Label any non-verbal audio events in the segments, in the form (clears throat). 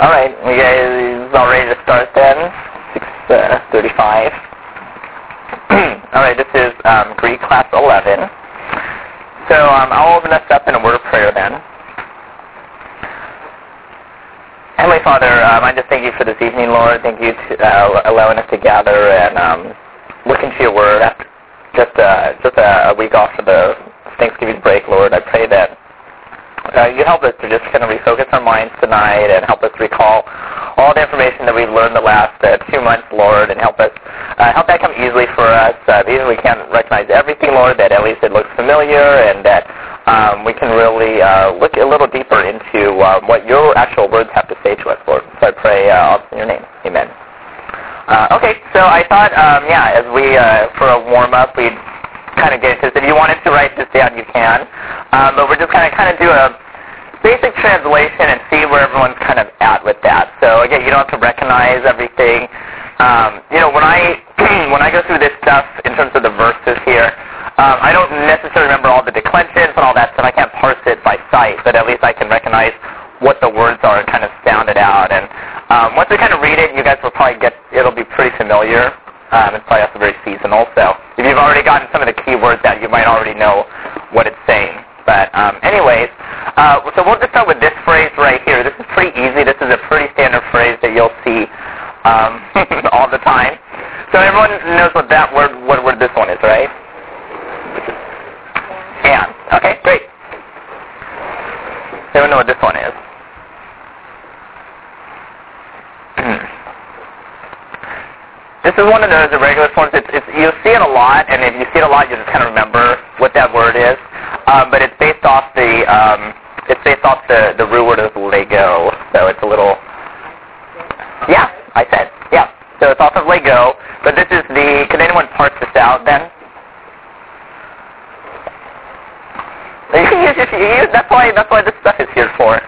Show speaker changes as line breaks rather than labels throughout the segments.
All right, you guys all ready to start then? 6:35. Uh, (clears throat) all right, this is um, Greek class eleven. So um, I'll open us up in a word of prayer then. Heavenly Father, um, I just thank you for this evening, Lord. Thank you for uh, allowing us to gather and um, look into your word after just uh, just a week off of the Thanksgiving break, Lord. I pray that uh, you help us to just kind of refocus our minds tonight and help us recall all the information that we've learned the last uh, two months, Lord, and help us uh, help that come easily for us. Uh, even we can't recognize everything, Lord, that at least it looks familiar and that um, we can really uh, look a little deeper into um, what your actual words have to say to us, Lord. So I pray uh, in your name. Amen. Uh, okay, so I thought, um, yeah, as we, uh, for a warm-up, we'd kind of into this. If you wanted to write this down, you can. Um, but we're just going to kind of do a basic translation and see where everyone's kind of at with that. So again, you don't have to recognize everything. Um, you know, when I (clears throat) when I go through this stuff in terms of the verses here, um, I don't necessarily remember all the declensions and all that stuff. I can't parse it by sight, but at least I can recognize what the words are and kind of sound it out. And um, once we kind of read it, you guys will probably get it'll be pretty familiar. Um, it's probably also very seasonal. So if you've already gotten some of the keywords out, you might already know what it's saying. But um, anyways, uh, so we'll just start with this phrase right here. This is pretty easy. This is a pretty standard phrase that you'll see um, (laughs) all the time. So everyone knows what that word, what word this one is, right? And. Okay, great. Everyone know what this one is? This is one of those irregular forms. It's, it's, you'll see it a lot, and if you see it a lot, you'll just kind of remember what that word is. Um, but it's based off the um, it's based off the the root word of Lego. So it's a little yeah. I said yeah. So it's off of Lego. But this is the. Can anyone parse this out then? You can use. You, that's why that's why this stuff is here for.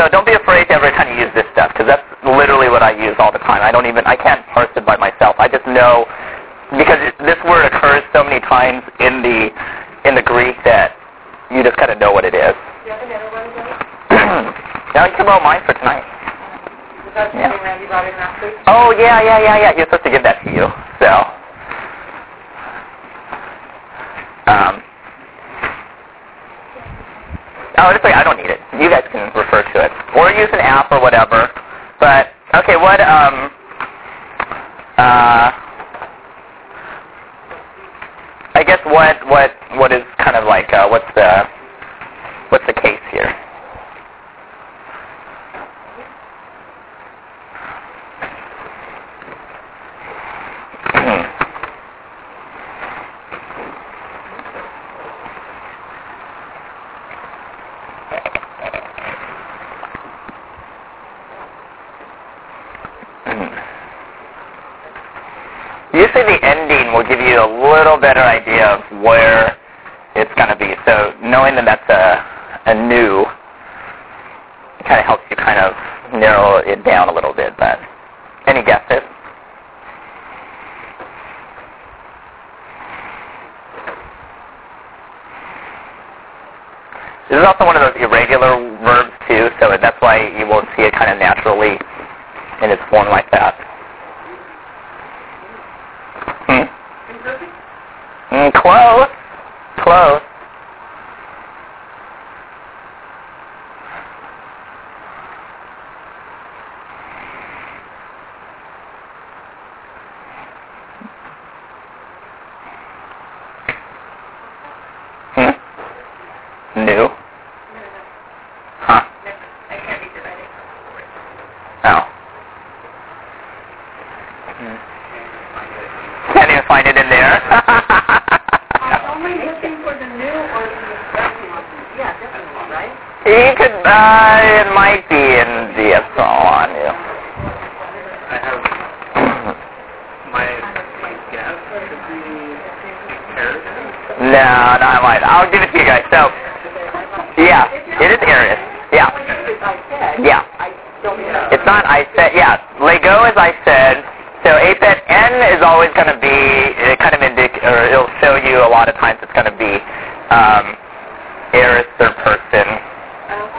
So don't be afraid to every time you use this stuff because that's literally what I use all the time. I don't even I can't parse it by myself. I just know because it, this word occurs so many times in the in the Greek that you just kind of know what it is. now you (clears throat) can borrow mine for tonight.
Yeah.
Oh yeah, yeah, yeah, yeah. You're supposed to give that to you. So. Um, oh, this way I don't need it. You guys can refer to it, or use an app or whatever. But okay, what um uh I guess what what what is kind of like uh, what's the what's the case here? Usually the ending will give you a little better idea of where it's going to be. So knowing that that's a, a new kind of helps you kind of narrow it down a little bit. But any guesses? This is also one of those irregular verbs too, so that's why you won't see it kind of naturally in its form like that. Mm, close. Close. Hmm? New? Huh. Oh. Can't even find it in there.
I'm only looking for the new or the expression one. Yeah, definitely, right?
You could, uh, it might be in the SL on you.
I have my my guess could be Harrison.
No, no, I might. I'll give it to you guys. So, yeah, it is Aorist. Yeah,
I said.
yeah.
I don't know.
It's not I said, yeah, Lego as I said. So APET N is always going to be, it kind of indic, or it'll show you a lot of times it's going to be um, Aorist third person.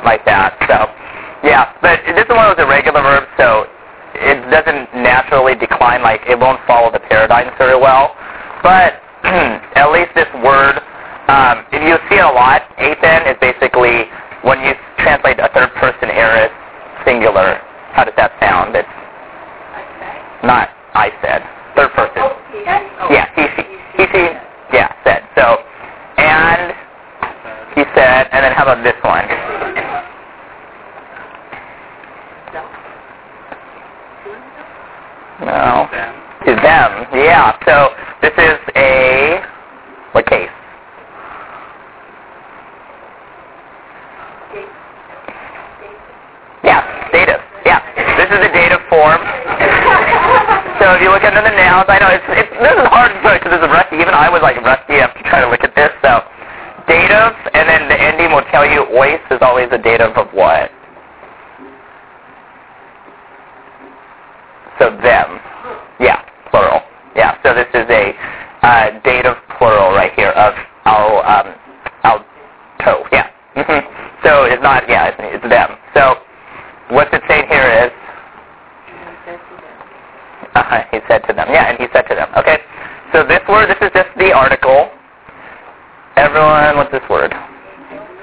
like that. So, yeah, but this is one of those irregular verbs, so it doesn't naturally decline, like it won't follow the paradigms very well. But at least this word, um, if you see it a lot, athen is basically when you translate a third person aorist singular. How does that sound? It's not I said, third person.
Oh, he? Oh.
Yeah, he, she, yeah, said. So, and he said, and then how about this one? No.
Them.
To them, yeah. So this is a what case? Yeah, dative. Yeah, this is a dative form. So if you look under the nouns, I know it's, it's this is hard because this is rusty. Even I was like rusty after trying to look at this. So dative, and then the ending will tell you ois is always a dative of what? So them. Yeah, plural. Yeah, so this is a uh, dative plural right here of al, um, alto. Yeah. hmm So it's not, yeah, it's, it's them. So what's it saying here is, uh, he said to them. Yeah, and he said to them. Okay. So this word, this is just the article. Everyone, what's this word?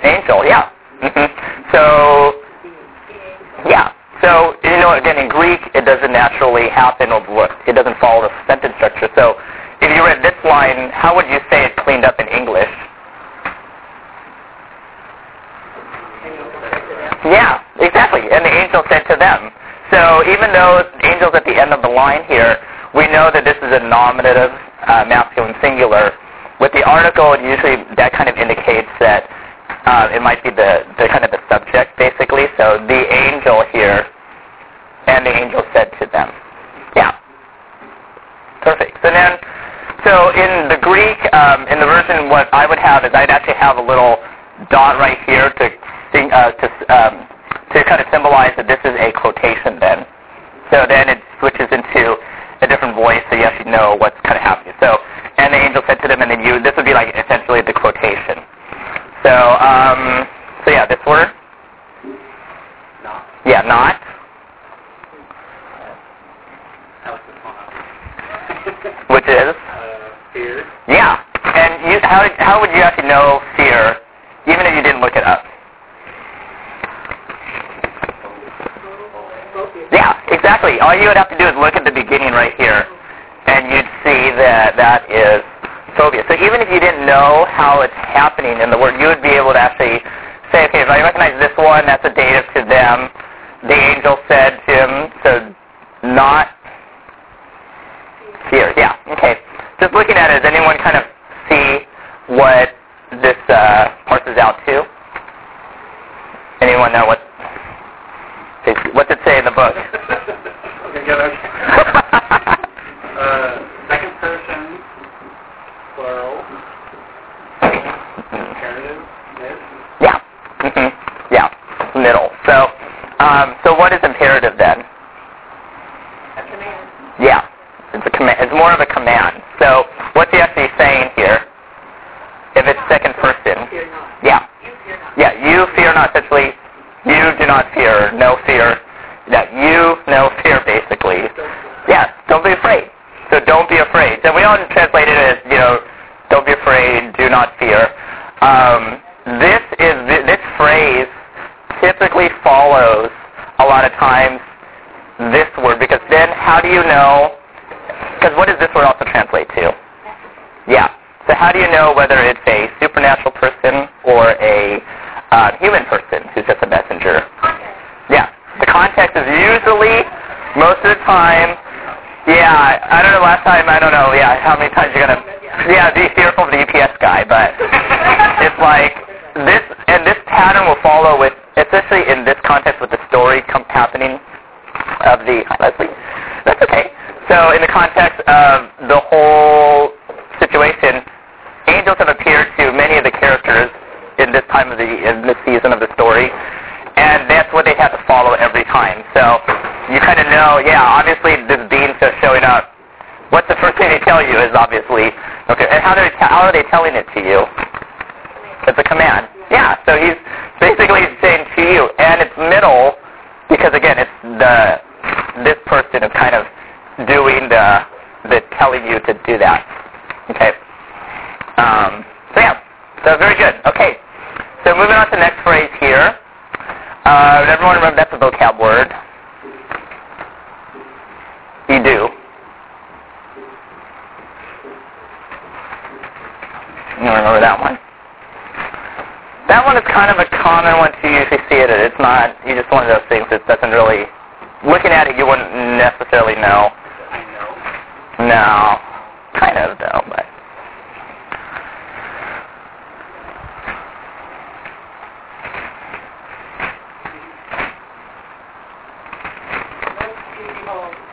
Angel, yeah. hmm So, yeah. So, you know, again, in Greek, it doesn't or it doesn't follow the sentence structure. So, if you read this line, how would you say it cleaned up in English? Yeah, exactly. And the angel said to them. So even though angel's at the end of the line here, we know that this is a nominative uh, masculine singular. With the article, usually that kind of indicates that uh, it might be the, the kind of the subject, basically. So the angel here, and the angel said to them. Perfect. So then, so in the Greek, um, in the version, what I would have is I'd actually have a little dot right here to sing, uh, to um, to kind of symbolize that this is a quotation. Then, so then it switches into a different voice, so you actually know what's kind of happening. So, and the angel said to them, and then you. This would be like essentially the quotation. So, um, so yeah, this word.
Not.
Yeah, not.
I like this one.
Which is.
uh, fear.
Yeah. And you, how, how would you actually know fear, even if you didn't look it up? Yeah, exactly. All you would have to do is look at the beginning right here, and you'd see that that is phobia. So even if you didn't know how it's happening in the word, you would be able to actually say, okay, if I recognize this one, that's a dative to them. The angel said to him, so not fear. Yeah, okay. Just looking at it, does anyone kind of see what this uh, parses out to? Anyone know what? What's it say in the book? (laughs)
okay. Okay. (laughs) uh, second person, plural, imperative, is.
yeah. hmm Yeah. Middle. So, um, so what is imperative then?
A command.
Yeah. It's a command. It's more of a command. So, what's he actually saying here? If it's second person. Yeah.
You fear not.
Yeah. You fear not. Essentially, you do not fear. No fear. Yeah. You no fear. Basically. Yeah. Don't be afraid. So don't be afraid. So we all translate it as you know, don't be afraid. Do not fear. Um, this is this phrase typically follows a lot of times this word because then how do you know? Because what does this word also translate to? Yeah. So how do you know whether it's a supernatural person or a uh, human person who's just a messenger? Yeah. The context is usually, most of the time, yeah, I don't know, last time, I don't know, yeah, how many times you're going to, yeah, be fearful of the UPS guy, but (laughs) it's like, this, and this pattern will follow with, especially in this context with the story com- happening of the, Leslie, that's okay. So in the context of the whole situation, angels have appeared to many of the characters in this time of the in this season of the story, and that's what they have to follow every time. So you kind of know, yeah, obviously this being just showing up. What's the first thing they tell you is obviously okay. And how they how are they telling it to you? It's a command. Yeah. So he's basically saying to you, and it's middle because again, it's the this person is kind of doing the, the telling you to do that. Okay. Um, so yeah, so very good. Okay, so moving on to the next phrase here. Uh, everyone remember that's a vocab word. You do. You remember that one? That one is kind of a common one to usually see it. It's not, you just one of those things that doesn't really, looking at it, you wouldn't necessarily know. No. Kind of, though, but.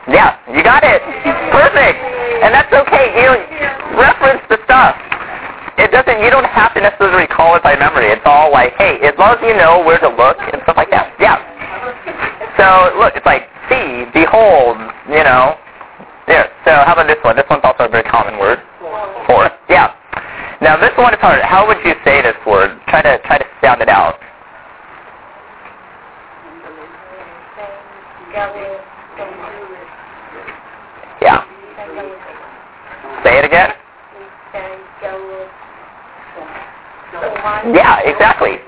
Yeah, you got it. Perfect. And that's okay. You reference the stuff. It doesn't, you don't have to necessarily recall it by memory. It's all like, hey, as long as you know where to look and stuff like that. Yeah. So, look, it's like, see, behold, you know. There. This one? This one's also a very common word. For. Yeah. Now, this one is hard. How would you say this word? Try to, try to sound it out. Yeah. Say it again. Yeah, exactly.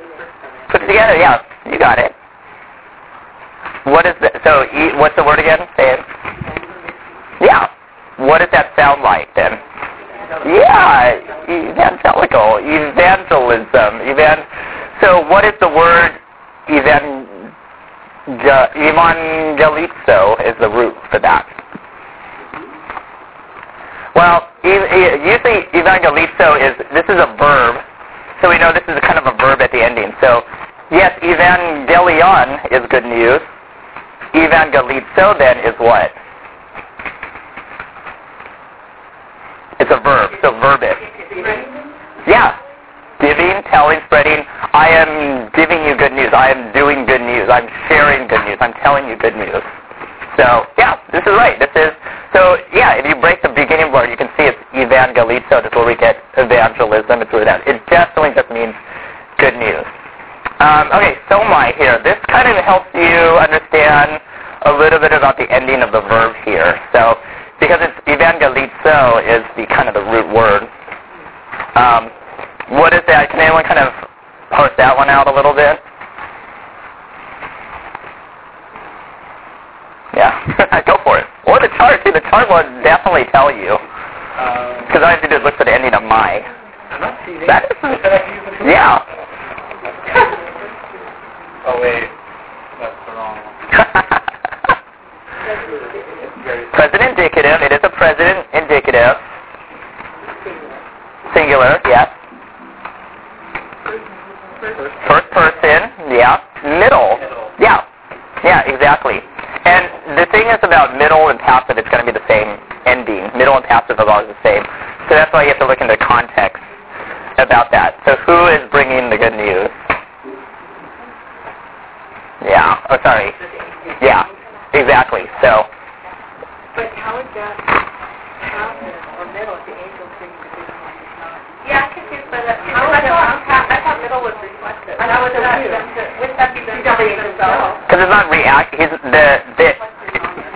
Put it together. Yeah, you got it. What is the, so? What's the word again? Say it. Yeah. What does that sound like then? Yeah, evangelical, evangelism, evan. So, what is the word evan? Evangelizo is the root for that. Well, usually evangelizo is this is a verb, so we know this is kind of a verb at the ending. So, yes, evangelion is good news. Evangelizo then is what? It's a verb, so verbic. Yeah. Giving, telling, spreading. I am giving you good news. I am doing good news. I'm sharing good news. I'm telling you good news. So, yeah, this is right. This is, so, yeah, if you break the beginning word, you can see it's evangelizo. That's where we get evangelism. It's where that. It definitely just means good news. Um, okay, so my here. This kind of helps you understand a little bit about the ending of the verb here. So, because it's evangelizo is the kind of the root word. Um, what is that? Can anyone kind of parse that one out a little bit? Yeah, (laughs) go for it. Or the chart too. The chart will definitely tell you.
Um,
Because all I have to do is look for the ending of my.
I'm not seeing
That (laughs) is, yeah.
Oh wait, that's the wrong one. (laughs)
Present indicative. It is a present indicative. Singular, yes. First person, yeah. Middle, yeah. Yeah, exactly. And the thing is about middle and passive, it's going to be the same ending. Middle and passive are always the same. So that's why you have to look into context about that. So who is bringing the good news? Yeah. Oh, sorry. Yeah. Exactly. So,
But how is that passive or middle if the angel's singing the good one is not?
Yeah, I'm confused by that too. I thought, I thought middle was reflexive.
I thought it was
That- Wouldn't that be the
don't think it's so?
because it's not react. He's the the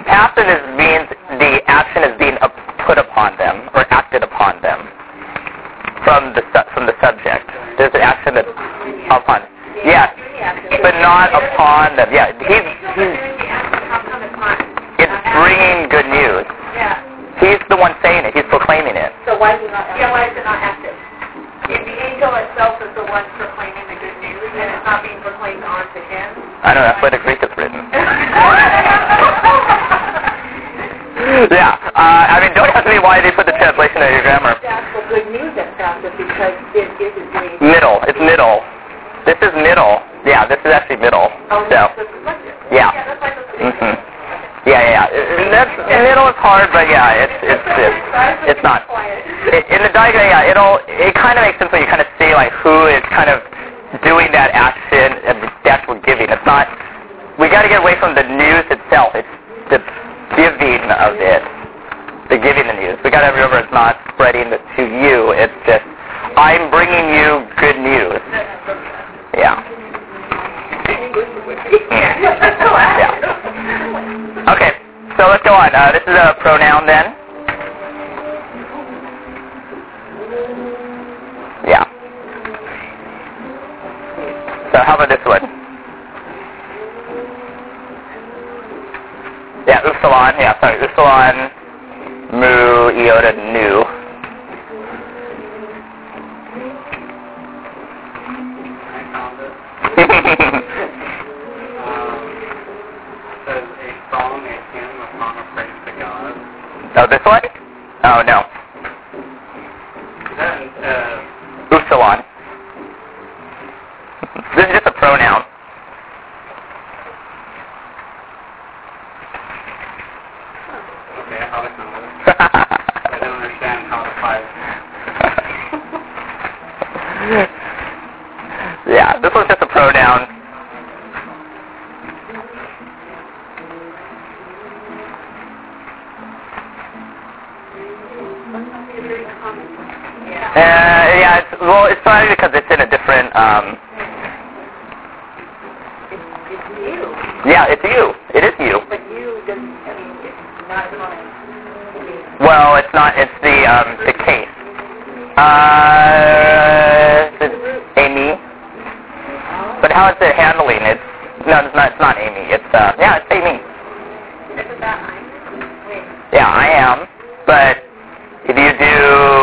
passive is means the action is being put upon them or acted upon them from the from the subject. There's an action that's upon. Yes, but not upon them. Yeah, he's
He's
he's
doing the action, how come it's not?
it's bringing good news.
Yeah.
He's the one saying it. He's proclaiming it.
So why is it not?
Yeah, why is it not active? If the angel itself is the one proclaiming the good news and it's not being proclaimed onto him.
I know that's why the Greek is written. (laughs) yeah, uh, I mean, don't ask me why they put the translation of your grammar.
That's for good news at passive because it isn't doing.
Middle. It's middle. This is middle. Yeah, this is actually middle.
Oh,
So, yeah.
Yeah, that's why it's
Mhm. Yeah, yeah, yeah. And That's middle is hard, but yeah, it's it's it's, it's not. It, in the diagram, yeah, it'll it kind of makes sense when you kind of see like who is kind of doing that action and the actual giving. It's not. We got to get away from the news itself. It's the giving of it, the giving the news. We got to remember it's not spreading it to you. It's just I'm bringing you good news. Yeah. Yeah. Okay, so let's go on. Uh, this is a pronoun then. Yeah. So how about this one? Yeah, upsilon. Yeah, sorry, upsilon, mu, iota, nu. (laughs) oh, this one? Oh no,
uh,
upsilon. This is just a pronoun. (laughs) yeah, this one's just a pronoun. Well, it's probably because it's in a different, um,
It's you,
yeah, it's you. It is you.
but you doesn't, I mean, it's not mine.
Well, it's not, it's the, um, the case. Uh, it's eimi. But how is it handling? It's, no, it's not, it's not eimi. It's, uh, yeah, it's eimi.
Isn't that mine? Wait,
Yeah, I am. But if you do,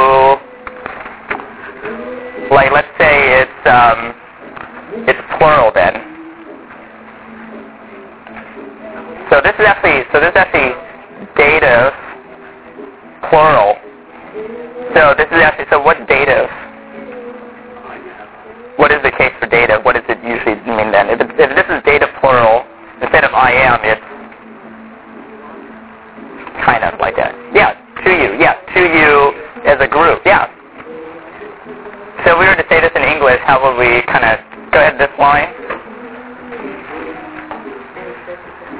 like, let's say it's um, it's plural then. So this is actually so this is actually dative plural. So this is actually so what's dative? What is the case for dative? What does it usually mean then? If, if this is dative plural instead of I am, it's kind of like that. Yeah, to you. Yeah, to you as a group. Yeah. So if we were to say this in English, how would we kind of go ahead this line?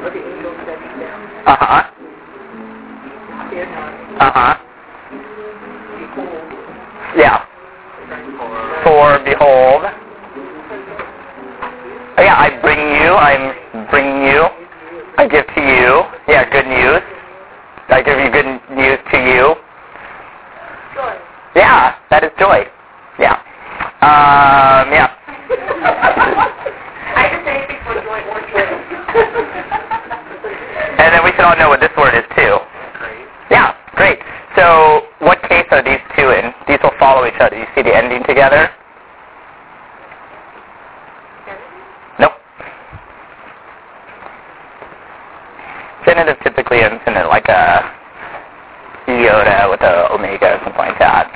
or the angel said them,
Uh huh. Uh huh. Yeah.
for
For behold. Oh, yeah, I bring you. I'm bringing you. I give to you. Yeah, good news. I give you good news to you.
joy.
Yeah, that is joy. Um, yeah. (laughs)
I just say anything for joy or joy.
And then we should all know what this word is too.
great.
Yeah, great. So what case are these two in? These will follow each other. You see the ending together? Nope. Genitive typically ends in like a iota with a omega or something like that.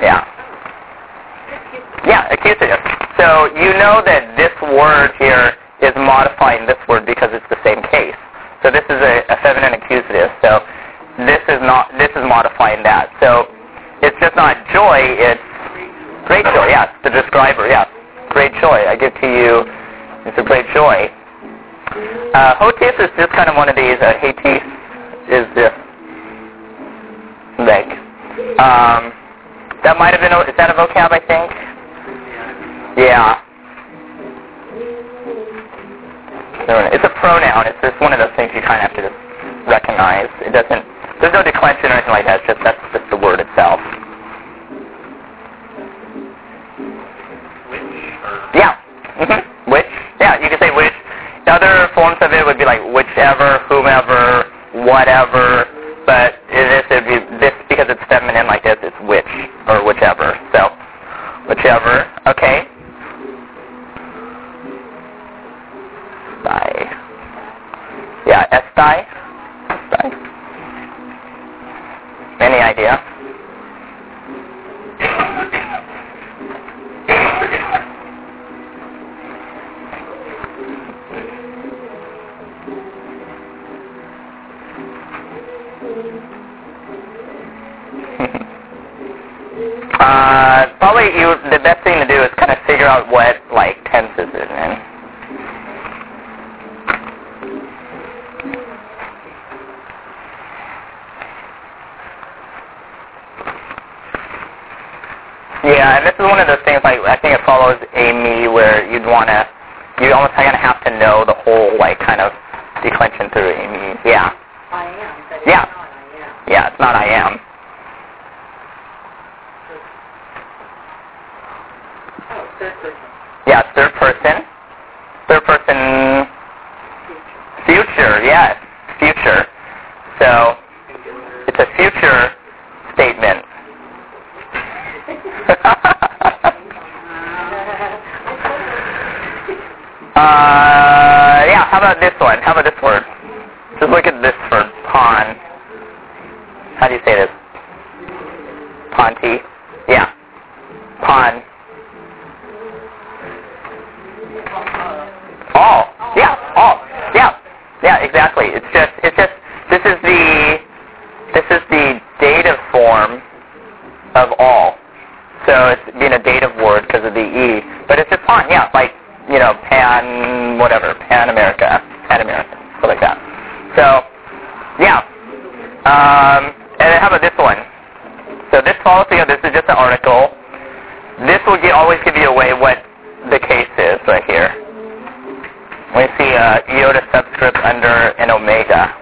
Yeah. Yeah, accusative. So you know that this word here is modifying this word because it's the same case. So this is a, a feminine accusative. So this is not this is modifying that. So it's just not joy, it's great joy, yes, the describer, yeah. Great joy. I give to you it's a great joy. Uh, hotis is just kind of one of these. Uh, is this like um, that might have been a, is that a vocab I think? Yeah. It's a pronoun. It's just one of those things you kind of have to just recognize. It doesn't. There's no declension or anything like that. It's just that's just the word itself. Yeah. hmm Which? Yeah, you can say which. Other forms of it would be like whichever, whomever, whatever. But it is it'd be this because it's feminine like this. It's which or whichever. So whichever. Okay. Estai. Yeah, estai. Estai. Any idea? Uh, probably you. The best thing to do is kind of figure out what like tenses it in. Yeah, and this is one of those things like I think it follows eimi where you'd want to, you almost kind of have to know the whole like kind of declension through eimi. Yeah,
I am, but
Yeah.
it's not I am.
Yeah, third person. Third person. Future. Future, yes. Future. So it's a future statement. (laughs) uh, yeah, how about this one? How about this word? Just look at this for pawn. How do you say this? Ponty. Yeah. Pawn. All. Yeah. All. Yeah. Yeah. Exactly. It's just. It's just. This is the. This is the dative form of all. So it's being a dative word because of the e. But it's just pan, Yeah. Like you know, Pan whatever, Pan America, Pan America, so like that. So yeah. Um, and then how about this one? So this follows oh, together. This is just an article. This will get, always give you away what the case is right here. We see uh, a iota subscript under an omega.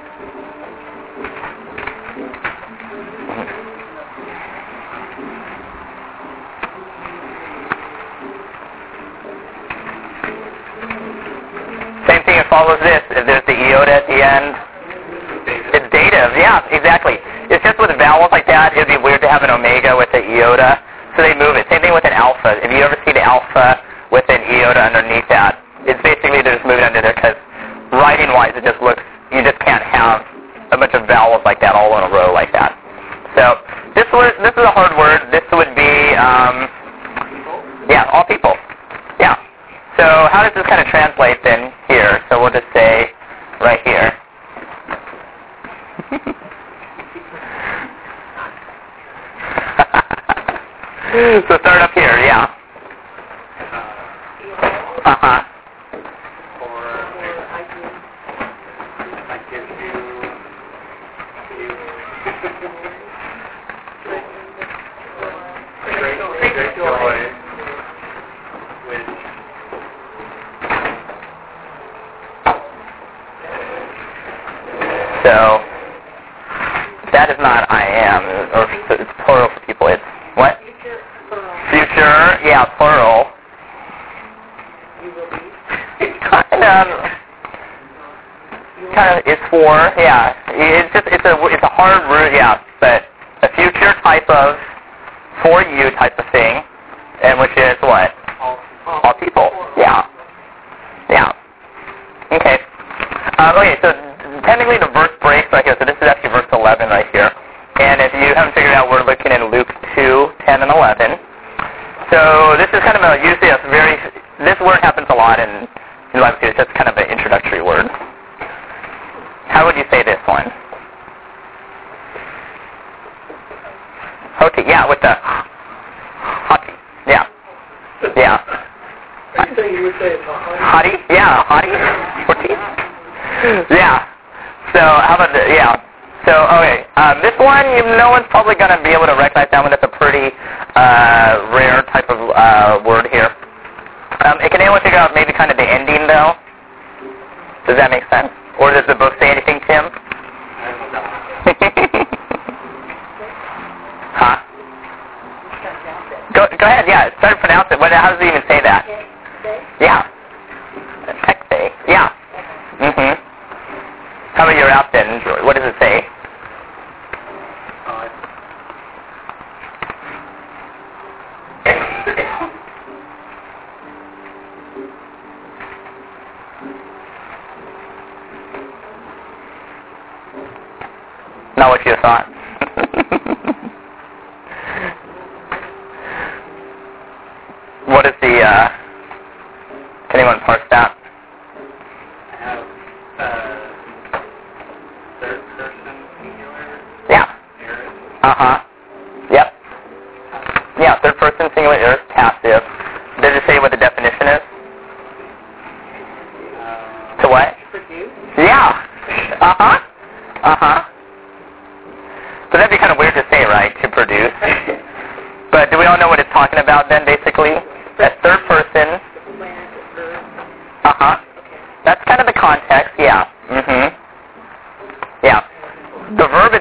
Same thing that follows this. If there's the iota at the end, it's dative. Yeah, exactly. It's just with vowels like that, it'd be weird to have an omega with the iota. bunch of vowels like that all in a row like that. So this was this is a hard word. This would be um, yeah, all people. Yeah. So how does this kind of translate?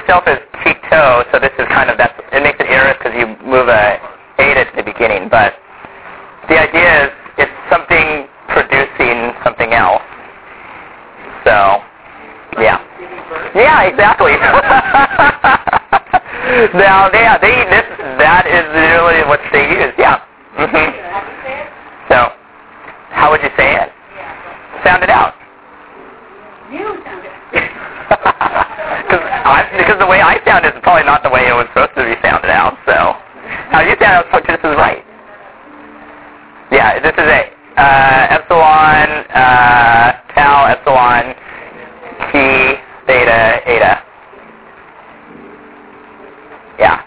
itself is cheek toe, so this is kind of that. It makes it iris because you move a eta to the beginning. But the idea is it's something producing something else. So, yeah, yeah, exactly. (laughs) now, yeah, they this that is really what they use. Probably not the way it was supposed to be sounded out. So, how you sound out, this is right. Yeah, this is a uh, epsilon, uh, tau, epsilon, chi, theta, eta. Yeah.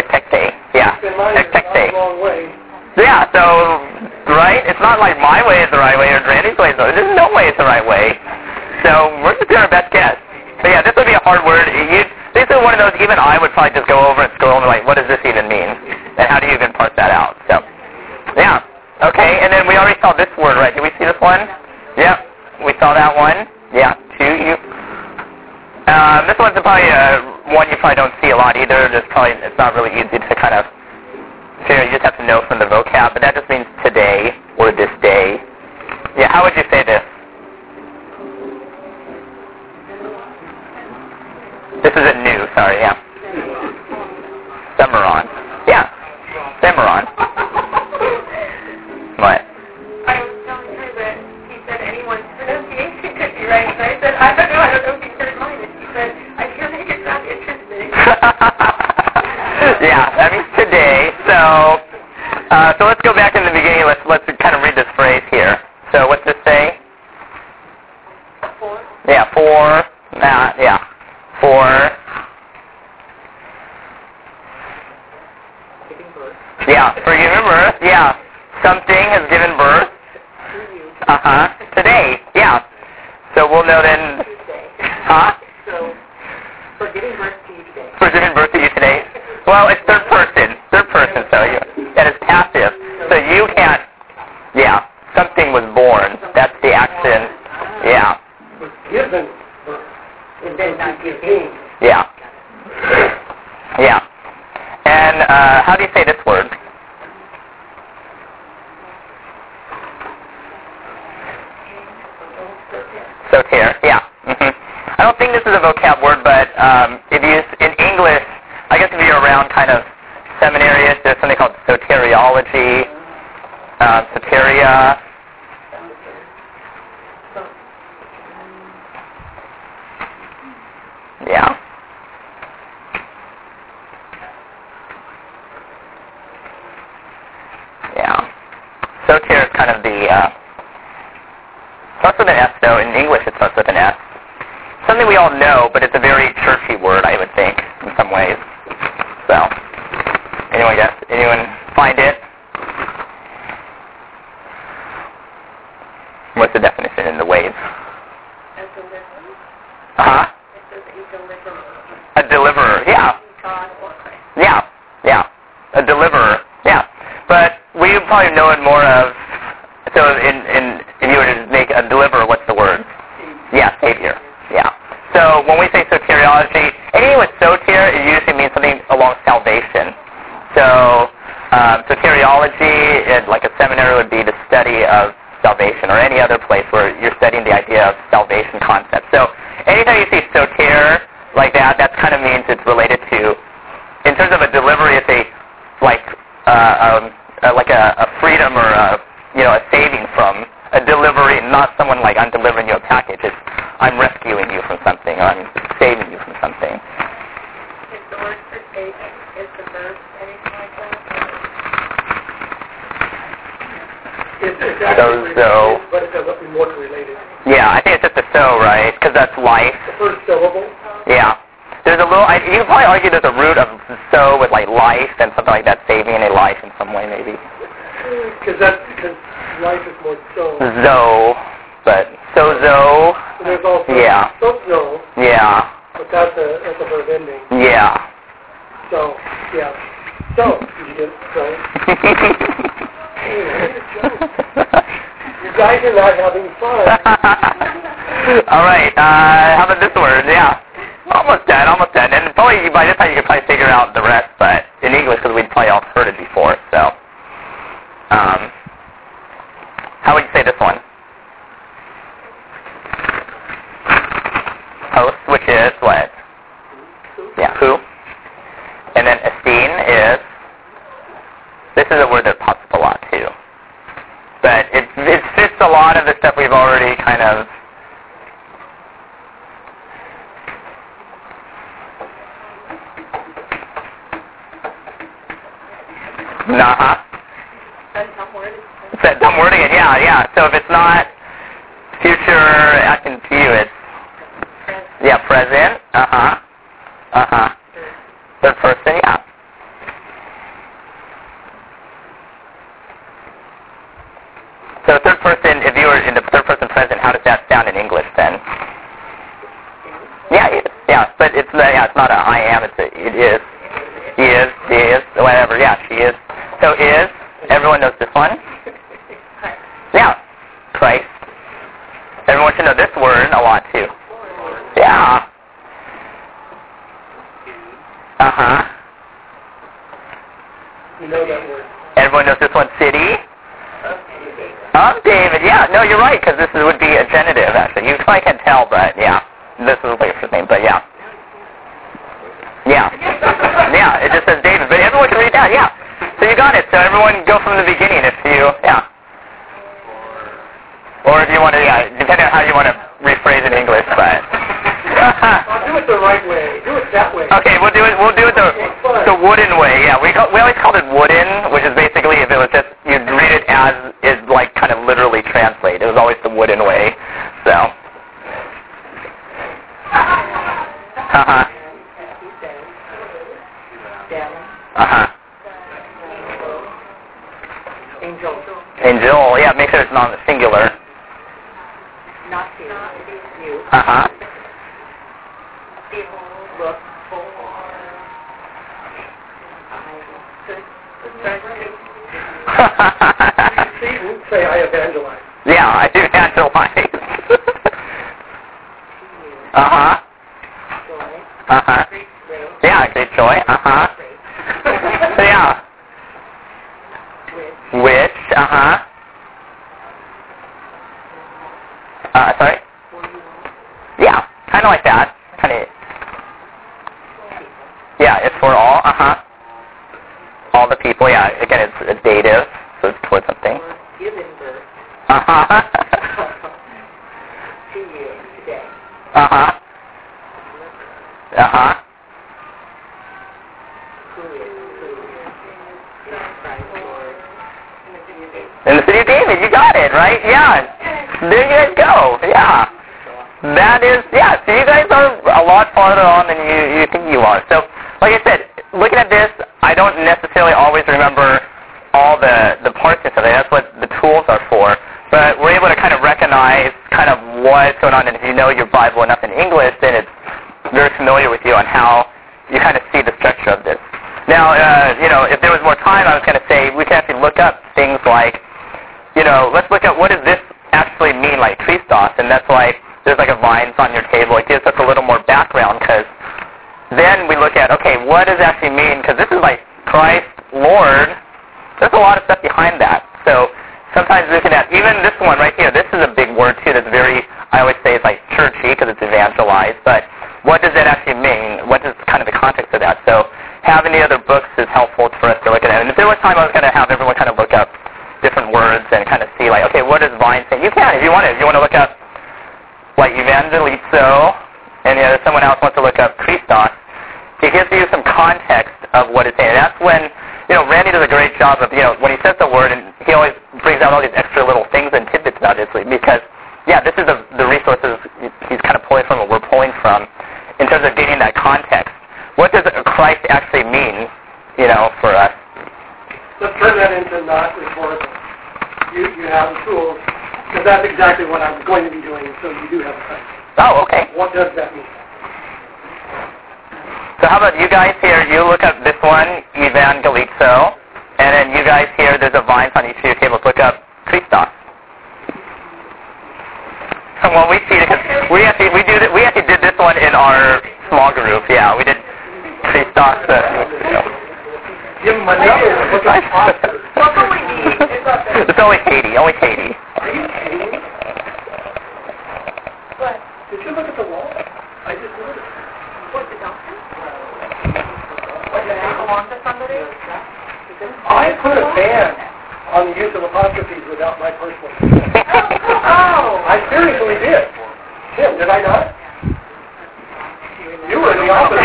Ectecte. Yeah. Ectecte. Yeah, so, right? It's not like my way is the right way or Randy's way is the There's no way it's the right way. So, we're just doing our best guess. But yeah, this would be a hard word. You, this is one of those, even I would probably just go over and scroll and be like, what does this even mean? And how do you even parse that out? So, yeah. Okay, and then we already saw this word, right? Did we see this one? Yep. We saw that one. Yeah, two. You. Um, this one's probably uh, one you probably don't see a lot either. Just probably it's not really easy to kind of. You just have to know from the vocab, but that just means today or this day. Yeah, how would you say this? This is a new. Sorry, yeah. Cimarron. Yeah, Cimarron. What? Um, uh, like a, a freedom or a you know a saving from a delivery, not someone like I'm delivering you a package. It's I'm rescuing you from something, or I'm saving you from something.
Is the word for saving, is the verb anything like that?
It's, it's
So,
actually
so.
related, but it's a more related.
Yeah, I think it's just a so, right? Because that's life.
The first syllable.
Yeah. There's a little. I, you could probably argue there's a root of so with like life and something like that, saving a life in some way, maybe.
Because that's because life is more so.
Zo, but sozo.
And there's also
Yeah.
sozo,
Yeah.
but that's a that's a verb ending.
Yeah.
So yeah. So you get so. (laughs) You guys are not having fun. (laughs)
All right. Uh, how about this word? Yeah. Almost dead, almost dead. And probably by this time you could probably figure out the rest, but in English, because we'd probably all heard it before, so. Um, how would you say this one? Hos, which is what? Yeah, who. And then estin is, this is a word that pops up a lot too. But it, it fits a lot of the stuff we've already kind of Uh-huh.
That's some word.
That dumb wording yeah, yeah. So if it's not future acting to you, it's yeah, present. Uh-huh. Uh-huh. Third person, yeah. So third person, if you were in the third person present, how does that sound in English then? Yeah, it, yeah, but it's yeah, it's not a I am, it's a it is. He is, she is, whatever, yeah, she is. So is, everyone knows this one? (laughs) Yeah, Christ. Everyone should know this word a lot too. Yeah. Uh-huh.
You know that word.
Everyone knows this one, city? Um, David, yeah, no, you're right, because this is, would be a genitive, actually. You probably can't tell, but yeah, this is like his name, but yeah. Yeah. (laughs) Yeah, it just says David, but everyone can read that, yeah. So you got it, so everyone go from the beginning if you, yeah. Or if you want to, yeah, depending on how you want to rephrase in English, but.
Well, (laughs) do it the right way. Do it that way.
Okay, we'll do it. We'll do it the the wooden way. Yeah, we call, we always called it wooden, which is basically if it was just you'd read it as is like kind of literally translate. It was always the wooden way. So. Uh huh. Uh huh.
Angel.
Angel. Yeah, make sure it's not singular.
Not you. You.
Uh huh.
Look for. (laughs)
See, we say I evangelize.
yeah, I do evangelize. uh huh.
Joy.
Uh huh.
Great grace.
Yeah, great joy. Uh huh.
Grace.
yeah.
Which.
Which, uh huh. Uh, sorry?
For you.
Yeah, kind of like that. Kind of. Yeah, it's for all. Uh huh. All the people. Yeah. Again, it's a dative, so it's towards something.
For giving birth
Uh huh.
to you today.
uh huh. Uh huh.
Who is who? Jesus Christ, Lord.
In the city of David, you got it right. Yeah. There you guys go. Yeah. That is, yeah, so you guys are a lot farther on than you, you think you are. So, like I said, looking at this, I don't necessarily always remember all the, the parts of it. That's what the tools are for. But we're able to kind of recognize kind of what's going on. And if you know your Bible enough in English, then it's very familiar with you on how you kind of see the structure of this. Now, uh, you know, if there was more time, I was going to say we can actually look up things like, you know, let's look at what does this actually mean, like Christos, and that's why there's like a Vine's on your table. It gives us a little more background because then we look at, okay, what does actually mean? Because this is like Christ, Lord. There's a lot of stuff behind that. So sometimes looking at even this one right here, this is a big word too. That's very, I always say it's like churchy because it's evangelized. But what does that actually mean? What is kind of the context of that? So having the other books is helpful for us to look at it. And if there was time, I was going to have everyone kind of look up different words and kind of see like, okay, what does Vine say? You can if you want to. If you want to look up like evangelizo, and you know, someone else wants to look up Christos, it gives you some context of what it's saying. And that's when, you know, Randy does a great job of, you know, when he says the word, and he always brings out all these extra little things and tidbits about it, because, yeah, this is the, the resources he's kind of pulling from, what we're pulling from, in terms of getting that context. What does Christ actually mean, you know, for us?
Let's turn that into not rhetorical. You, you have the tools, because that's exactly what I'm going to be doing, so you do have a sense.
Oh, okay.
What does that mean?
So how about you guys here? You look up this one, Evangelizo, and then you guys here, there's a Vine on each of your tables. Look up Christos. Well, we see it because we actually we do we actually did this one in our small group. Yeah, we did Christos. Uh,
Give them a number. Look at Oscar.
It's (laughs) only me. It's not that.
it's only Katie. Only Katie.
Are you kidding?
What?
Did you look at the wall? I just noticed.
What, the dumpster? What, did that belong to somebody?
I put a ban on the use of
apostrophes without my personal.
Oh.
I seriously did. Tim, did I not? You were in the office.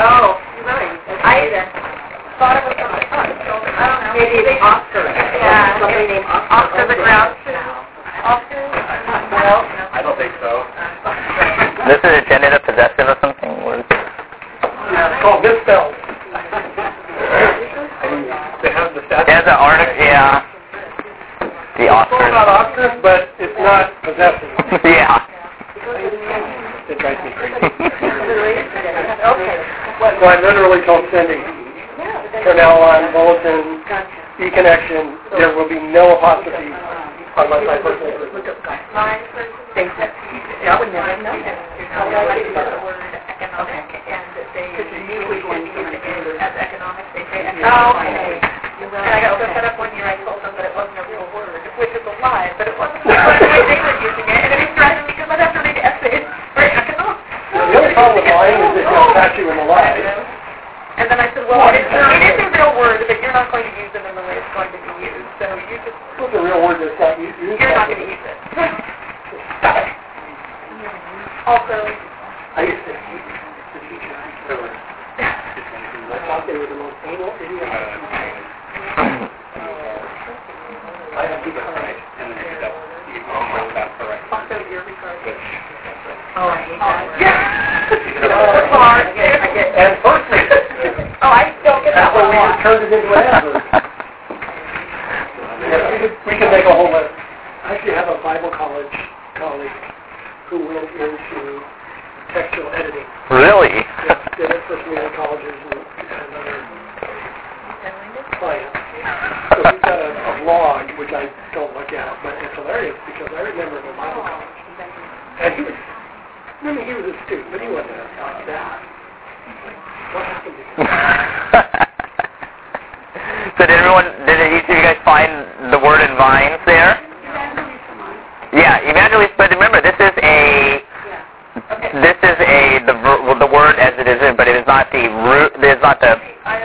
Oh, right. I thought it was something else. I don't know. Maybe it's Oscar.
Yeah.
Somebody named Oscar.
Oscar the Grouch. Oscar?
Well,
I don't think so.
Uh, this is a genitive possessive or something? Or
Yeah, it's called misspelled.
They have the statue.
There's an article, yeah. The
It's all about
Oscars.
Oscars, but it's not possessive. (laughs)
yeah.
It drives me crazy.
okay.
So I literally told Cindy, Cornell on Bulletin, E-Connection, there will be no apostrophes unless I personally approve.
Mine was I would never know that.
The word economic, and they usually when using it as economics, they say
Oh,
economic.
okay.
And uh, I got so set up one year, I told them that it wasn't a real word, which is a lie, but it wasn't the way they were using it, and it was driving me because I'd have to read essays for economics.
The only problem with lying is if they'll catch you in the lie.
And then I said, well, it is, it is a real word, but you're not going to use it in the way it's going to be used, so you just,
What's a real word that's not used? used
you're not
like
going to
it?
use it. Also,
I used to hate the teacher. I thought they were the most anal idiots.
Uh,
Oh, I.
Yeah. I get
And firstly,
Oh, I don't get that
that's what we turned it into an adverb. We could- make a whole list. I actually have a Bible college colleague who went into textual editing.
really?
Yeah, colleges and and other clients. So he's got a, a blog, which I don't look at, but it's hilarious because I remember him in Bible oh, college. And he was, I mean, he was a student, but he wasn't like that. Uh, what happened to him? (laughs)
so did everyone, did each of you guys find the word in Vine's there? Yeah, evangelist. But remember, this is a this is a the the word as it is, but it is not the root. It is not the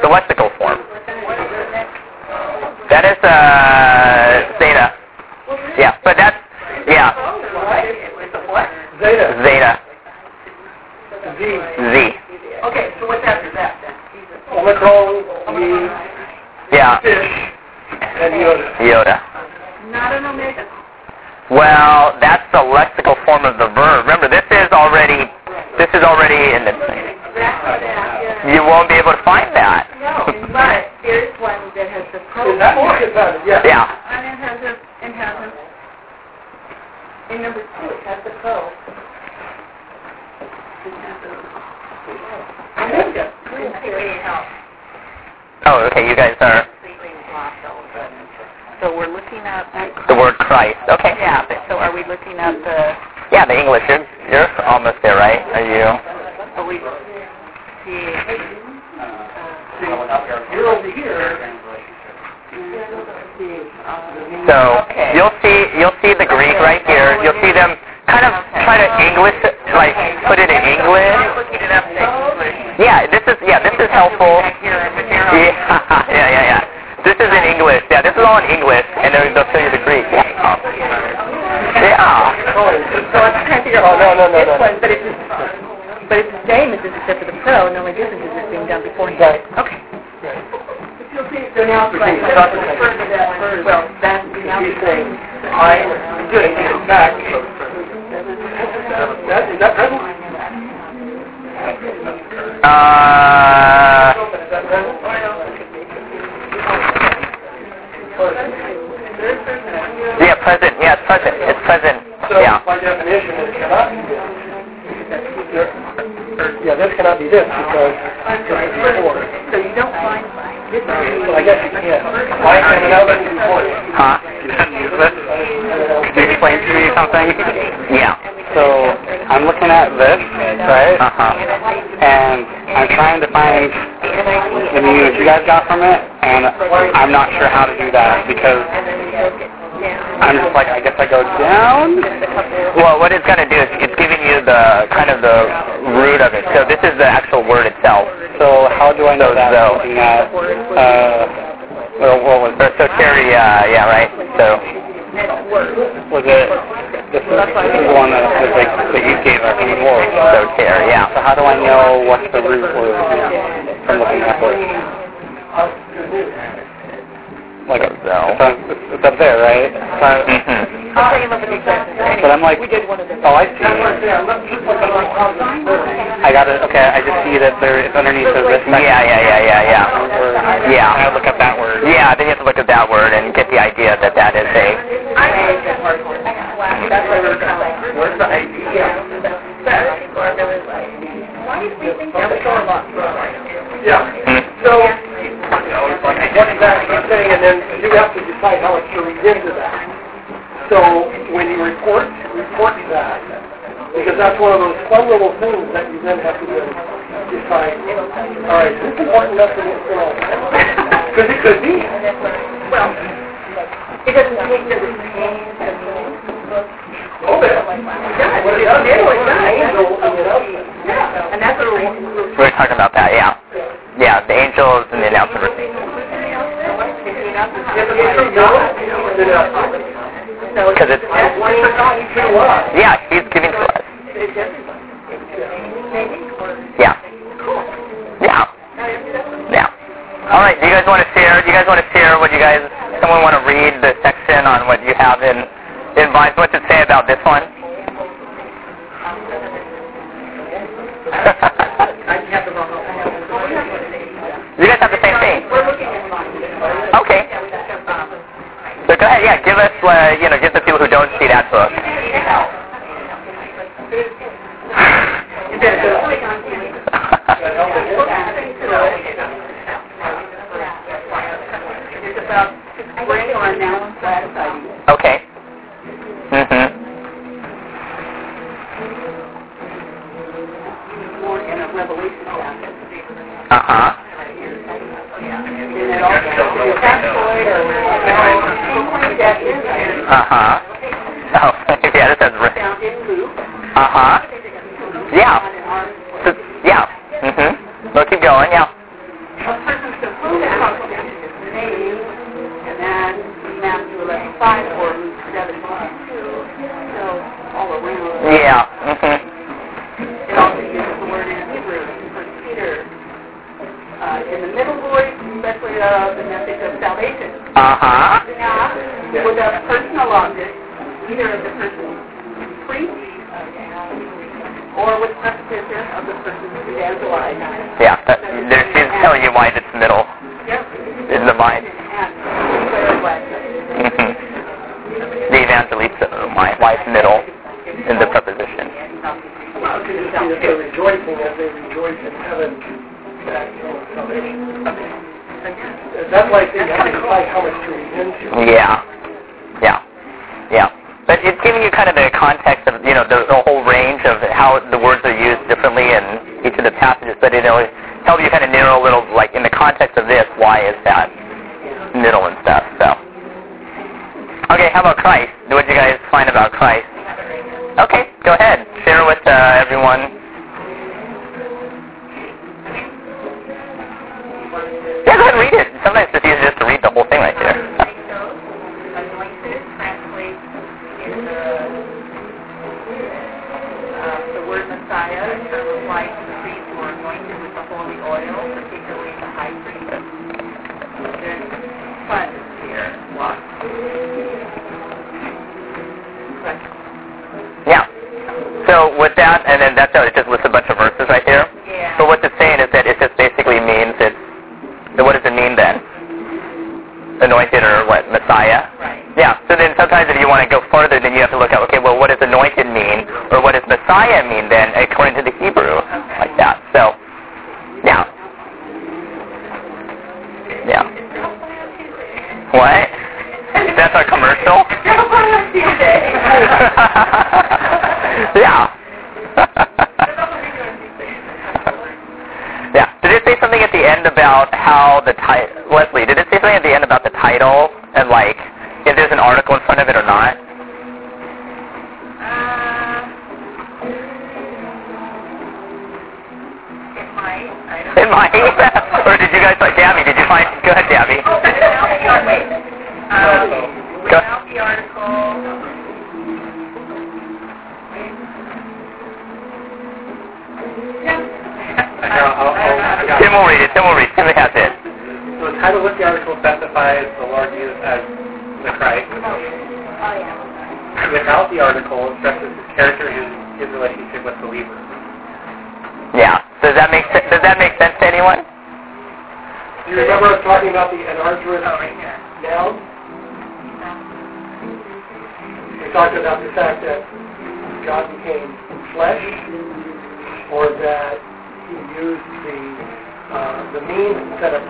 the lexical form. That is uh zeta. Yeah, but that's yeah
Zeta,
zeta
Z,
z.
Okay, so what's after that then?
Omicron, E,
Yeah,
fish, and Yoda.
Yoda.
Not an omega.
Well, that's the lexical form of the verb. Remember, this is already this is already in the.
Exactly that, yeah.
You won't be able to find that.
No, but there's one that has the pro
Is that
form.
what you found? Yeah.
Yeah.
And it has a, it has a, in number two, it has the pro. It has a, omega.
Oh, okay. You guys are
So we're looking at,
the word Christ. Okay.
yeah, but so are we looking at the,
Yeah, the English. You're you're almost there, right? Are you?
are we, the,
You're over here.
So you'll see you'll see the Greek right here. You'll see them kind of try to English like put it in English. Yeah, this is yeah this is helpful. Yeah, (laughs) yeah, yeah, yeah. This is in English. Yeah, this is all in English, and then they'll show you the Greek. Yeah. Yeah.
so I'm trying to figure
Oh, no, no, no,
this
no.
one, but it's, but it's the same as this except for the pro, and the only difference is it's being done beforehand.
Right.
Okay. So now it's like,
Between suffix and-
further that word, well, that's, now
He's saying, I, am good, it's back. That, is that present?
Uh,
Is that present?
Yeah, present. Yeah, it's present. It's present.
So
Yeah.
by definition, it cannot be this. Yeah, this cannot be this because it's before.
So you don't find this is
Well, I guess you can. Why can it out before?
Huh?
You use this? Could you explain to me something?
Yeah.
So I'm looking at this, right?
Uh huh.
And I'm trying to find the news you guys got from it, and I'm not sure how to do that because I'm just like, I guess I go down.
Well, what it's going to do is it's giving you the kind of the root of it. So this is the actual word itself.
So how do I know
So,
that?
so.
At, uh, Well, what was
so Terry, uh, yeah, right. So
was it? This is, this is the one that, that, they, that you gave us before.
so Terry, yeah.
So how do I know what the root was from looking at this? Like,
So.
it's, on, it's, it's up there, right? So,
Mhm.
I'll tell you about the exact
but I'm like, oh, I see. I got it. Okay, I just see that there it's underneath of this.
Yeah, yeah, yeah, yeah, yeah. Yeah.
I look up that word.
Yeah, then you have to look at that word and get the idea that that is a.
That's why we're like, where's the idea? But other people are really like, why do we think that we're going on?
Yeah. So, what exactly you're saying, and then you have to decide how much to read into that. So, when you report, report that, because that's one of those fun little things that you then have to decide, all right, is this important enough for to know? Because it could be.
Well, it doesn't take the pain to We're,
talking about that, yeah. Yeah, the angels and the announcement. Because it's, yeah, he's giving to us. Yeah. Yeah. Yeah. All right. Do you guys want to share? Do you guys want to share what you guys? Someone want to read the section on what you have in mind? What's it say about this one? (laughs) you guys have the same thing. Okay. So go ahead. Yeah. Give us. Uh, you know, give the people who don't see that book. (laughs) Okay. Mhm.
More in a revelation chapter.
Uh huh.
And it also, tabloid or, that is
Uh huh. Oh, yeah. This has. Re-
found in Luke.
uh huh. Yeah. Yeah. Mhm. We'll keep going. Yeah.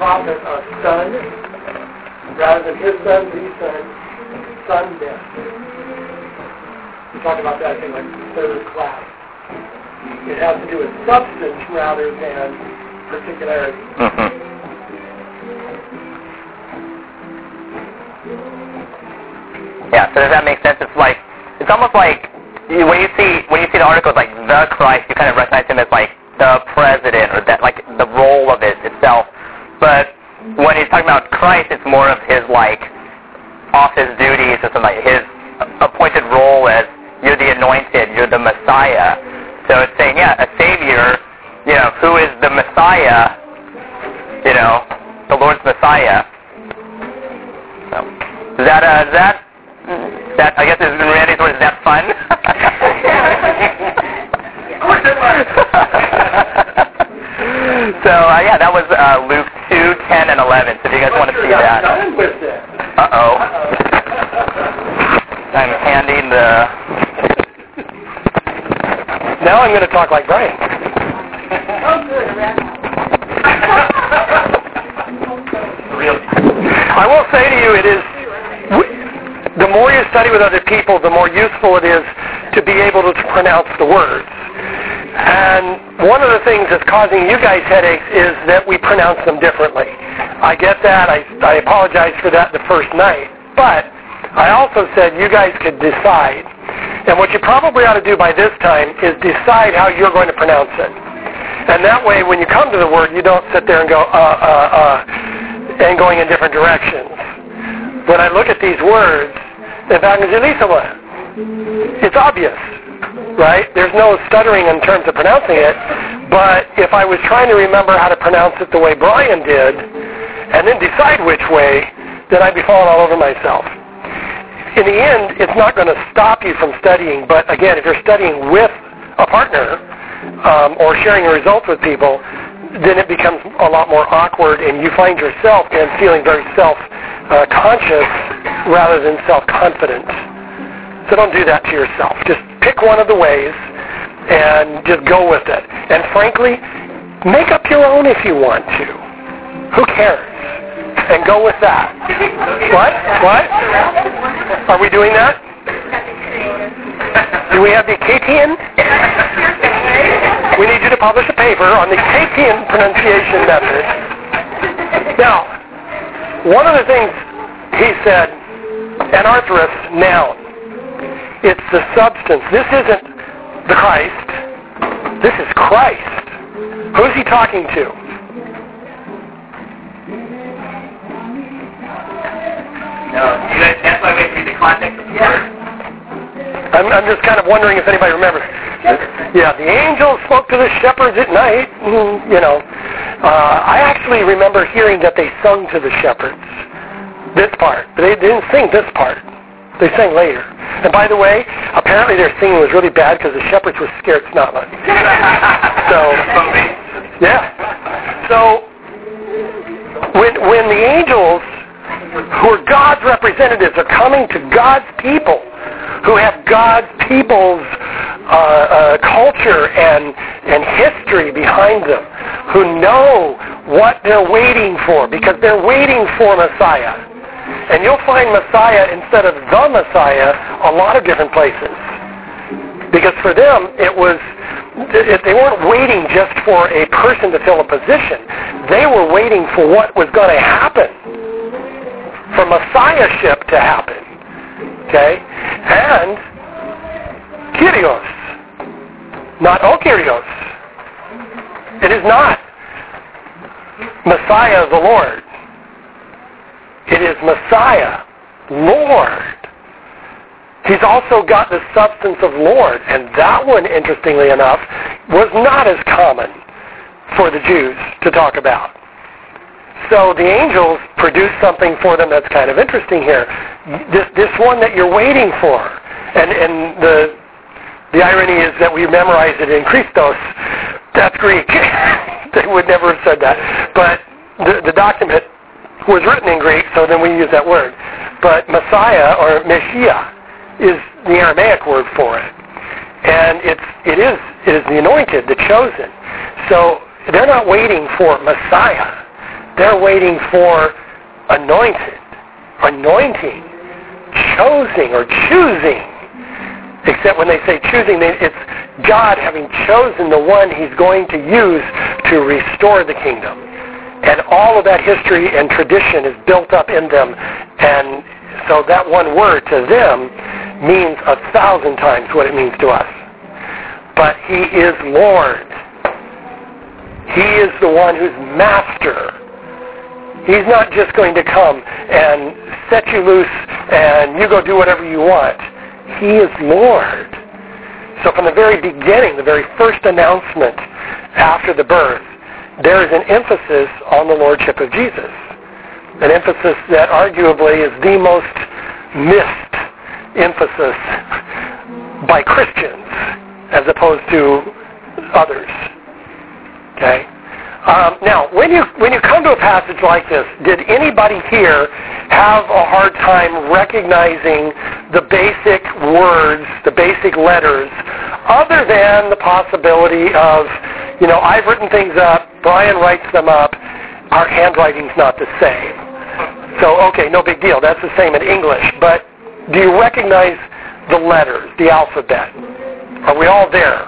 Prophet of son, rather than his son, the son, son death. We talked about that in like third class. It has to do with substance rather than particularity.
Yeah. So does that make sense? It's like it's almost like when you see when you see the articles like the Christ, you kind of recognize him as like the president or that like the role of it itself. But when he's talking about Christ, it's more of his like office duties or something like his appointed role as you're the anointed, you're the Messiah. So it's saying, yeah, a savior, you know, who is the Messiah, you know, the Lord's Messiah. So, is that, uh, is that, that, I guess is in Randy's words, is that fun? (laughs) (laughs) so, uh, yeah, that was uh, Luke 2, 10, and 11. So if you guys want to see that. Uh-oh. I'm handing the...
Now I'm going to talk like Brian.
Good.
I will say to you, it is the more you study with other people, the more useful it is to be able to pronounce the words. And one of the things that's causing you guys headaches is that we pronounce them differently. I get that. I, I apologize for that the first night. But I also said you guys could decide. And what you probably ought to do by this time is decide how you're going to pronounce it. And that way, when you come to the word, you don't sit there and go, uh, uh, uh, and going in different directions. When I look at these words, evangelism, it's obvious, right? There's no stuttering in terms of pronouncing it. But if I was trying to remember how to pronounce it the way Brian did, and then decide which way, then I'd be falling all over myself. In the end, it's not going to stop you from studying. But again, if you're studying with a partner um, or sharing your results with people, then it becomes a lot more awkward, and you find yourself then feeling very self-conscious rather than self-confident. So don't do that to yourself. Just pick one of the ways and just go with it. And frankly, make up your own if you want to. Who cares? And go with that. What? What? Are we doing that? Do we have the Katian? We need you to publish a paper on the Katian pronunciation method. Now, one of the things he said, anarthrous noun. It's the substance. This isn't the Christ. This is Christ. Who's he talking to?
No, guys, that's why we read the context of the word.
I'm, I'm just kind of wondering if anybody remembers. Yeah, the angels spoke to the shepherds at night. mm, You know, uh, I actually remember hearing that they sung to the shepherds. This part, but they didn't sing this part. They sang later. And by the way, apparently their singing was really bad because the shepherds were scared snotless. (laughs) So, yeah. So, when when the angels, who are God's representatives, are coming to God's people, who have God's people's uh, uh, culture and and history behind them, who know what they're waiting for, because they're waiting for Messiah. And you'll find Messiah instead of the Messiah a lot of different places. Because for them, it was, they weren't waiting just for a person to fill a position. They were waiting for what was going to happen, for Messiahship to happen. Okay? And Kyrios, not O Kyrios. It is not Messiah the Lord. It is Messiah, Lord. He's also got the substance of Lord, and that one, interestingly enough, was not as common for the Jews to talk about. So the angels produce something for them that's kind of interesting here. This this one that you're waiting for, and and the the irony is that we memorize it in Christos. That's Greek. (laughs) they would never have said that, but the the document was written in Greek, so then we use that word. But Messiah or Messiah is the Aramaic word for it, and it's it is it is the anointed, the chosen. So they're not waiting for Messiah they're waiting for anointed, anointing, choosing or choosing. Except when they say choosing, it's God having chosen the one he's going to use to restore the kingdom. And all of that history and tradition is built up in them. And so that one word to them means a thousand times what it means to us. But he is Lord. He is the one who's master He's not just going to come and set you loose and you go do whatever you want. He is Lord. So from the very beginning, the very first announcement after the birth, there is an emphasis on the Lordship of Jesus. An emphasis that arguably is the most missed emphasis by Christians as opposed to others. Okay? Um, now, when you when you come to a passage like this, did anybody here have a hard time recognizing the basic words, the basic letters, other than the possibility of, you know, I've written things up, Brian writes them up, our handwriting's not the same. So, okay, no big deal. That's the same in English. But do you recognize the letters, the alphabet? Are we all there?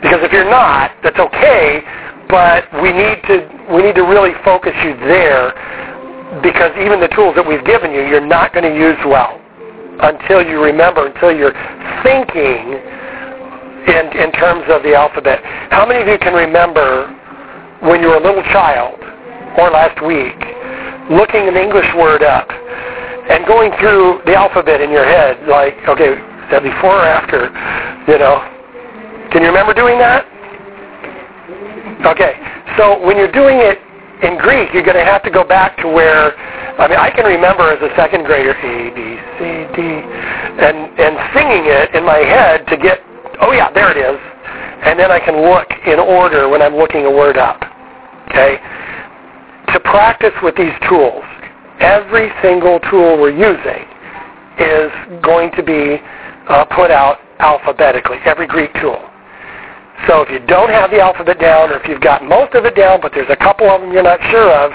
Because if you're not, that's okay but we need to we need to really focus you there because even the tools that we've given you, you're not going to use well until you remember, until you're thinking in in terms of the alphabet. How many of you can remember when you were a little child or last week looking an English word up and going through the alphabet in your head, like, okay, is that before or after? You know, can you remember doing that? Okay, so when you're doing it in Greek, you're going to have to go back to where, I mean, I can remember as a second grader, A, B, C, D, and, and singing it in my head to get, oh yeah, there it is. And then I can look in order when I'm looking a word up. Okay? To practice with these tools, every single tool we're using is going to be uh, put out alphabetically, every Greek tool. So if you don't have the alphabet down, or if you've got most of it down, but there's a couple of them you're not sure of,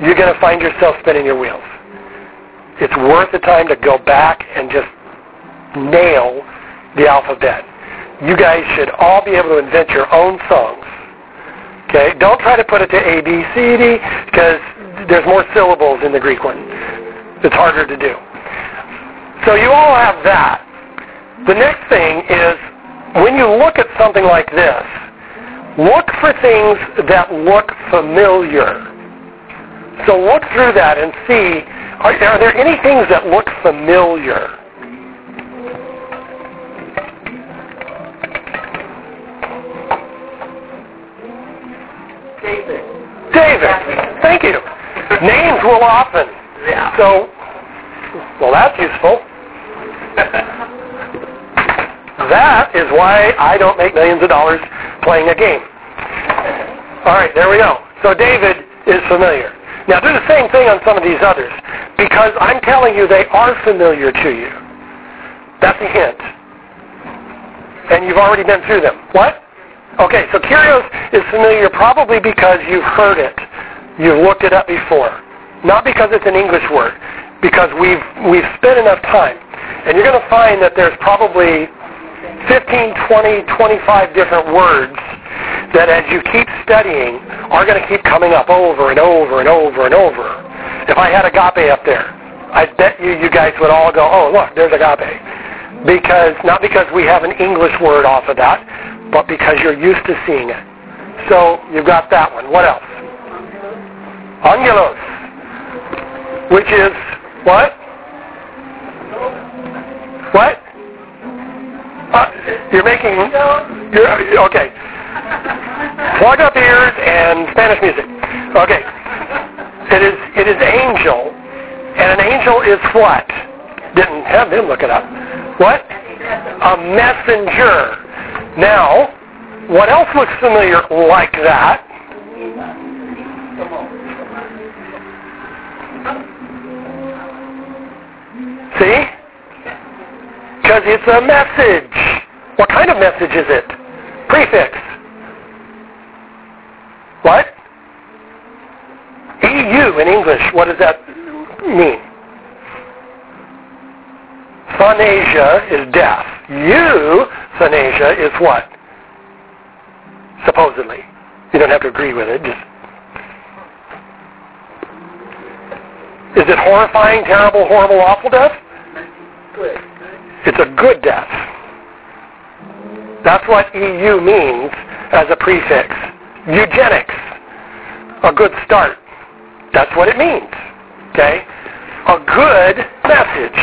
you're going to find yourself spinning your wheels. It's worth the time to go back and just nail the alphabet. You guys should all be able to invent your own songs. Okay? Don't try to put it to A, B, C, D, because there's more syllables in the Greek one. It's harder to do. So you all have that. The next thing is when you look at something like this, look for things that look familiar. So look through that and see, are, are there any things that look familiar?
David.
David. Thank you. Names will often.
Yeah.
So, well, that's useful. (laughs) That is why I don't make millions of dollars playing a game. All right, there we go. So David is familiar. Now do the same thing on some of these others because I'm telling you they are familiar to you. That's a hint. And you've already been through them. What? Okay, so Kyrios is familiar probably because you've heard it. You've looked it up before. Not because it's an English word, because we've, we've spent enough time. And you're going to find that there's probably 15, 20, 25 different words that as you keep studying are going to keep coming up over and over and over and over. If I had agape up there, I bet you you guys would all go, oh, look, there's agape. Because, not because we have an English word off of that, but because you're used to seeing it. So you've got that one. What else? Angelos, which is what? What? Uh, you're making. You're okay. Plug up ears and Spanish music. Okay. It is it is angel, and an angel is what? Didn't have them look it up. What? A messenger. Now, what else looks familiar like that? See? Because it's a message. What kind of message is it? Prefix. What? EU in English. What does that mean? Phonasia is deaf. You, phonasia, is what? Supposedly. You don't have to agree with it. Just Is it horrifying, terrible, horrible, awful death?
Good.
It's a good death. That's what EU means as a prefix. Eugenics. A good start. That's what it means. Okay? A good message.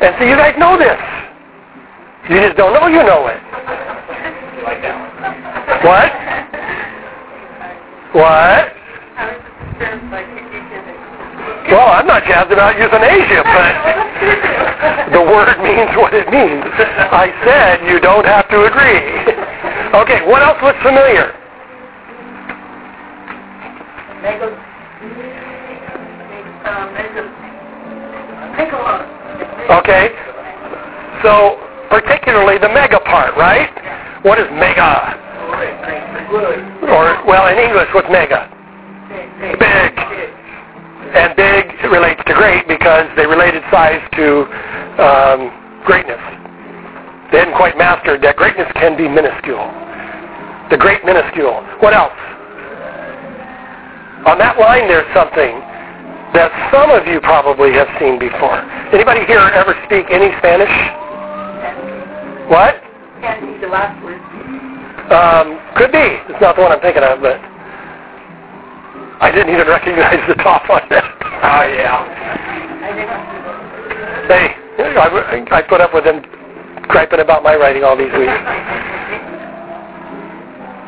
And so you guys know this. You just don't know you know it. What? What? Well, I'm not jazzed about euthanasia, but the word means what it means. I said you don't have to agree. Okay, what else looks familiar? Okay, so particularly the mega part, right? What is mega? Or, well, in English, what's mega? Big. And big relates to great because they related size to um, greatness. They hadn't quite mastered that greatness can be minuscule. The great minuscule. What else? On that line there's something that some of you probably have seen before. Anybody here ever speak any Spanish? What?
Can't be the last word.
Um, could be. It's not the one I'm thinking of, but I didn't even recognize the top on that. (laughs)
Oh, yeah.
Hey, I, I put up with them griping about my writing all these weeks.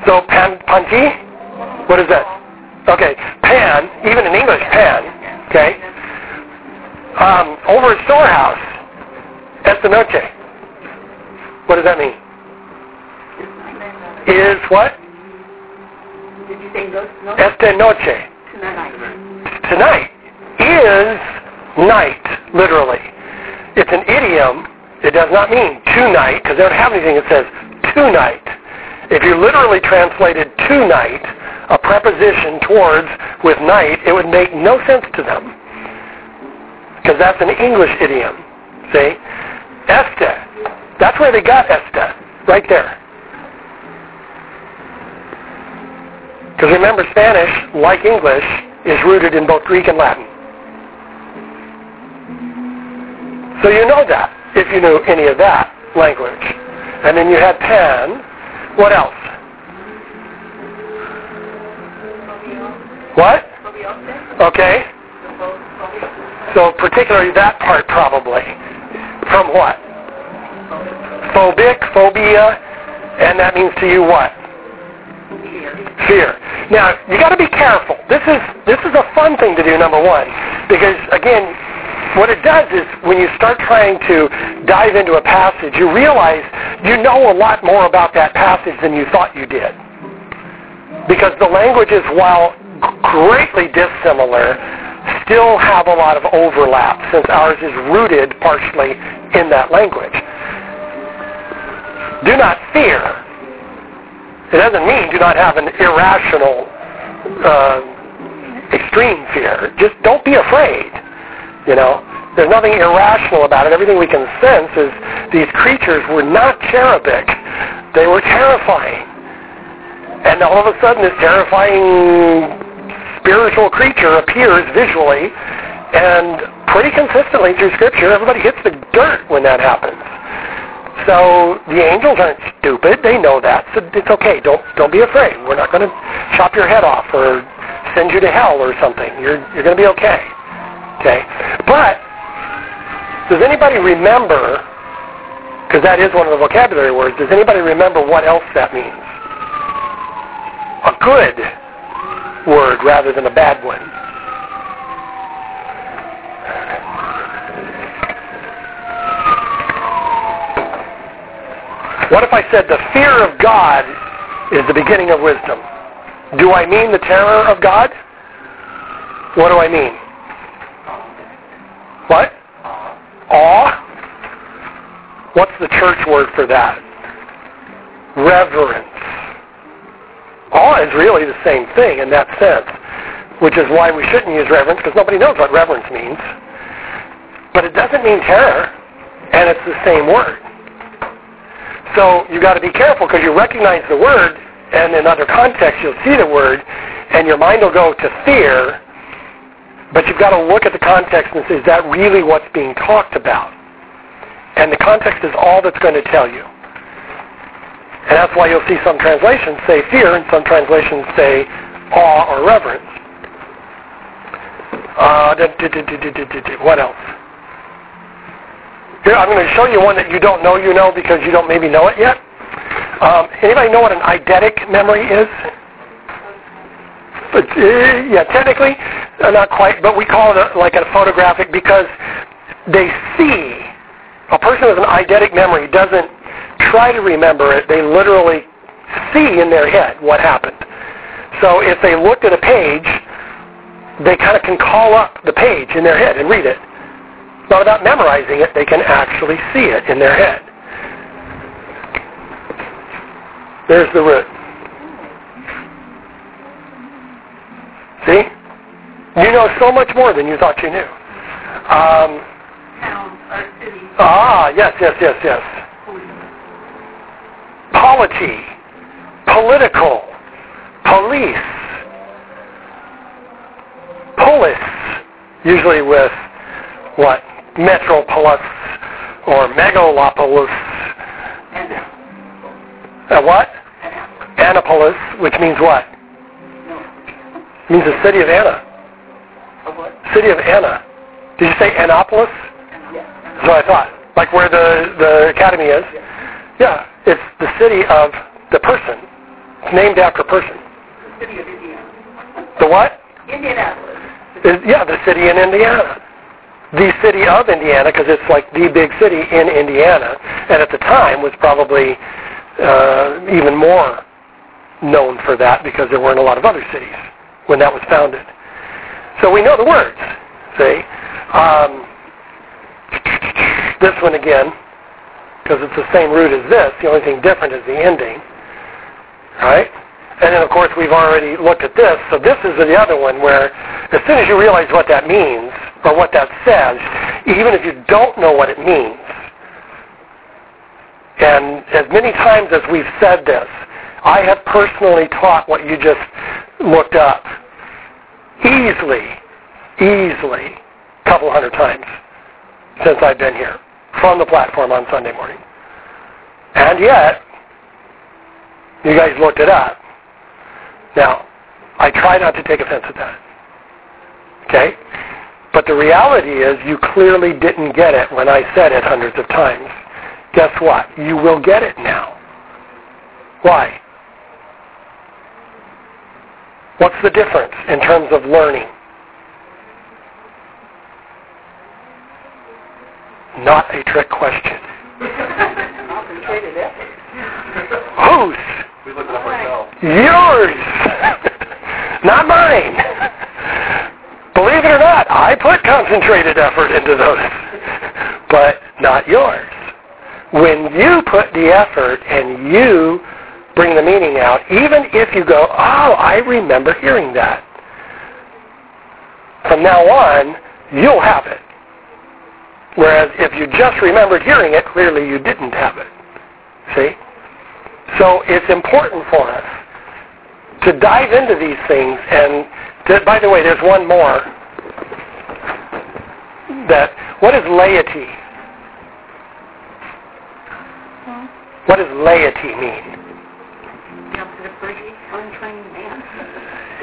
So pan, panti? What is that? Okay, pan, even in English, pan, okay? Um, over at storehouse, esta noche. What does that mean? Is what?
Did you say? No?
Esta noche.
Tonight.
Tonight is night, literally. It's an idiom. It does not mean tonight, because they don't have anything that says tonight. If you literally translated tonight, a preposition towards with night, it would make no sense to them. Because that's an English idiom. See? Esta. That's where they got esta. Right there. Because remember, Spanish, like English, is rooted in both Greek and Latin. So you know that, if you knew any of that language. And then you had pan. What else? What? Okay. So particularly that part probably. From what? Phobic, phobia, and that means to you what? Fear. Now, you got to be careful. This is this is a fun thing to do, number one, because again, what it does is when you start trying to dive into a passage, you realize you know a lot more about that passage than you thought you did. Because the languages, while greatly dissimilar, still have a lot of overlap since ours is rooted partially in that language. Do not fear. It doesn't mean do not have an irrational, uh, extreme fear. Just don't be afraid. You know, there's nothing irrational about it. Everything we can sense is these creatures were not cherubic. They were terrifying. And all of a sudden this terrifying spiritual creature appears visually and pretty consistently through Scripture, everybody hits the dirt when that happens. So the angels aren't stupid. They know that. So it's okay. Don't don't be afraid. We're not going to chop your head off or send you to hell or something. You're you're going to be okay. Okay, but does anybody remember? Because that is one of the vocabulary words. Does anybody remember what else that means? A good word rather than a bad one. What if I said the fear of God is the beginning of wisdom? Do I mean the terror of God? What do I mean? What? Awe? What's the church word for that? Reverence. Awe is really the same thing in that sense, which is why we shouldn't use reverence because nobody knows what reverence means. But it doesn't mean terror, and it's the same word. So you got to be careful because you recognize the word, and in other contexts you'll see the word, and your mind will go to fear. But you've got to look at the context and say, is that really what's being talked about? And the context is all that's going to tell you. And that's why you'll see some translations say fear and some translations say awe or reverence. Uh, what else? Here, I'm going to show you one that you don't know you know because you don't maybe know it yet. Um, anybody know what an eidetic memory is? But, uh, yeah, technically, uh, not quite, but we call it a, like a photographic because they see. A person with an eidetic memory doesn't try to remember it. They literally see in their head what happened. So if they looked at a page, they kind of can call up the page in their head and read it. Not about memorizing it. They can actually see it in their head. There's the root. See? You know so much more than you thought you knew. Um, ah, yes, yes, yes, yes. Polity, political, police, polis, usually with what? Metropolis or megalopolis. Uh, what? Annapolis, which means what? means the city of Anna. City of Anna. Did you say Annapolis? That's what I thought. Like where the, the academy is? Yeah. It's the city of the person. It's named after a person.
City of Indiana.
The what?
Indianapolis.
Is, yeah, the city in Indiana. The city of Indiana, because it's like the big city in Indiana, and at the time was probably uh, even more known for that because there weren't a lot of other cities when that was founded. So we know the words. See, um, this one again, because it's the same root as this. The only thing different is the ending, right? And then, of course, we've already looked at this. So this is the other one where as soon as you realize what that means or what that says, even if you don't know what it means, and as many times as we've said this, I have personally taught what you just looked up easily, easily, a couple hundred times since I've been here from the platform on Sunday morning. And yet, you guys looked it up. Now, I try not to take offense at that. Okay? But the reality is you clearly didn't get it when I said it hundreds of times. Guess what? You will get it now. Why? What's the difference in terms of learning? Not a trick question. (laughs) Whose?
We looked up ourselves.
Yours! (laughs) not mine. Believe it or not, I put concentrated effort into those, but not yours. When you put the effort and you bring the meaning out, even if you go, oh, I remember hearing that, from now on, you'll have it. Whereas if you just remembered hearing it, clearly you didn't have it. See? So it's important for us to dive into these things. And by the way, there's one more. That what is laity? What does laity mean?
The opposite of free, untrained man.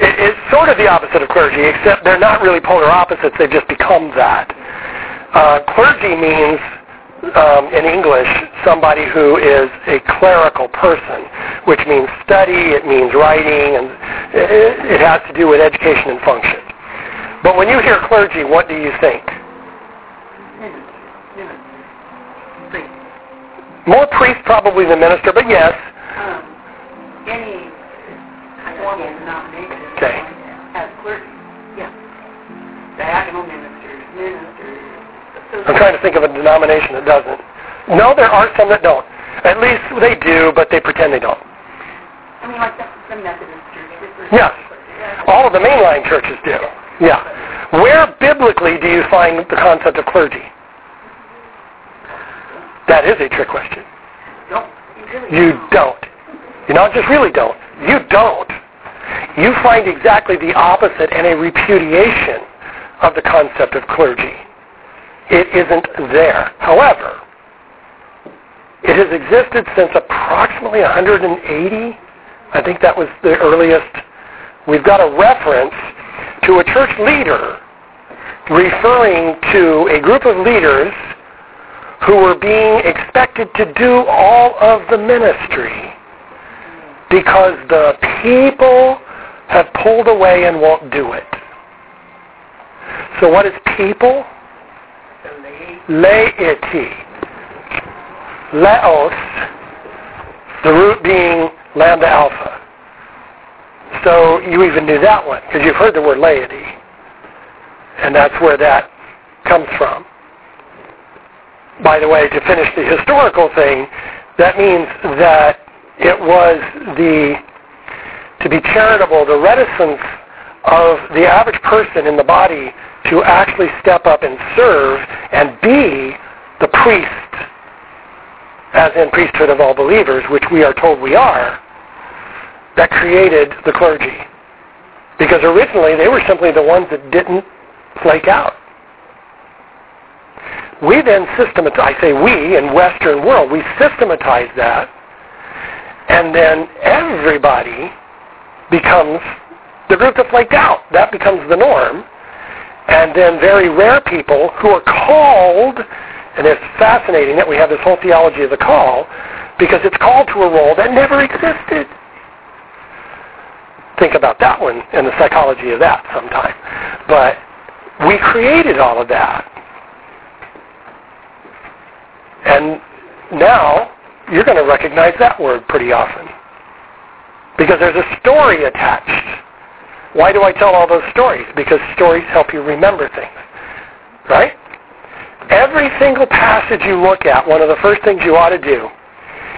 It, it's sort of the opposite of clergy, except they're not really polar opposites. They've just become that. Uh, clergy means, um, in English, somebody who is a clerical person, which means study, it means writing, and it, it has to do with education and function. But when you hear clergy, what do you think? More priest probably than minister, but yes.
Um, any formal denomination
Okay.
has clergy, yeah. Diaconal ministers, ministers,
I'm trying to think of a denomination that doesn't. No, there are some that don't. At least they do, but they pretend they don't.
I mean, like the, the Methodist Church.
Yes.
Yeah.
All of the mainline churches do. Yeah. Where biblically do you find the concept of clergy? That is a trick question.
Really
You don't. You not just really don't. You don't. You find exactly the opposite and a repudiation of the concept of clergy. It isn't there. However, it has existed since approximately 180. I think that was the earliest. We've got a reference to a church leader referring to a group of leaders who were being expected to do all of the ministry because the people have pulled away and won't do it. So what is people? Laity. Leos, the root being lambda alpha. So you even knew that one because you've heard the word laity. And that's where that comes from. By the way, to finish the historical thing, that means that it was the, to be charitable, the reticence of the average person in the body to actually step up and serve and be the priest, as in priesthood of all believers, which we are told we are, that created the clergy. Because originally they were simply the ones that didn't flake out. We then systematize, I say we in Western world, we systematize that, and then everybody becomes the group that's flaked out. That becomes the norm. And then very rare people who are called, and it's fascinating that we have this whole theology of the call, because it's called to a role that never existed. Think about that one and the psychology of that sometime. But we created all of that. And now you're going to recognize that word pretty often. Because there's a story attached. Why do I tell all those stories? Because stories help you remember things. Right? Every single passage you look at, one of the first things you ought to do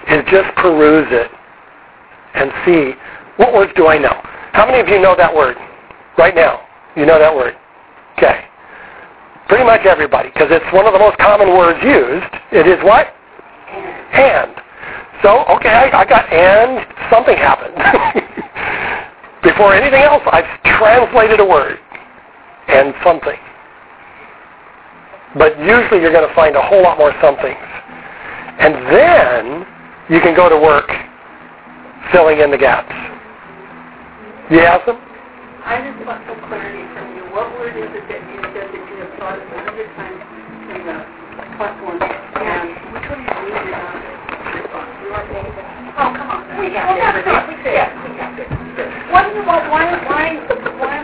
is just peruse it and see what words do I know. How many of you know that word? Right now. You know that word. Okay. Pretty much everybody, because it's one of the most common words used. It is what? And. So, okay, I, I got and, something happened. (laughs) Before anything else, I've translated a word and something. But usually you're going to find a whole lot more somethings. And then you can go to work filling in the gaps. You them?
I just want some clarity from you. What word is it that you have thought of a hundred times in the platform? And which one is you did not respond? You are David. Oh, come on. We got
Well,
We
it.
did. We got this. What do you want? Why, why, why?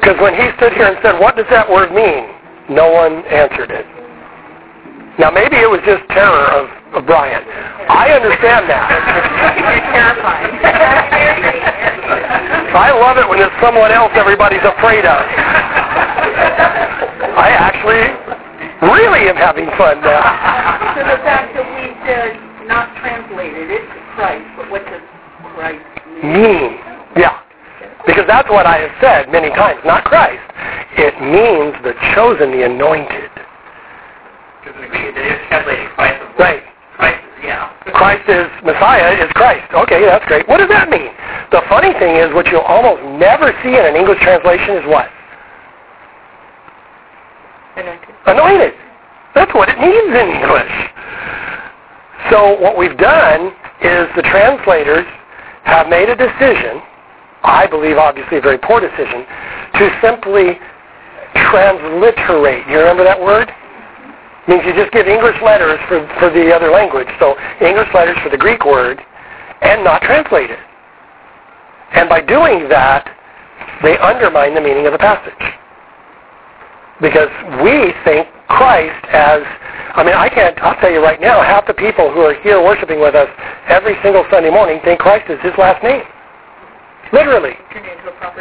Because when he stood here and said, what does that word mean? No one answered it. Now maybe it was just terror of, of Brian. I understand that. (laughs) (laughs) I love it when it's someone else everybody's afraid of. I actually really am having fun now. (laughs)
So the fact that we did not translated, it's Christ, but what does Christ mean?
Mean. Yeah. Because that's what I have said many times, not Christ. It means the chosen, the anointed.
Because we they translated Christ.
Right.
Christ, yeah.
Christ is Messiah is Christ. Okay, that's great. What does that mean? The funny thing is what you'll almost never see in an English translation is what? Anointed. That's what it means in English. So what we've done is the translators have made a decision I believe obviously a very poor decision, to simply transliterate. You remember that word? It means you just give English letters for, for the other language. So English letters for the Greek word and not translate it. And by doing that, they undermine the meaning of the passage. Because we think Christ as, I mean, I can't, I'll tell you right now, half the people who are here worshiping with us every single Sunday morning think Christ is his last name. Literally.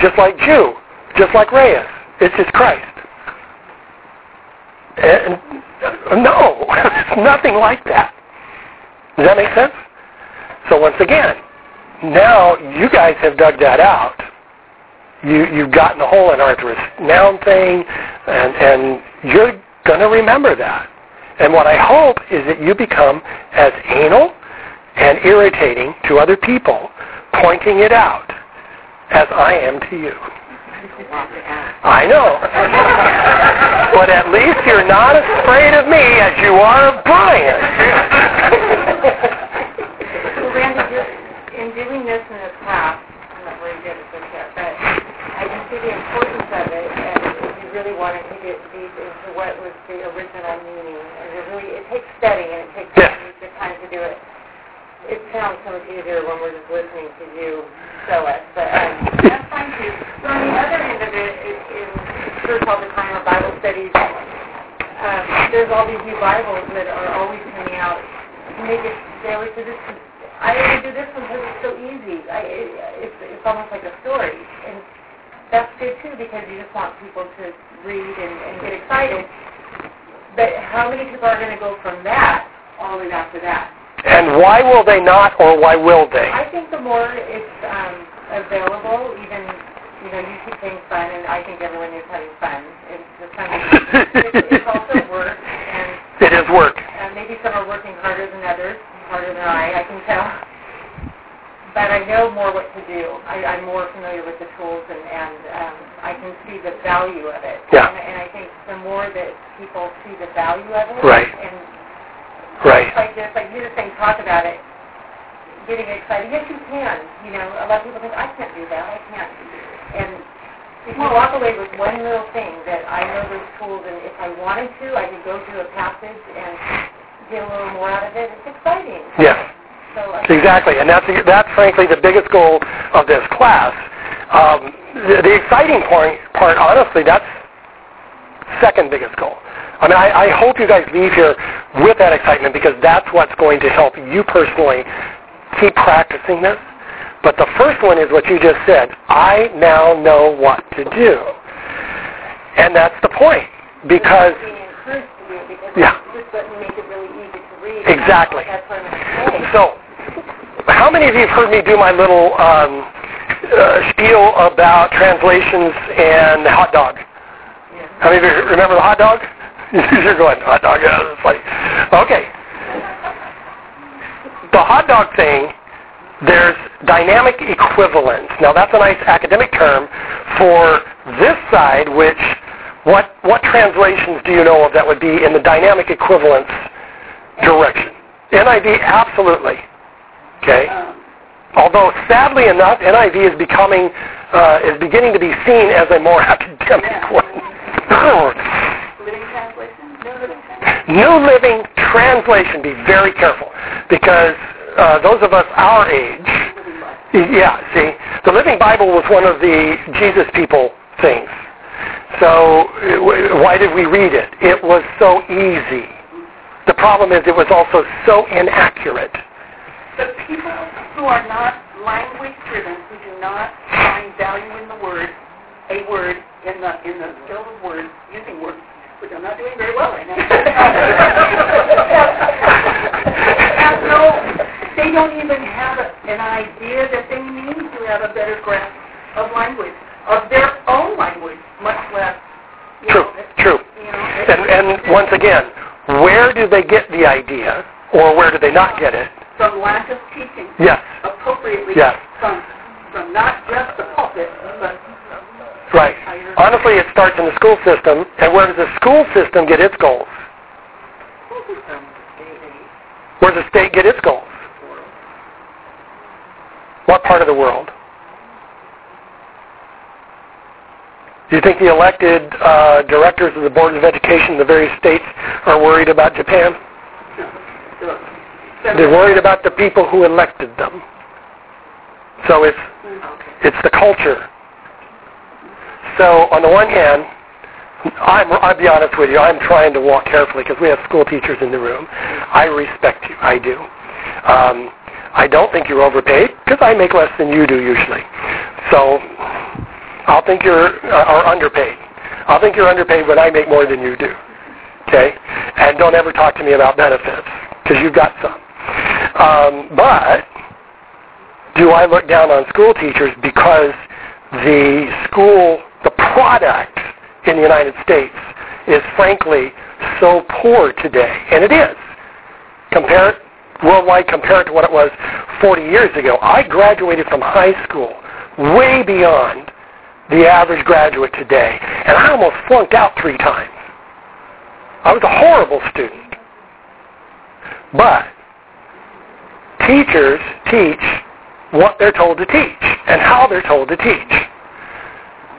Just like Jew, just like Reyes. It's just Christ. And, no, (laughs) it's nothing like that. Does that make sense? So once again, now you guys have dug that out. You, you've gotten the whole anarthrous noun thing, and, and you're going to remember that. And what I hope is that you become as anal and irritating to other people, pointing it out, as I am to you. I know. (laughs) but at least you're not as afraid of me as you are of Brian.
well, Randy, in doing this in this class, I'm not very good at this yet, but I can see the importance of it, and if you really wanted to get deep into what was the original meaning, and it really, it takes studying and it takes
yes.
the time to do it. It sounds so much easier when we're just listening to you show us, but um, that's fine too. But on the other end of it, it in church all the time or Bible studies, um, there's all these new Bibles that are always coming out to make it. Always say this. I only do this one because it's so easy. I, it, it's it's almost like a story, and that's good too because you just want people to read and, and get excited. But how many people are going to go from that all the way after that?
And why will they not, or why will they?
I think the more it's um, available, even you know, you keep things fun, and I think everyone is having fun. It's just fun. (laughs) it's, it's also work, and
it is work.
Uh, maybe some are working harder than others, harder than I. I can tell. But I know more what to do. I, I'm more familiar with the tools, and, and um, I can see the value of it.
Yeah.
And, and I think the more that people see the value of it,
right.
and
Right.
Like this, like you just saying, talk about it, getting excited. Yes, you can. You know, a lot of people think, I can't do that. I can't. And if you walk away with one little thing that I know those tools, and if I wanted to, I could go through a passage and get a little more out of it. It's exciting.
Yes. Exactly, and that's that's frankly the biggest goal of this class. Um, the, the exciting part, part, honestly, that's second biggest goal. I mean, I, I hope you guys leave here with that excitement because that's what's going to help you personally keep practicing this. But the first one is what you just said. I now know what to do. And that's the point. Because, yeah. Exactly. So, how many of you have heard me do my little um, uh, spiel about translations and hot dog? How many of you remember the hot dog? (laughs) You're going, hot dog, yeah, it's like, okay. The hot dog thing, there's dynamic equivalence. Now that's a nice academic term for this side, which, what, what translations do you know of that would be in the dynamic equivalence direction? NIV, absolutely. Okay? Although sadly enough, NIV is becoming, uh, is beginning to be seen as a more (laughs) academic one. New Living Translation. No living translation be very careful because uh, those of us our age, yeah, see, the Living Bible was one of the Jesus people things. So why did we read it? It was so easy. The problem is it was also so inaccurate.
But people who are not language driven, who do not find value in the word, a word in the in the skill of words, using words, which I'm not doing very well right now. (laughs) have no, they don't even have a, an idea that they need to have a better grasp of language, of their own language, much less.
True,
know,
true.
You know,
And, and once again, where do they get the idea, or where do they not get it?
from lack of teaching
Yes,
appropriately
Yes.
from from not just the pulpit, but
right. Honestly, it starts in the school system, and where does the school system get its goals? Where does the state get its goals? What part of the world? Do you think the elected uh, directors of the boards of education in the various states are worried about Japan? They're worried about the people who elected them. So it's it's the culture. So on the one hand, I'm, I'll be honest with you, I'm trying to walk carefully because we have school teachers in the room. I respect you. I do. Um, I don't think you're overpaid because I make less than you do usually. So I'll think you're uh, or underpaid. I'll think you're underpaid when I make more than you do. Okay? And don't ever talk to me about benefits because you've got some. Um, but do I look down on school teachers because the school, the product in the United States is frankly so poor today, and it is. Compare it worldwide, compare it to what it was 40 years ago. I graduated from high school way beyond the average graduate today, and I almost flunked out three times. I was a horrible student. But teachers teach what they're told to teach and how they're told to teach.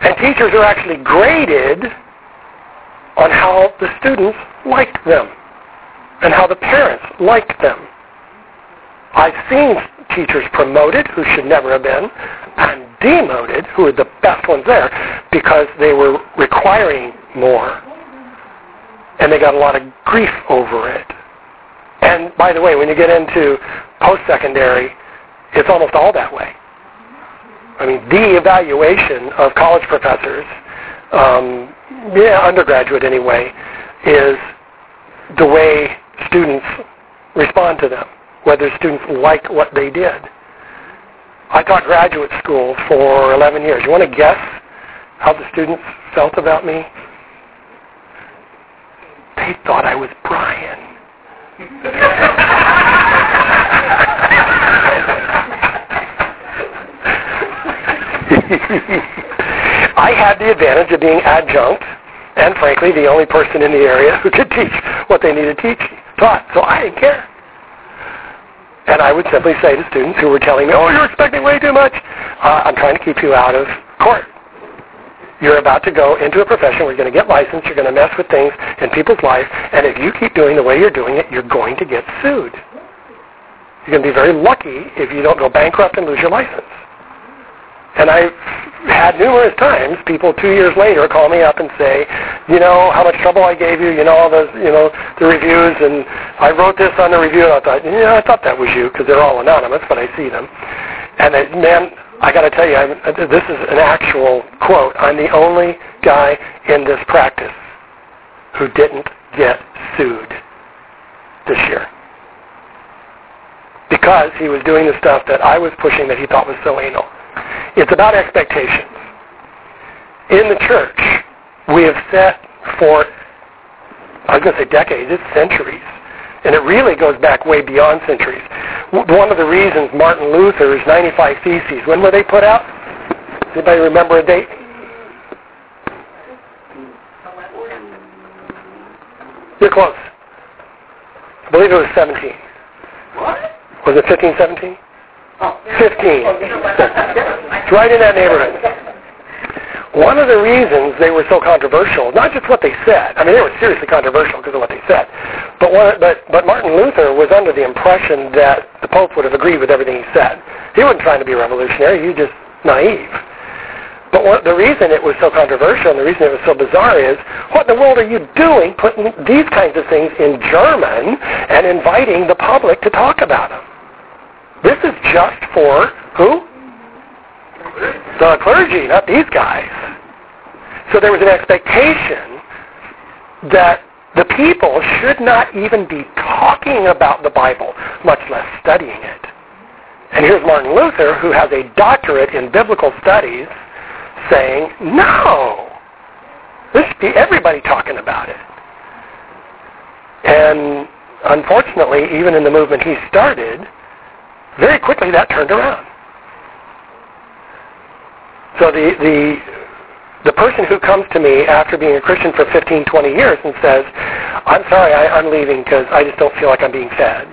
And teachers are actually graded on how the students liked them and how the parents liked them. I've seen teachers promoted who should never have been and demoted who were the best ones there because they were requiring more. And they got a lot of grief over it. And by the way, when you get into post-secondary, it's almost all that way. I mean, the evaluation of college professors, um, yeah, undergraduate anyway, is the way students respond to them, whether students like what they did. I taught graduate school for 11 years. You want to guess how the students felt about me? They thought I was Brian. I had the advantage of being adjunct and frankly the only person in the area who could teach what they needed to teach taught. So I didn't care. And I would simply say to students who were telling me, oh, you're expecting way too much, uh, I'm trying to keep you out of court. You're about to go into a profession where you're going to get licensed, you're going to mess with things in people's life, and if you keep doing the way you're doing it, you're going to get sued. You're going to be very lucky if you don't go bankrupt and lose your license. And I've had numerous times people two years later call me up and say, you know how much trouble I gave you, you know all the you know the reviews, and I wrote this on the review, and I thought, yeah, I thought that was you because they're all anonymous, but I see them. And I, man, I got to tell you, I'm, this is an actual quote. I'm the only guy in this practice who didn't get sued this year because he was doing the stuff that I was pushing that he thought was so anal. It's about expectations. In the church, we have set for, I was going to say decades, it's centuries. And it really goes back way beyond centuries. One of the reasons Martin Luther's 95 Theses, when were they put out? Does anybody remember a date? You're close. I believe it was 17.
What?
Was it 15, 17?
Oh.
15. It's right in that neighborhood. One of the reasons they were so controversial, not just what they said, I mean, they were seriously controversial because of what they said, but, one, but, but Martin Luther was under the impression that the Pope would have agreed with everything he said. He wasn't trying to be revolutionary, he was just naive. But what, the reason it was so controversial and the reason it was so bizarre is, what in the world are you doing putting these kinds of things in German and inviting the public to talk about them? This is just for who? The clergy, not these guys. So there was an expectation that the people should not even be talking about the Bible, much less studying it. And here's Martin Luther, who has a doctorate in biblical studies, saying, no, this should be everybody talking about it. And unfortunately, even in the movement he started, very quickly that turned around. So the, the, the person who comes to me after being a Christian for 15, 20 years and says, I'm sorry, I, I'm leaving because I just don't feel like I'm being fed.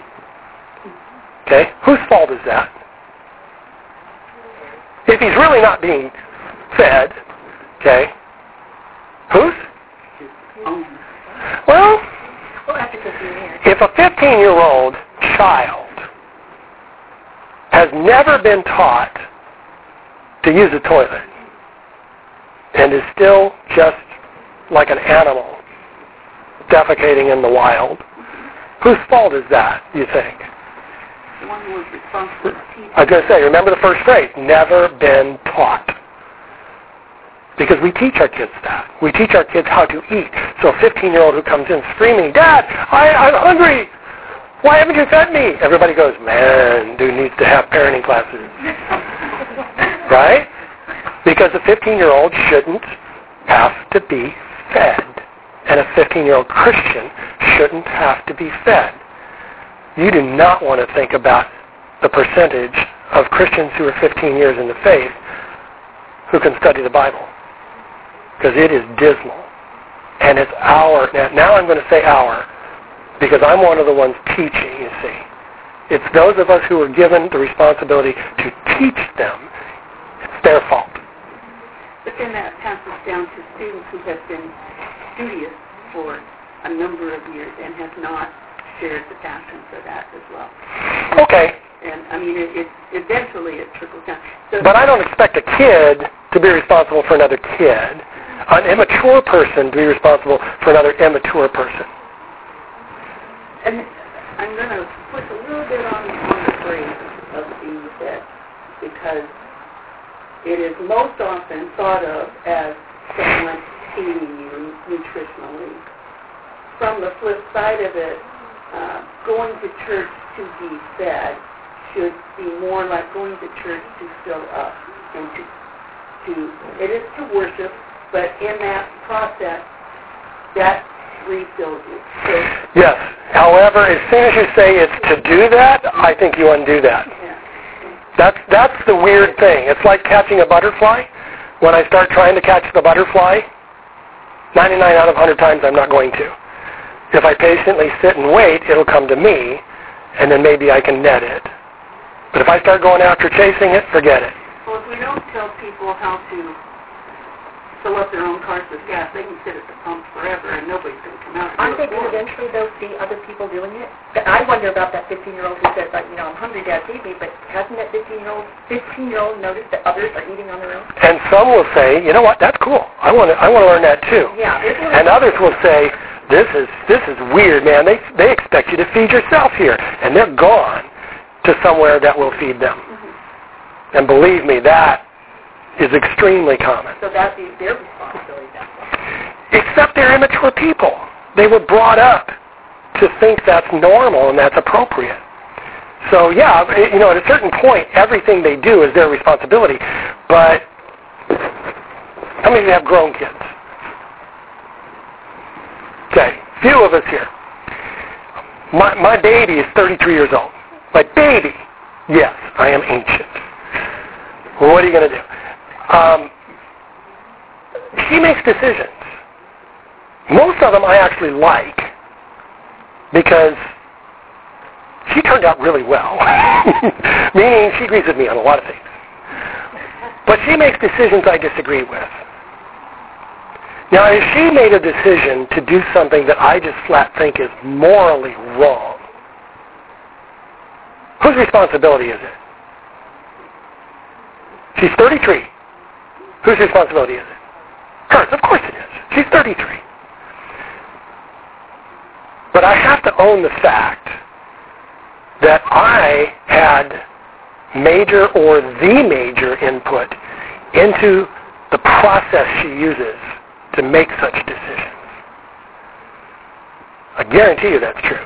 Okay? Whose fault is that? If he's really not being fed, okay, Whose? Well,
Well, after 15 years.
if a 15-year-old child has never been taught to use a toilet and is still just like an animal defecating in the wild, whose fault is that, you think?
The one who was responsible for.
I was going to say, remember the first phrase, never been taught. Because we teach our kids that. We teach our kids how to eat. So a 15-year-old who comes in screaming, Dad, I, I'm hungry. Why haven't you fed me? Everybody goes, man, dude need to have parenting classes. (laughs) right? Because a 15-year-old shouldn't have to be fed. And a 15-year-old Christian shouldn't have to be fed. You do not want to think about the percentage of Christians who are 15 years in the faith who can study the Bible. Because it is dismal. And it's our, now, now I'm going to say our, because I'm one of the ones teaching, you see. It's those of us who are given the responsibility to teach them. It's their fault.
But then that passes down to students who have been studious for a number of years and have not shared the passion for that as well.
Okay,
And I mean, it, it eventually it trickles down. So
but I don't expect a kid to be responsible for another kid. An immature person to be responsible for another immature person.
And I'm going to push a little bit on, the phrase of fed because it is most often thought of as someone feeding you nutritionally. From the flip side of it, uh, going to church to be fed should be more like going to church to fill up and to to it is to worship, but in that process, that refills you. So
Yes. However, as soon as you say it's to do that, I think you undo that. That's that's the weird thing. It's like catching a butterfly. When I start trying to catch the butterfly, 99 out of 100 times I'm not going to. If I patiently sit and wait, it'll come to me, and then maybe I can net it. But if I start going after chasing it, forget it.
Well, if we don't tell people how to fill up their own cars with gas, they can sit at the pump forever and nobody's going to come out. and
Aren't
do
they
it
going to
for them.
eventually, though, see other people doing it? But I wonder about that 15-year-old who says, like, you know, I'm hungry, Dad, feed me, but hasn't that 15-year-old 15-year-old noticed that others are eating on their own?
And some will say, you know what, that's cool. I want to I want to learn that too.
Yeah. it's one of
And others will say, this is this is weird, man. They they expect you to feed yourself here, and they're gone to somewhere that will feed them. Mm-hmm. And believe me, that is extremely common.
So that'd be their responsibility.
Except they're immature people. They were brought up to think that's normal and that's appropriate. So yeah, you know, at a certain point, everything they do is their responsibility. But how many of you have grown kids? Okay, few of us here. My my baby is 33 years old. My baby. Yes, I am ancient. Well, what are you going to do? Um, she makes decisions. Most of them I actually like because she turned out really well. (laughs) Meaning she agrees with me on a lot of things. But she makes decisions I disagree with. Now, if she made a decision to do something that I just flat think is morally wrong, whose responsibility is it? She's 33. Whose responsibility is it? Hers, of course it is. She's 33. But I have to own the fact that I had major or the major input into the process she uses to make such decisions. I guarantee you that's true.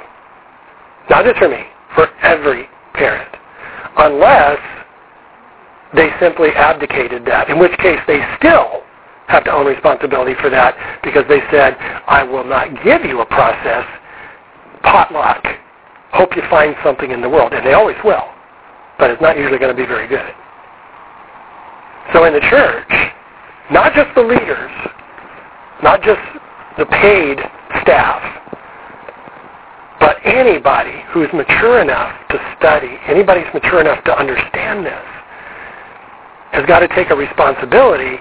Not just for me, for every parent. Unless they simply abdicated that, in which case they still have to own responsibility for that because they said, I will not give you a process, potluck, hope you find something in the world. And they always will, but it's not usually going to be very good. So in the church, not just the leaders, not just the paid staff, but anybody who's mature enough to study, anybody who's mature enough to understand this, has got to take a responsibility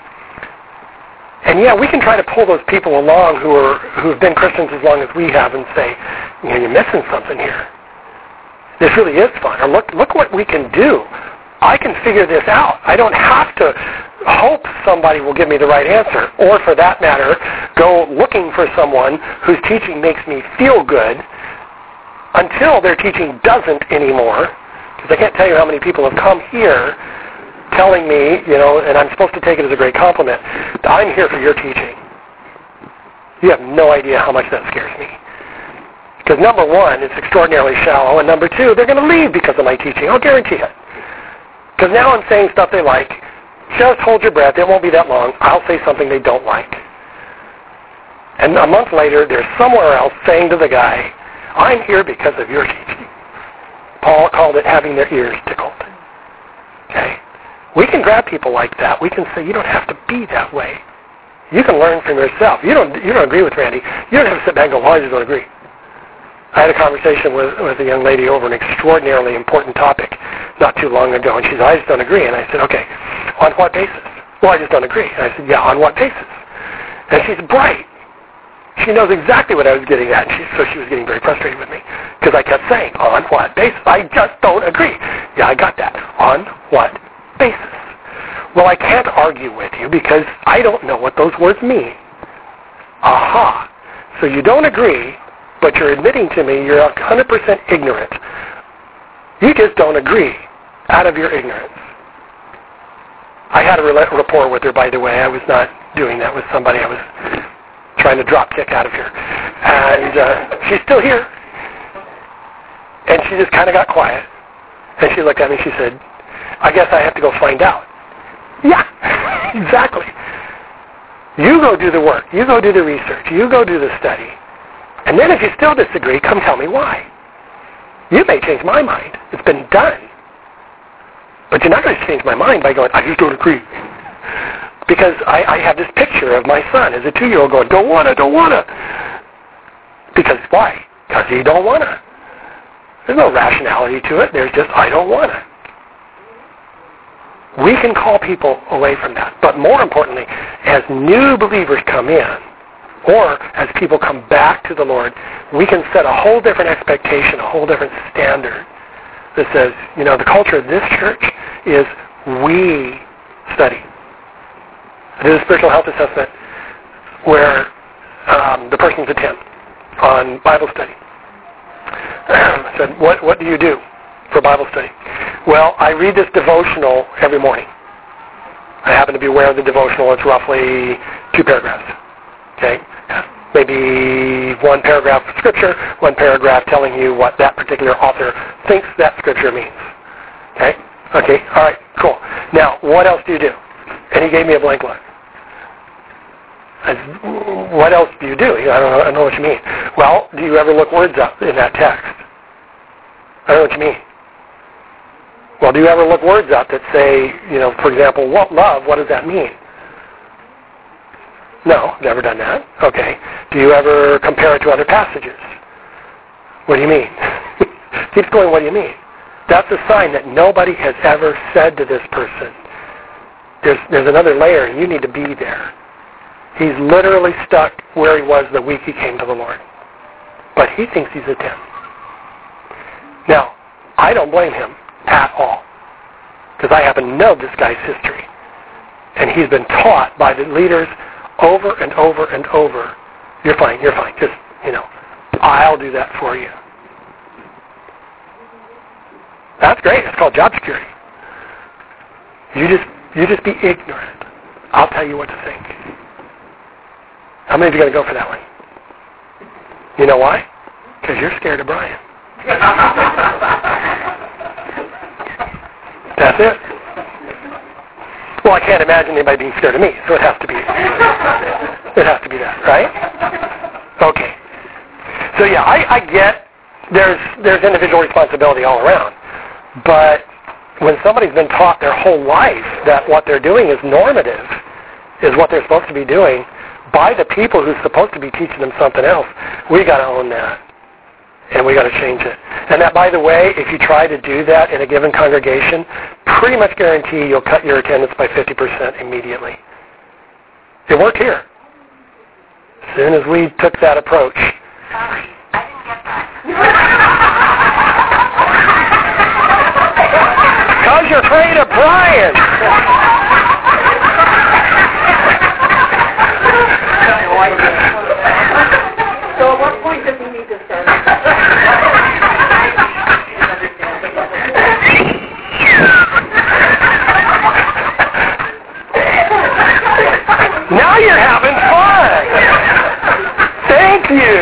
And yeah, we can try to pull those people along who are who have been Christians as long as we have and say, you know, you're missing something here. This really is fun. Or look look what we can do. I can figure this out. I don't have to hope somebody will give me the right answer. Or for that matter, go looking for someone whose teaching makes me feel good until their teaching doesn't anymore. Because I can't tell you how many people have come here telling me, you know, and I'm supposed to take it as a great compliment, that I'm here for your teaching. You have no idea how much that scares me. Because number one, it's extraordinarily shallow, and number two, they're going to leave because of my teaching. I'll guarantee it. Because now I'm saying stuff they like. Just hold your breath. It won't be that long. I'll say something they don't like. And a month later, they're somewhere else saying to the guy, I'm here because of your teaching. Paul called it having their ears tickled. Okay? We can grab people like that. We can say, you don't have to be that way. You can learn from yourself. You don't, you don't agree with Randy. You don't have to sit back and go, well, I just don't agree. I had a conversation with, with a young lady over an extraordinarily important topic not too long ago, and she said, I just don't agree. And I said, okay, on what basis? Well, I just don't agree. And I said, yeah, on what basis? And she's bright. She knows exactly what I was getting at, she, so she was getting very frustrated with me because I kept saying, on what basis? I just don't agree. Yeah, I got that. On what basis? Well, I can't argue with you because I don't know what those words mean. Aha. So you don't agree, but you're admitting to me you're 100% ignorant. You just don't agree out of your ignorance. I had a rapport with her, by the way. I was not doing that with somebody. I was trying to drop kick out of here. And uh, she's still here. And she just kind of got quiet. And she looked at me and she said, I guess I have to go find out. Yeah, (laughs) exactly. You go do the work. You go do the research. You go do the study. And then if you still disagree, come tell me why. You may change my mind. It's been done. But you're not going to change my mind by going, I just don't agree. (laughs) Because I, I have this picture of my son as a two-year-old going, don't wanna, don't wanna. Because why? Because he don't wanna. There's no rationality to it. There's just, I don't wanna. We can call people away from that. But more importantly, as new believers come in, or as people come back to the Lord, we can set a whole different expectation, a whole different standard that says, you know, the culture of this church is we study. I did a spiritual health assessment where um, the person's a 10 on Bible study. (clears throat) I said, what, what do you do for Bible study? Well, I read this devotional every morning. I happen to be aware of the devotional. It's roughly two paragraphs. Okay? Maybe one paragraph of scripture, one paragraph telling you what that particular author thinks that scripture means. Okay? Okay, all right, cool. Now, what else do you do? And he gave me a blank look. Said, what else do you do? I don't, know, I don't know what you mean. Well, do you ever look words up in that text? I don't know what you mean. Well, do you ever look words up that say, you know, for example, what love, what does that mean? No, never done that. Okay. Do you ever compare it to other passages? What do you mean? (laughs) Keeps going, what do you mean? That's a sign that nobody has ever said to this person, there's, there's another layer, and you need to be there. He's literally stuck where he was the week he came to the Lord. But he thinks he's a 10. Now, I don't blame him at all. Because I happen to know this guy's history. And he's been taught by the leaders over and over and over, you're fine, you're fine. Just, you know, I'll do that for you. That's great. It's called job security. You just you just be ignorant. I'll tell you what to think. How many of you are going to go for that one? You know why? Because you're scared of Brian. (laughs) That's it. Well, I can't imagine anybody being scared of me, so it has to be. It has to be that, right? Okay. So yeah, I, I get there's there's individual responsibility all around, but when somebody's been taught their whole life that what they're doing is normative, is what they're supposed to be doing, by the people who's supposed to be teaching them something else, we got to own that and we got to change it. And that, by the way, if you try to do that in a given congregation, pretty much guarantee you'll cut your attendance by 50% immediately. It worked here. As soon as we took that approach.
Sorry, I didn't get that.
Because you're afraid of Brian. (laughs) (laughs)
So at what point does he need to start?
Now you're having fun. Thank you.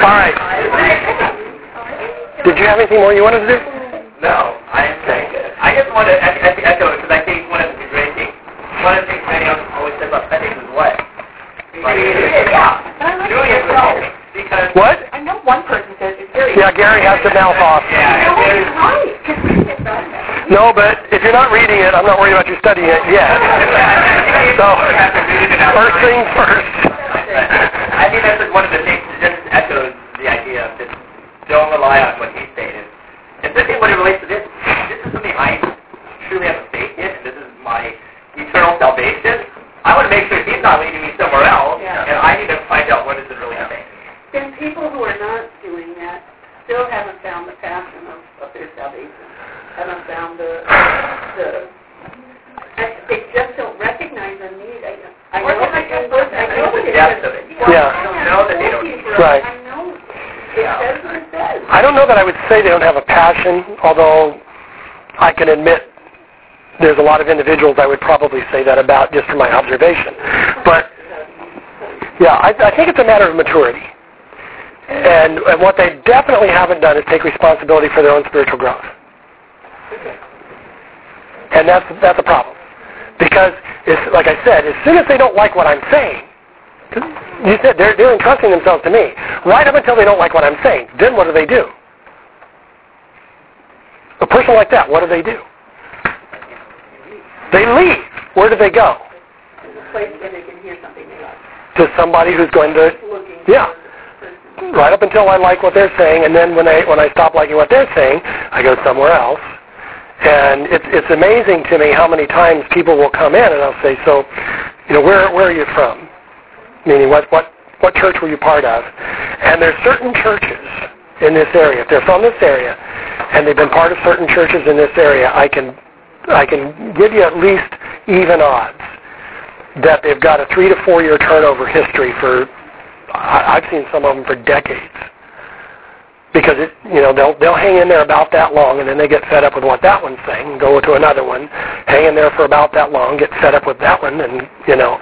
All right. Did you have anything more you wanted to do?
No, I am saying. I just want to I, I, echo it because I think one of the great things, one of the things many of us always say about ethics is what? Like,
Yeah.
doing it right. Because
What?
I know one person says it's very.
Yeah, Gary has to mouth off.
yeah,
No,
there's,
he's right. 'cause we get that.
No, but if you're not reading it, I'm not worried about you studying it yet. So, first things first.
I think that's one of the things that just echoes the idea of just don't rely on what he stated. Especially when it relates to this. This is something I truly have a faith in, and this is my eternal salvation. I want to make sure he's not leading me somewhere else,
Yeah.
and I need to find out what is it really saying.
Then people who are not doing that still haven't found the passion of, of their salvation. Haven't found the the. I- They just don't recognize the need. I, I know
Or
that
they
in person. I know it is.
depth of it.
Yeah.
I don't know that they don't need it.
Right.
I know. It says what it says.
I don't know that I would say they don't although I can admit there's a lot of individuals I would probably say that about just from my observation. But yeah, I, I think it's a matter of maturity. And, and what they definitely haven't done is take responsibility for their own spiritual growth. And that's that's a problem. Because it's like I said, as soon as they don't like what I'm saying, you said they're they're entrusting themselves to me. Right up until they don't like what I'm saying, then what do they do? A person like that, what do they do? They leave. Where do they go? To somebody who's going to Yeah. Right up until I like what they're saying, and then when I when I stop liking what they're saying, I go somewhere else. And it's it's amazing to me how many times people will come in and I'll say, so, you know, where where are you from? Meaning, what what what church were you part of? And there's certain churches in this area. If they're from this area, and they've been part of certain churches in this area, I can I can give you at least even odds that they've got a three to four year turnover history for I've seen some of them for decades. Because it, you know, they'll they'll hang in there about that long, and then they get fed up with what that one's saying, go to another one, hang in there for about that long, get fed up with that one, and you know,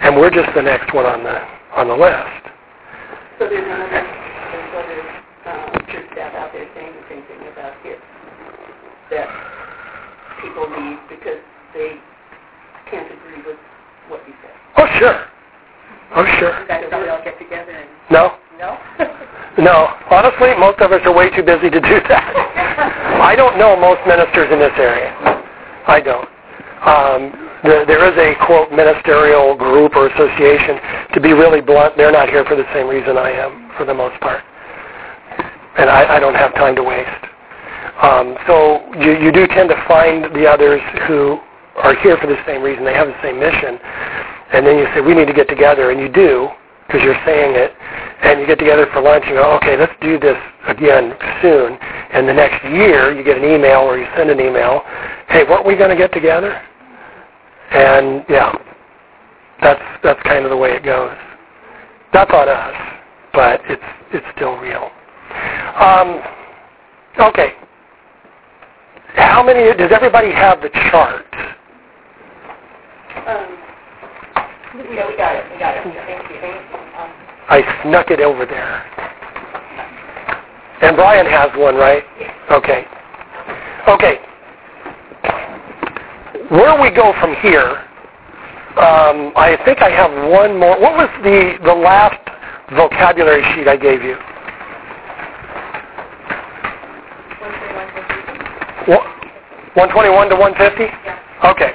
and we're just the next one on the on the list.
So there's another, there's other um, church staff out there saying the same thing about kids. That people leave because they can't agree with what you say.
Oh sure, oh sure.
That's why we all get together and,
No,
no? (laughs)
no. Honestly, most of us are way too busy to do (laughs) that. I don't know most ministers in this area. I don't. Um, there, there is a quote ministerial group or association. To be really blunt, they're not here for the same reason I am, for the most part. And I, I don't have time to waste. Um, so you, you do tend to find the others who are here for the same reason. They have the same mission. And then you say, we need to get together. And you do, because you're saying it. And you get together for lunch and you go, okay, let's do this again soon. And the next year, you get an email or you send an email, hey, weren't we going to get together? And yeah, that's that's kind of the way it goes. That's on us, but it's it's still real. Um, okay. How many? Does everybody have the chart?
Um,
Yeah, we got it, we got it. Thank you. Um,
I snuck it over there. And Brian has one, right? Okay. Okay. Where we go from here, um, I think I have one more. What was the, the last vocabulary sheet I gave you? 121 to 150? Okay.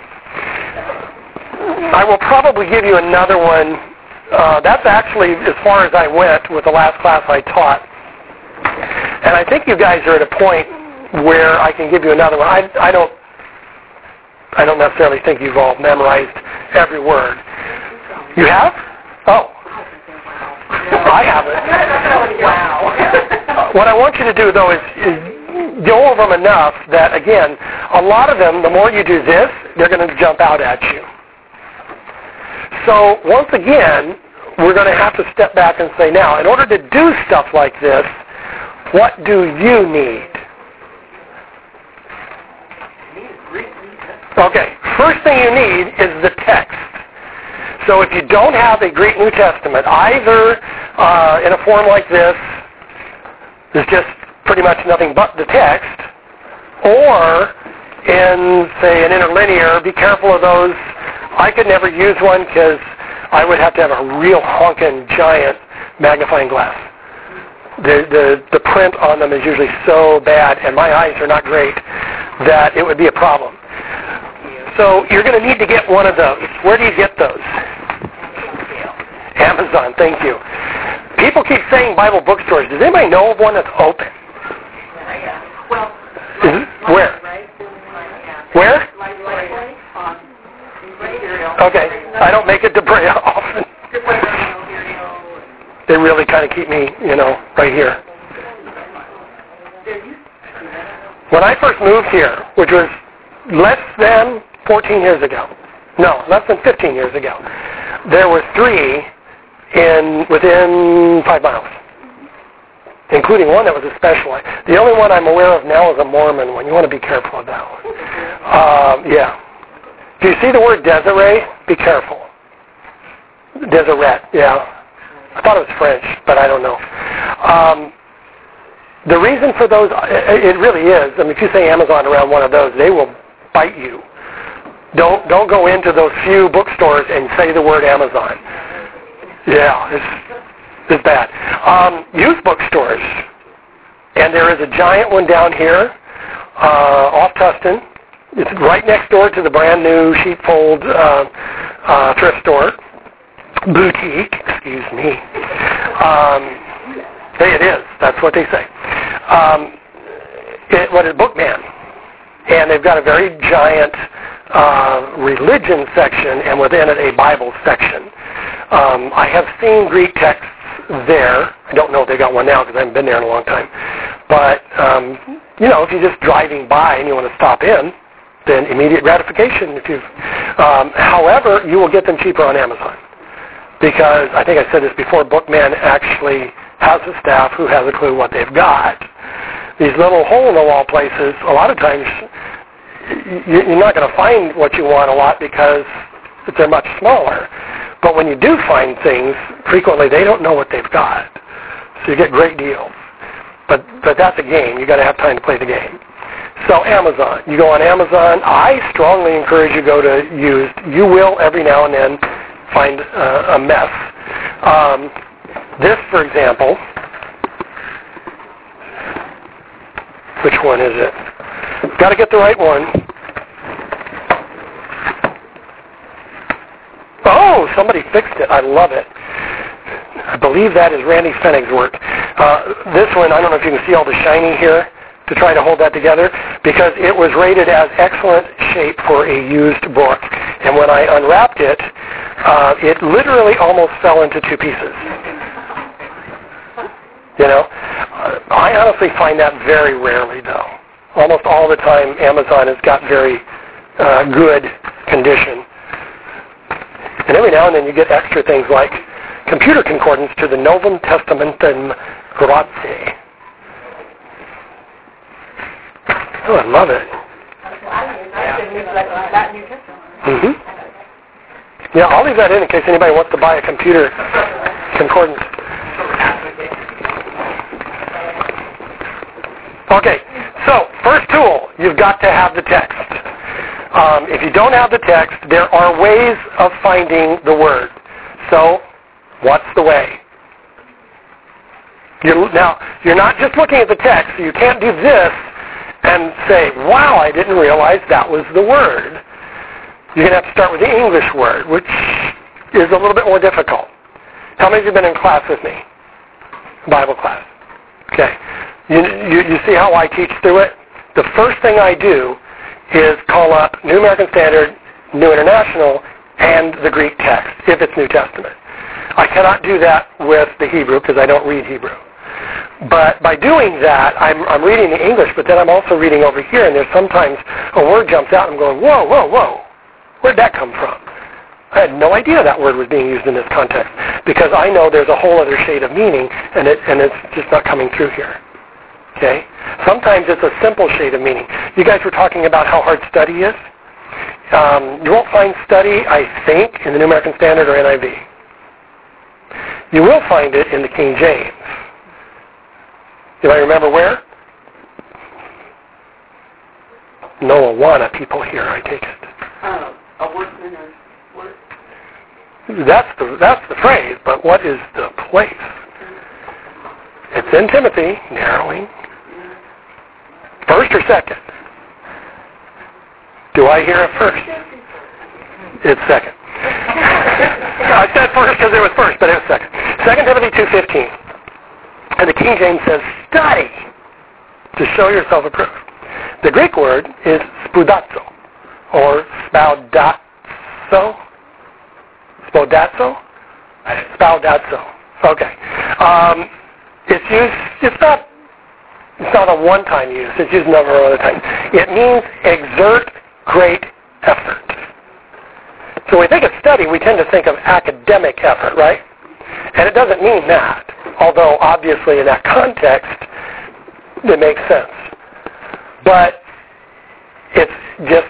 I will probably give you another one. Uh, that's actually as far as I went with the last class I taught. And I think you guys are at a point where I can give you another one. I, I don't I don't necessarily think you've all memorized every word. You have? Oh. I (laughs) haven't. (laughs)
Wow.
What I want you to do, though, is, is go over them enough that, again, a lot of them, the more you do this, they're going to jump out at you. So once again, we're going to have to step back and say, now, in order to do stuff like this, what do you need? Okay, first thing you need is the text. So if you don't have a Greek New Testament, either uh, in a form like this, there's just pretty much nothing but the text, or in, say, an interlinear, be careful of those. I could never use one because I would have to have a real honking giant magnifying glass. The, the, the print on them is usually so bad, and my eyes are not great, that it would be a problem. So you're going to need to get one of those. Where do you get those? Amazon, thank you. People keep saying Bible bookstores. Does anybody know of one that's open? Where? Where? Okay. I don't make it to Brea often. They really kind of keep me, you know, right here. When I first moved here, which was less than 14 years ago, no, less than 15 years ago, there were three in within five miles, including one that was a special. The only one I'm aware of now is a Mormon one. You want to be careful of that one. Um, yeah. Do you see the word Desiree? Be careful. Deseret, yeah. I thought it was French, but I don't know. Um, the reason for those, it it really is. I mean, if you say Amazon around one of those, they will bite you. Don't don't go into those few bookstores and say the word Amazon. Yeah, it's it's bad. Um, youth bookstores, and there is a giant one down here uh, off Tustin. It's right next door to the brand new sheepfold uh, uh, thrift store boutique. Excuse me. Um, hey, it is. That's what they say. Um, it, what is Bookman? And they've got a very giant uh, religion section, and within it a Bible section. Um, I have seen Greek texts there. I don't know if they got one now because I haven't been there in a long time. But um, you know, if you're just driving by and you want to stop in, then immediate gratification. If you, um, however, you will get them cheaper on Amazon because I think I said this before. Bookman actually has a staff who has a clue what they've got. These little hole-in-the-wall places, a lot of times you- you're not going to find what you want a lot because they're much smaller. But when you do find things, frequently they don't know what they've got. So you get great deals. But but that's a game. You've got to have time to play the game. So Amazon, you go on Amazon. I strongly encourage you go to used. You will every now and then find uh, a mess. Um, this, for example, which one is it? Got to get the right one. Oh, somebody fixed it. I love it. I believe that is Randy Fennig's work. Uh, this one, I don't know if you can see all the shiny here to try to hold that together because it was rated as excellent shape for a used book. And when I unwrapped it, uh, it literally almost fell into two pieces. You know, I honestly find that very rarely, though. Almost all the time, Amazon has got very uh, good condition. And every now and then you get extra things like computer concordance to the Novum Testamentum Graece. Oh, I love it. Mm-hmm. Yeah, I'll leave that in in case anybody wants to buy a computer concordance. Okay, so first tool, you've got to have the text. Um, if you don't have the text, there are ways of finding the word. So, what's the way? You're, now, you're not just looking at the text, you can't do this and say, wow, I didn't realize that was the word. You're going to have to start with the English word, which is a little bit more difficult. How many of you have been in class with me? Bible class. Okay. You, you, you see how I teach through it? The first thing I do is call up New American Standard, New International, and the Greek text, if it's New Testament. I cannot do that with the Hebrew because I don't read Hebrew. But by doing that, I'm, I'm reading the English, but then I'm also reading over here, and there's sometimes a word jumps out, and I'm going, whoa, whoa, whoa. Where'd that come from? I had no idea that word was being used in this context because I know there's a whole other shade of meaning, and, it, and it's just not coming through here. Okay? Sometimes it's a simple shade of meaning. You guys were talking about how hard study is. Um, you won't find study, I think, in the New American Standard or NIV. You will find it in the King James. Do I remember where? No Awana people here, I take it.
Uh, a workman or work.
That's the that's the phrase, but what is the place? It's in Timothy, narrowing. First or second? Do I hear it first? It's second. I said first because it was first, but it was second. Second Timothy two fifteen. And the King James says, study to show yourself approved. The Greek word is spoudazo, or spaudazo. Spaudazo? Spaudazo. Okay. Um, it's used, it's not, it's not a one-time use. It's used a number of other times. It means exert great effort. So when we think of study, we tend to think of academic effort, right? And it doesn't mean that, although obviously in that context, it makes sense. But it's just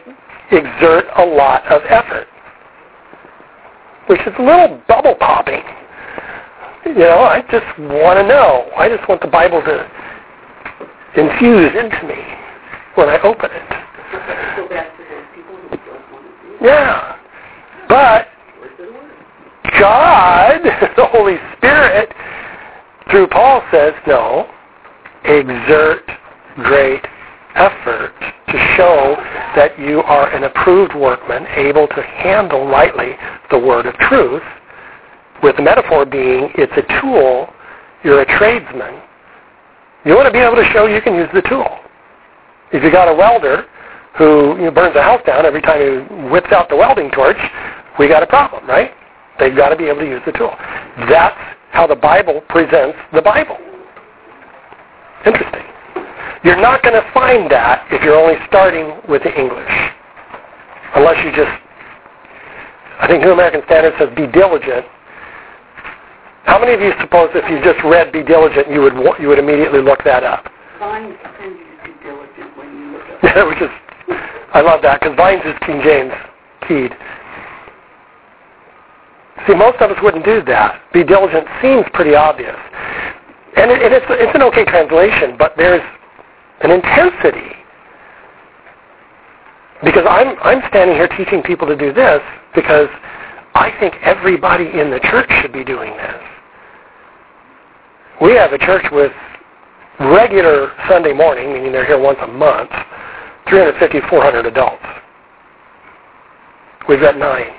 exert a lot of effort, which is a little bubble popping. You know, I just want to know. I just want the Bible to infuse into me when I open it. Yeah. But? God, (laughs) the Holy Spirit, through Paul says, no, exert great effort to show that you are an approved workman, able to handle lightly the word of truth, with the metaphor being it's a tool, you're a tradesman. You want to be able to show you can use the tool. If you got a welder who you know, burns a house down every time he whips out the welding torch, we got a problem, right? They've got to be able to use the tool. That's how the Bible presents the Bible. Interesting. You're not going to find that if you're only starting with the English. Unless you just, I think New American Standard says be diligent. How many of you suppose if you just read be diligent, you would, you would immediately look that up?
Vines you to be diligent when you look (laughs) up.
Which is, I love that because Vines is King James keyed. See, most of us wouldn't do that. Be diligent seems pretty obvious. And, it, and it's, it's an okay translation, but there's an intensity. Because I'm, I'm standing here teaching people to do this because I think everybody in the church should be doing this. We have a church with regular Sunday morning, meaning they're here once a month, 350, 400 adults. We've got nine.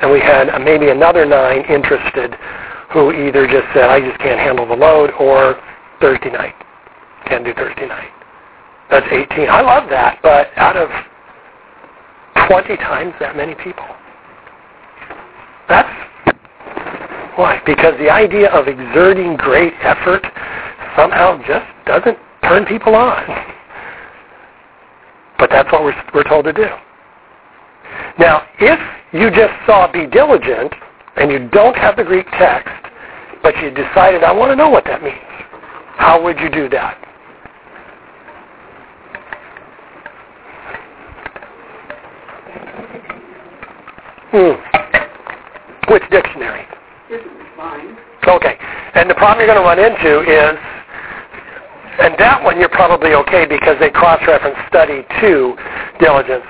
And we had maybe another nine interested who either just said, I just can't handle the load, or Thursday night. Can't do Thursday night. That's 18. I love that, but out of 20 times that many people. That's why? Because the idea of exerting great effort somehow just doesn't turn people on. But that's what we're, we're told to do. Now, if you just saw be diligent and you don't have the Greek text, but you decided, I want to know what that means, how would you do that? Hmm. Which dictionary? Okay. And the problem you're going to run into is, and that one you're probably okay because they cross-reference study to diligence.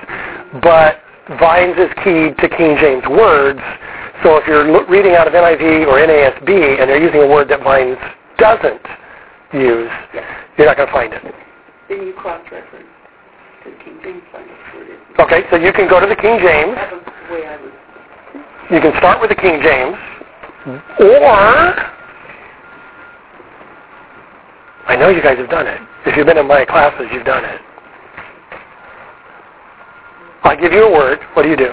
But Vines is keyed to King James words. So if you're reading out of NIV or NASB and they're using a word that Vines doesn't use,
Yes.
you're not going to find it.
Then you cross-reference to King James find out where it is.
Okay, so you can go to the King James.
That was the way I was.
You can start with the King James, or I know you guys have done it. If you've been in my classes, you've done it. I give you a word. What do you do?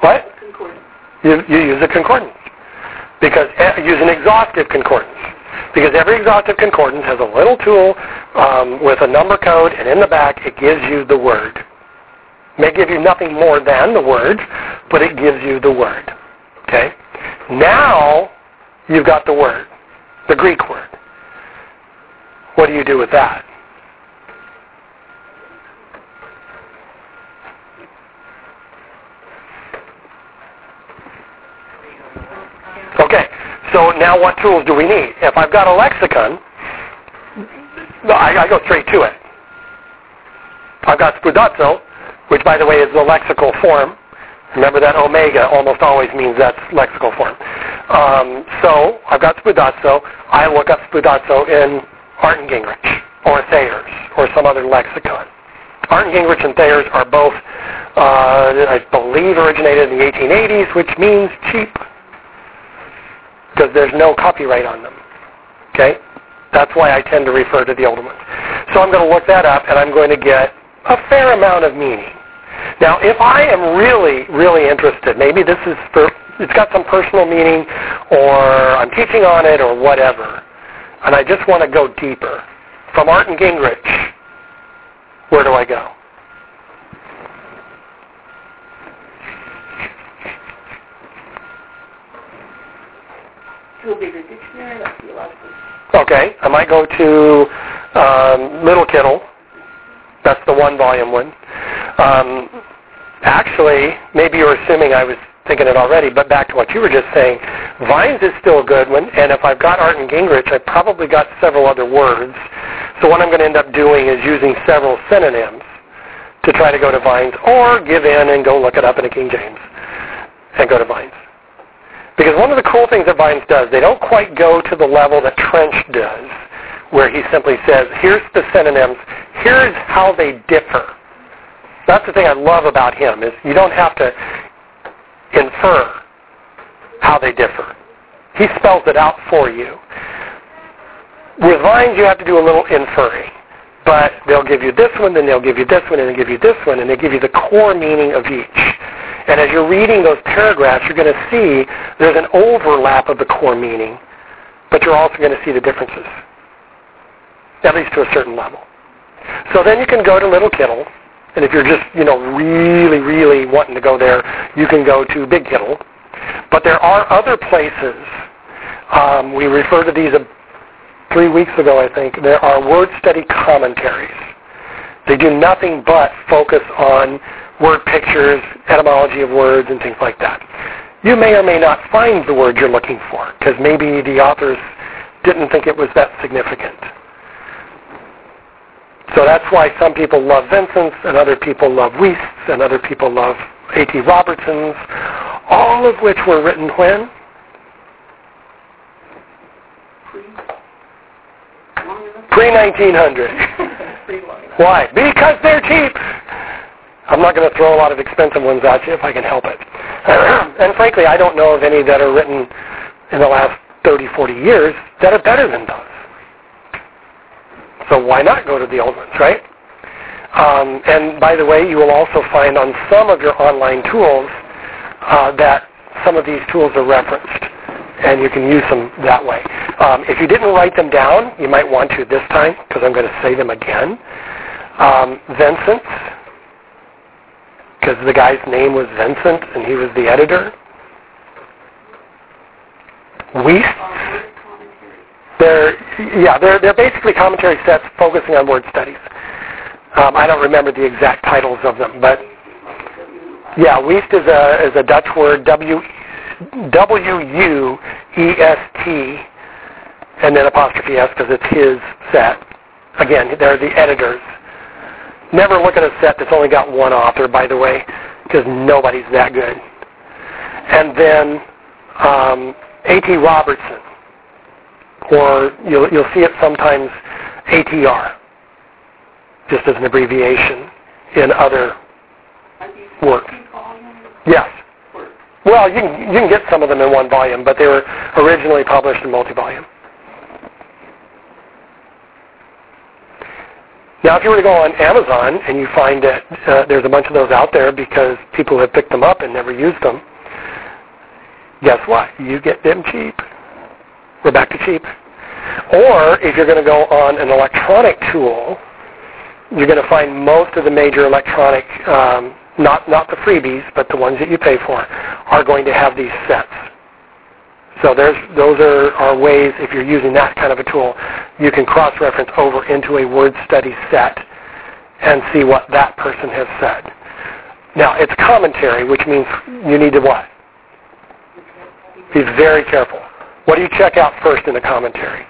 What?
Concordance.
You, you use a concordance. Because uh, use an exhaustive concordance. Because every exhaustive concordance has a little tool um, with a number code, and in the back it gives you the word. May give you nothing more than the word, but it gives you the word. Okay? Now you've got the word, the Greek word. What do you do with that? Okay, so now what tools do we need? If I've got a lexicon, I, I go straight to it. I've got spoudazo, which by the way is the lexical form. Remember that omega almost always means that's lexical form. Um, so I've got spoudazo. I look up spoudazo in Arndt Gingrich or Thayer's or some other lexicon. Gingrich and Thayer's are both, uh, I believe, originated in the 1880s, which means cheap because there's no copyright on them. Okay? That's why I tend to refer to the older ones. So I'm going to look that up and I'm going to get a fair amount of meaning. Now, if I am really, really interested, maybe this is for, it's got some personal meaning or I'm teaching on it or whatever, and I just want to go deeper. From Arndt and Gingrich, where do I go?
To a bigger dictionary, like theological.
Okay, I might go to um, Little Kittel. That's the one volume one. Um, actually, maybe you're assuming I was thinking it already, but back to what you were just saying, Vines is still good one, and if I've got Arndt and Gingrich, I've probably got several other words. So what I'm going to end up doing is using several synonyms to try to go to Vines, or give in and go look it up in a King James and go to Vines. Because one of the cool things that Vines does, they don't quite go to the level that Trench does, where he simply says, here's the synonyms, here's how they differ. That's the thing I love about him, is you don't have to infer how they differ. He spells it out for you. With Vines, you have to do a little inferring. But they'll give you this one, then they'll give you this one, and they'll give you this one, and they give you the core meaning of each. And as you're reading those paragraphs, you're going to see there's an overlap of the core meaning, but you're also going to see the differences, at least to a certain level. So then you can go to Little Kittel, and if you're just, you know, really, really wanting to go there, you can go to Big Kittel. But there are other places. Um, we referred to these uh, three weeks ago, I think. There are word study commentaries. They do nothing but focus on word pictures, etymology of words, and things like that. You may or may not find the word you're looking for because maybe the authors didn't think it was that significant. So that's why some people love Vincent's and other people love Wuest's and other people love A.T. Robertson's, all of which were written when? Pre-1900.
Pretty long enough.
Why? Because they're cheap. I'm not going to throw a lot of expensive ones at you if I can help it. (clears throat) and frankly, I don't know of any that are written in the last 30, 40 years that are better than those. So why not go to the old ones, right? Um, and by the way, you will also find on some of your online tools uh, that some of these tools are referenced, and you can use them that way. Um, if you didn't write them down, you might want to this time, because I'm going to say them again. Um, Vincent's, because the guy's name was Vincent, and he was the editor. Wuest's, they're yeah, they're they're basically commentary sets focusing on word studies. Um, I don't remember the exact titles of them, but yeah, Wuest is a is a Dutch word W W U E S T and then apostrophe S because it's his set. Again, they're the editors. Never look at a set that's only got one author, by the way, because nobody's that good. And then um, A.T. Robertson or you'll, you'll see it sometimes ATR, just as an abbreviation in other works. Yes. Well, you can, you can get some of them in one volume, but they were originally published in multi-volume. Now, if you were to go on Amazon and you find that uh, there's a bunch of those out there because people have picked them up and never used them, guess what? You get them cheap. We're back to cheap. Or if you're going to go on an electronic tool, you're going to find most of the major electronic, um, not not the freebies, but the ones that you pay for, are going to have these sets. So there's those are, are ways if you're using that kind of a tool, you can cross-reference over into a word study set and see what that person has said. Now it's commentary, which means you need to what? Be very careful. What do you check out first in the commentary?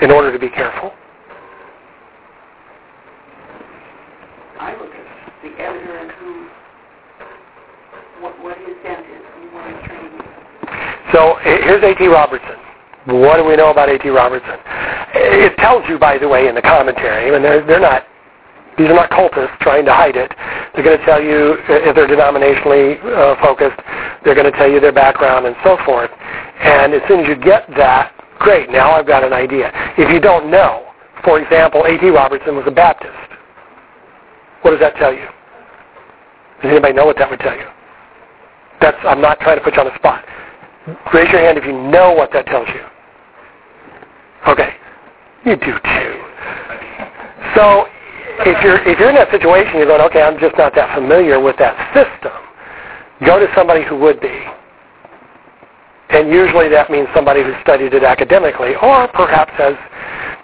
In order to be careful.
I look at the editor and who, what, what his intent is, and what he's trying to do.
So here's A.T. Robertson. What do we know about A.T. Robertson? It tells you, by the way, in the commentary, and they're, they're not, these are not cultists trying to hide it. They're going to tell you, if they're denominationally uh, focused, they're going to tell you their background and so forth. And as soon as you get that, great, now I've got an idea. If you don't know, for example, A.T. Robertson was a Baptist. What does that tell you? Does anybody know what that would tell you? That's I'm not trying to put you on the spot. Raise your hand if you know what that tells you. Okay. You do too. So if you're if you're in that situation, you're going, okay, I'm just not that familiar with that system. Go to somebody who would be. And usually that means somebody who studied it academically, or perhaps has,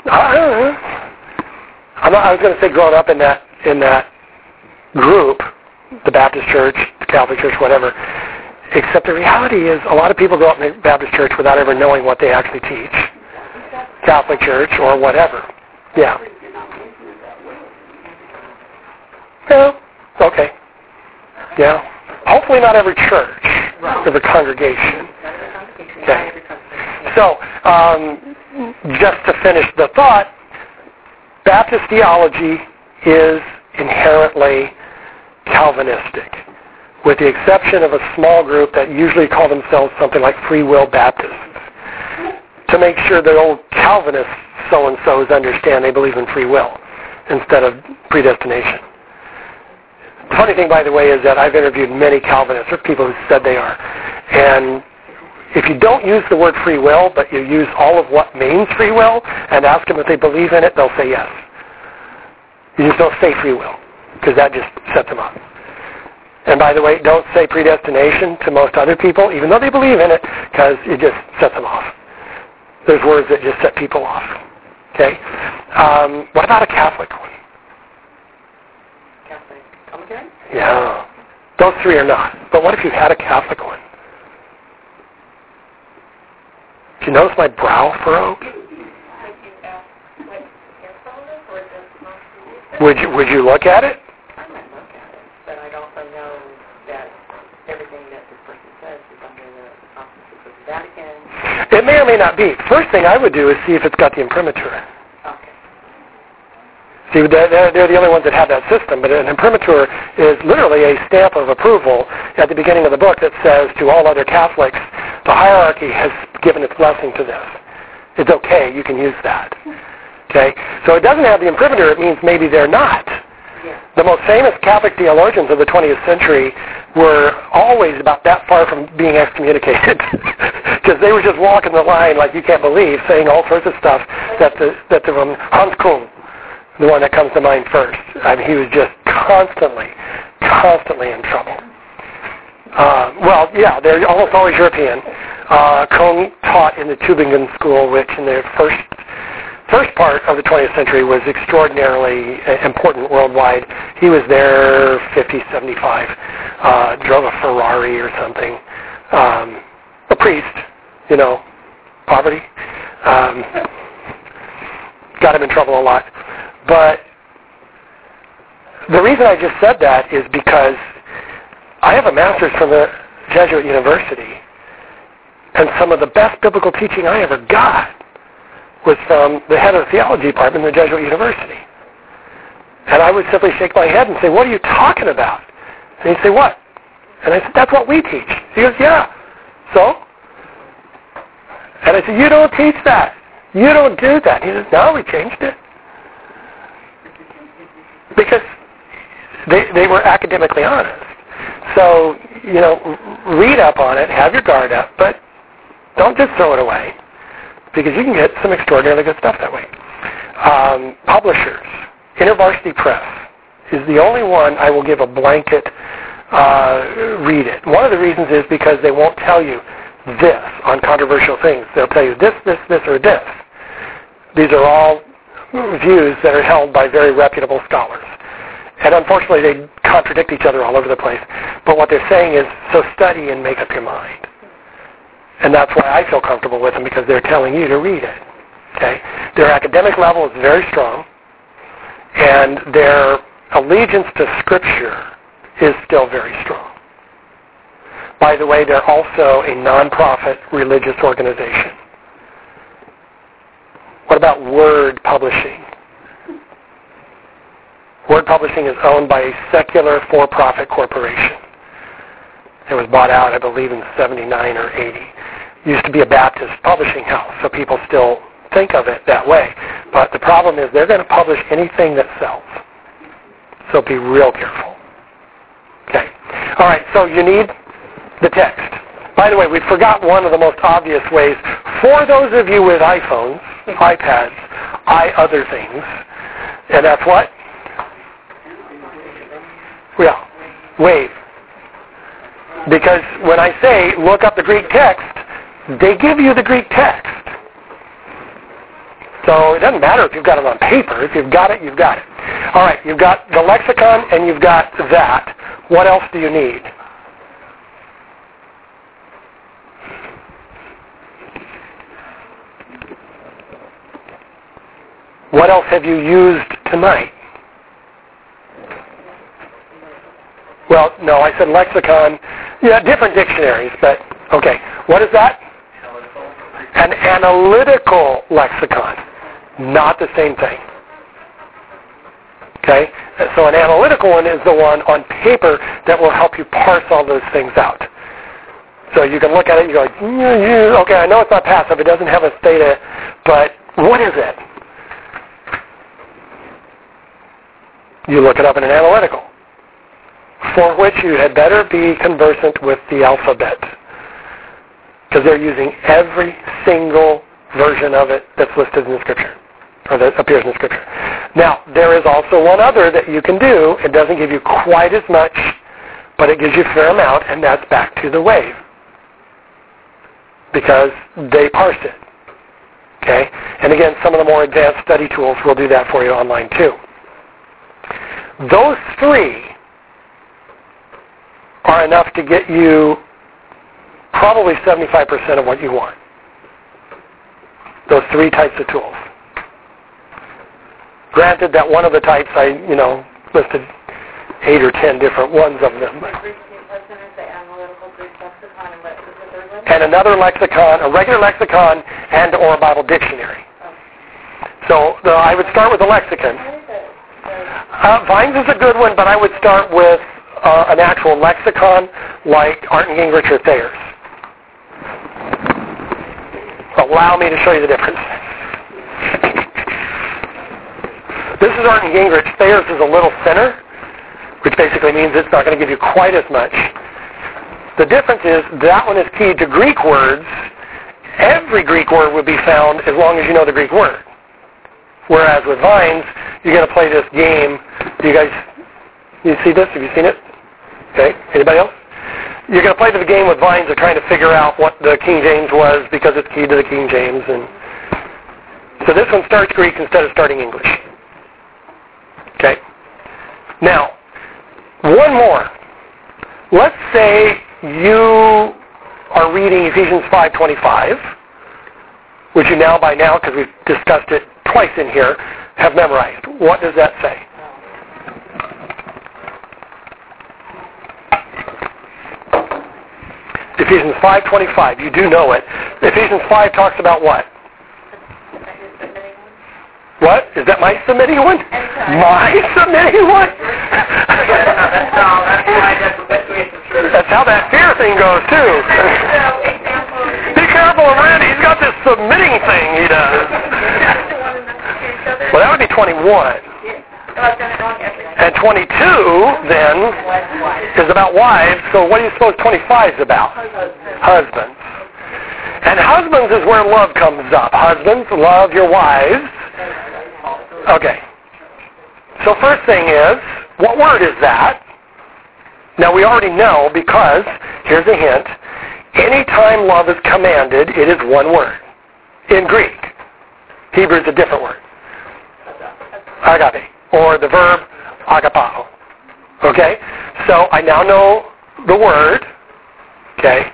I don't know. I was going to say growing up in that in that group, the Baptist Church, the Catholic Church, whatever. Except the reality is a lot of people go up in the Baptist Church without ever knowing what they actually teach. Catholic Church or whatever. Yeah. Yeah. Okay. Yeah. Hopefully not every church is a congregation. Okay. So, um, just to finish the thought, Baptist theology is inherently Calvinistic, with the exception of a small group that usually call themselves something like Free Will Baptists, to make sure the old Calvinist so-and-sos understand they believe in free will instead of predestination. Funny thing, by the way, is that I've interviewed many Calvinists, or people who said they are, and if you don't use the word free will, but you use all of what means free will, and ask them if they believe in it, they'll say yes. You just don't say free will, because that just sets them up. And by the way, don't say predestination to most other people, even though they believe in it, because it just sets them off. There's words that just set people off. Okay? Um, what about a Catholic one?
Catholic commentary?
Yeah. Those three are not. But what if you had a Catholic one? Did you notice my brow furrowed? Would you would you look at it?
I might look at it, but I'd also know that everything that this person says is under the auspices of the Vatican.
It may or may not be. First thing I would do is see if it's got the imprimatur. See, they're, they're, they're the only ones that have that system, but an imprimatur is literally a stamp of approval at the beginning of the book that says to all other Catholics, the hierarchy has given its blessing to this. It's okay, you can use that. Okay? So it doesn't have the imprimatur, it means maybe they're not. The most famous Catholic theologians of the 20th century were always about that far from being excommunicated (laughs) because they were just walking the line like you can't believe, saying all sorts of stuff that the that the um, Hans Küng, the one that comes to mind first. I mean, he was just constantly, constantly in trouble. Uh, well, yeah, they're almost always European. Uh, Küng taught in the Tübingen school, which in the first first part of the 20th century was extraordinarily uh, important worldwide. He was there 50, 75, uh, drove a Ferrari or something. Um, a priest, you know, poverty. Um, got him in trouble a lot. But the reason I just said that is because I have a master's from the Jesuit University, and some of the best biblical teaching I ever got was from the head of the theology department in the Jesuit University. And I would simply shake my head and say, what are you talking about? And he'd say, what? And I said, that's what we teach. He goes, yeah. So? And I said, you don't teach that. You don't do that. He says, no, we changed it. Because they, they were academically honest. So, you know, read up on it, have your guard up, but don't just throw it away because you can get some extraordinarily good stuff that way. Um, publishers, InterVarsity Press is the only one I will give a blanket uh, read it. One of the reasons is because they won't tell you this on controversial things. They'll tell you this, this, this, or this. These are all views that are held by very reputable scholars. And unfortunately, they contradict each other all over the place. But what they're saying is, so study and make up your mind. And that's why I feel comfortable with them because they're telling you to read it. Okay? Their academic level is very strong, and their allegiance to Scripture is still very strong. By the way, they're also a nonprofit religious organization. What about Word Publishing? Word Publishing is owned by a secular for-profit corporation. It was bought out, I believe, in 79 or 80. It used to be a Baptist publishing house, so people still think of it that way. But the problem is they're going to publish anything that sells. So be real careful. Okay. All right, so you need the text. By the way, we forgot one of the most obvious ways for those of you with iPhones, iPads, i other things, and that's what? Yeah, wave. Because when I say look up the Greek text, they give you the Greek text. So it doesn't matter if you've got it on paper. If you've got it, you've got it. All right, you've got the lexicon and you've got that. What else do you need? What else have you used tonight? Well, no, I said lexicon. Yeah, different dictionaries, but okay. What is that? An analytical lexicon. Not the same thing. Okay? So an analytical one is the one on paper that will help you parse all those things out. So you can look at it and you go, yeah, yeah, okay, I know it's not passive. It doesn't have a theta, but what is it? You look it up in an analytical, for which you had better be conversant with the alphabet, because they're using every single version of it that's listed in the Scripture, or that appears in the Scripture. Now, there is also one other that you can do. It doesn't give you quite as much, but it gives you a fair amount, and that's back to the wave, because they parse it. Okay? And again, some of the more advanced study tools will do that for you online too. Those three are enough to get you probably 75% of what you want. Those three types of tools. Granted that one of the types I, you know, listed eight or ten different ones of them. And another lexicon, a regular lexicon, and or a Bible dictionary. So the, I would start with the lexicon. Uh, Vines is a good one, but I would start with uh, an actual lexicon like Arndt and Gingrich or Thayer's. Allow me to show you the difference. This is Arndt and Gingrich. Thayer's is a little thinner, which basically means it's not going to give you quite as much. The difference is that one is keyed to Greek words. Every Greek word would be found as long as you know the Greek word. Whereas with Vines, you're going to play this game. Do you guys, you see this? Have you seen it? Okay. Anybody else? You're going to play the game with Vines of trying to figure out what the King James was because it's key to the King James. And so this one starts Greek instead of starting English. Okay. Now, one more. Let's say you are reading Ephesians 5:25, which you now by now, because we've discussed it twice in here, have memorized. What does that say? Ephesians 5:25. You do know it. Ephesians 5 talks about what? What? Is that my submitting one? My (laughs) submitting one? That's how that fear thing goes too. (laughs) Be careful of Randy. He's got this submitting thing he does. 21.
Done it wrong every time.
And 22 then is about wives. So what do you suppose 25 is about? Husbands. And husbands is where love comes up. Husbands, love your wives. Okay. So first thing is, what word is that? Now we already know because, here's a hint, anytime love is commanded, it is one word. In Greek. Hebrew is a different word. Agape. Or the verb agapao. Okay? So I now know the word. Okay?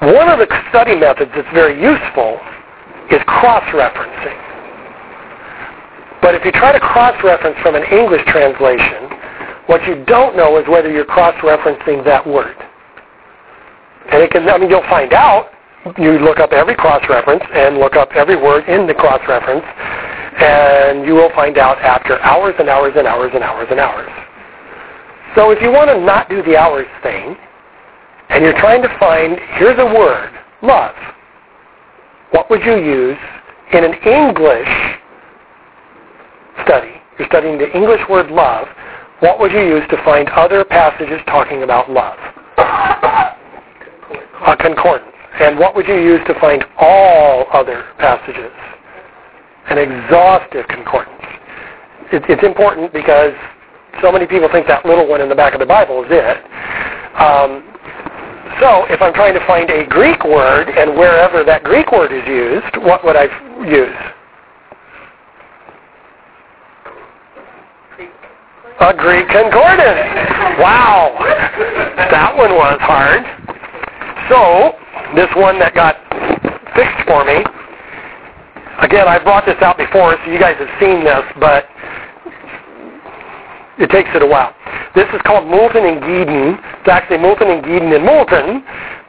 One of the study methods that's very useful is cross-referencing. But if you try to cross-reference from an English translation, what you don't know is whether you're cross-referencing that word. And it can, I mean, you'll find out. You look up every cross-reference and look up every word in the cross-reference, and you will find out after hours and hours and hours and hours and hours. So if you want to not do the hours thing, and you're trying to find, here's a word, love. What would you use in an English study? You're studying the English word love. What would you use to find other passages talking about love? A concordance. And what would you use to find all other passages? An exhaustive concordance. It, it's important because so many people think that little one in the back of the Bible is it. Um, so if I'm trying to find a Greek word and wherever that Greek word is used, what would I use? A Greek concordance. Wow. That one was hard. So, this one that got fixed for me, again, I brought this out before, so you guys have seen this, but it takes it a while. This is called Moulton and Geden. It's actually Moulton and Geden and Moulton,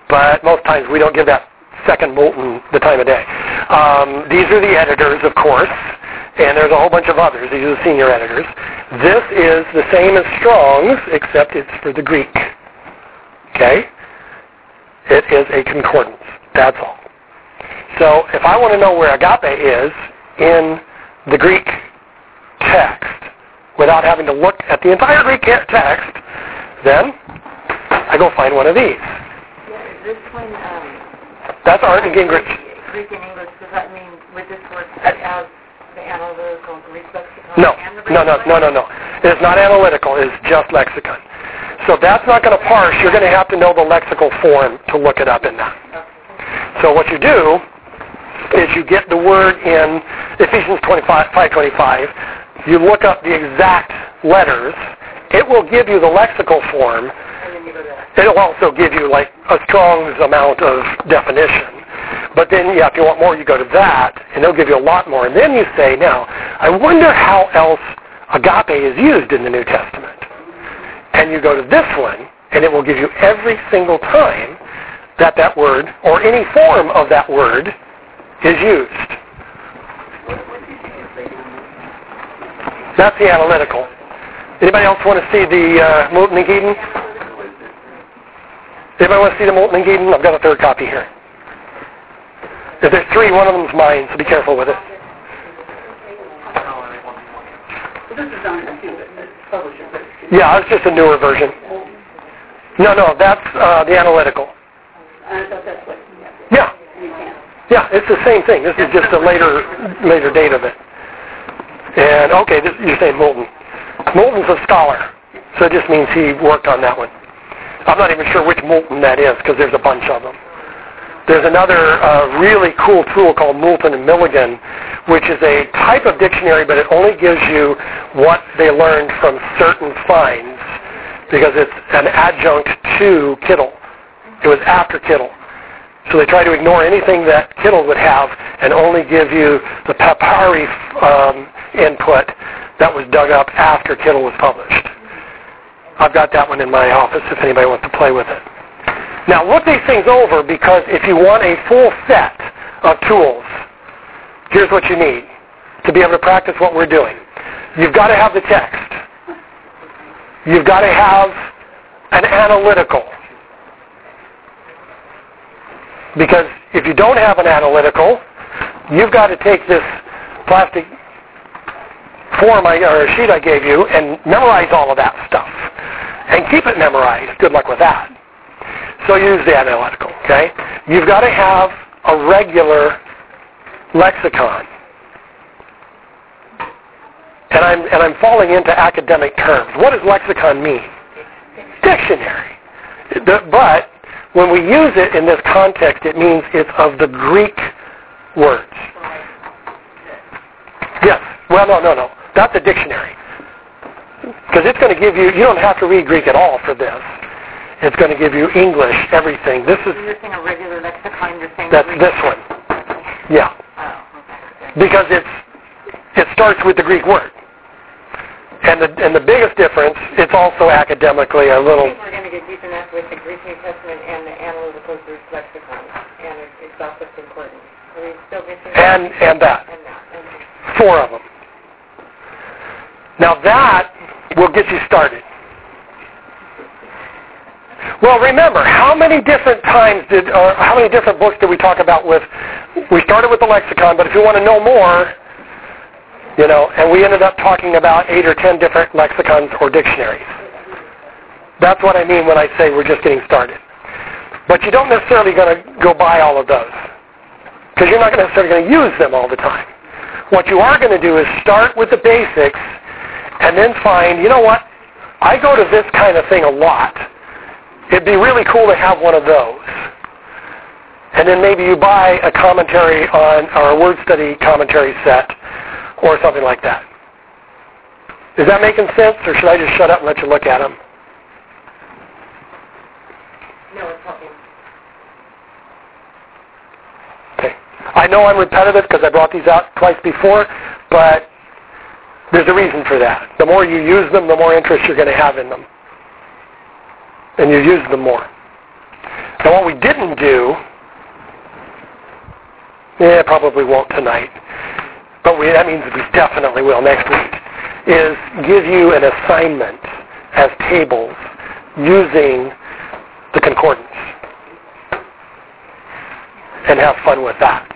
but most times we don't give that second Moulton the time of day. Um, these are the editors, of course, and there's a whole bunch of others. These are the senior editors. This is the same as Strong's, except it's for the Greek. Okay? It is a concordance. That's all. So if I want to know where agape is in the Greek text, without having to look at the entire Greek text, then I go find one of these.
This one, um,
That's Arndt and Gingrich.
Greek and English, does that mean with this word as the analytical Greek lexicon?
No,
and the
no, no, no, no, no. It's not analytical. It's just lexicon. So that's not going to parse. You're going to have to know the lexical form to look it up in that. So what you do is you get the word in Ephesians 25, 5.25. You look up the exact letters. It will give you the lexical form. It'll also give you like a Strong's amount of definition. But then, yeah, if you want more, you go to that, and they'll give you a lot more. And then you say, now, I wonder how else agape is used in the New Testament. And you go to this one, and it will give you every single time that that word, or any form of that word, is used. That's the analytical. Anybody else want to see the uh, Moulton and Geden? Anybody want to see the Moulton and Geden? I've got a third copy here. If there's three, one of them's mine, so be careful with it.
This is on computer, this publisher, but
Yeah, it's just a newer version. No, no, that's uh, the analytical.
I thought that's what you have.
Yeah. Yeah, it's the same thing. This is just a later later date of it. And okay, this, you're saying Moulton. Moulton's a scholar, so it just means he worked on that one. I'm not even sure which Moulton that is because there's a bunch of them. There's another uh, really cool tool called Moulton and Milligan, which is a type of dictionary, but it only gives you what they learned from certain finds because it's an adjunct to Kittel. It was after Kittel. So they try to ignore anything that Kittel would have and only give you the papyri um, input that was dug up after Kittel was published. I've got that one in my office if anybody wants to play with it. Now look these things over because if you want a full set of tools, here's what you need to be able to practice what we're doing. You've got to have the text. You've got to have an analytical. Because if you don't have an analytical, you've got to take this plastic form I, or sheet I gave you and memorize all of that stuff. And keep it memorized. Good luck with that. So use the analytical, okay? You've got to have a regular lexicon. And I'm, and I'm falling into academic terms. What does lexicon mean? Dictionary. But when we use it in this context, it means it's of the Greek words. Yes. Well, no, no, no. That's a dictionary. Because it's going to give you, you don't have to read Greek at all for this. It's going to give you English, everything. This is,
You're saying a regular lexicon, you're saying...
that's
Greek.
this one. Yeah.
Oh, okay.
Because it's, it starts with the Greek word. And the, and the biggest difference, it's also academically a little,
think we're going to get deep enough with the Greek New Testament and lexicon and it's exhaustive concordance. Are we still missing
and, and that.
and that?
Four of them. Now that will get you started. Well, remember, how many different times did, or how many different books did we talk about with, we started with the lexicon, but if you want to know more, you know, and we ended up talking about eight or ten different lexicons or dictionaries. That's what I mean when I say we're just getting started. But you don't necessarily going to go buy all of those because you're not necessarily going to use them all the time. What you are going to do is start with the basics and then find, you know what, I go to this kind of thing a lot. It'd be really cool to have one of those. And then maybe you buy a commentary on, or a word study commentary set or something like that. Is that making sense, or should I just shut up and let you look at them?
no, it's helping.
Okay. I know I'm repetitive because I brought these out twice before, but there's a reason for that. The more you use them, the more interest you're going to have in them. And you use them more. Now what we didn't do, yeah, probably won't tonight, but we, that means we definitely will next week, is give you an assignment as tables using the concordance and have fun with that.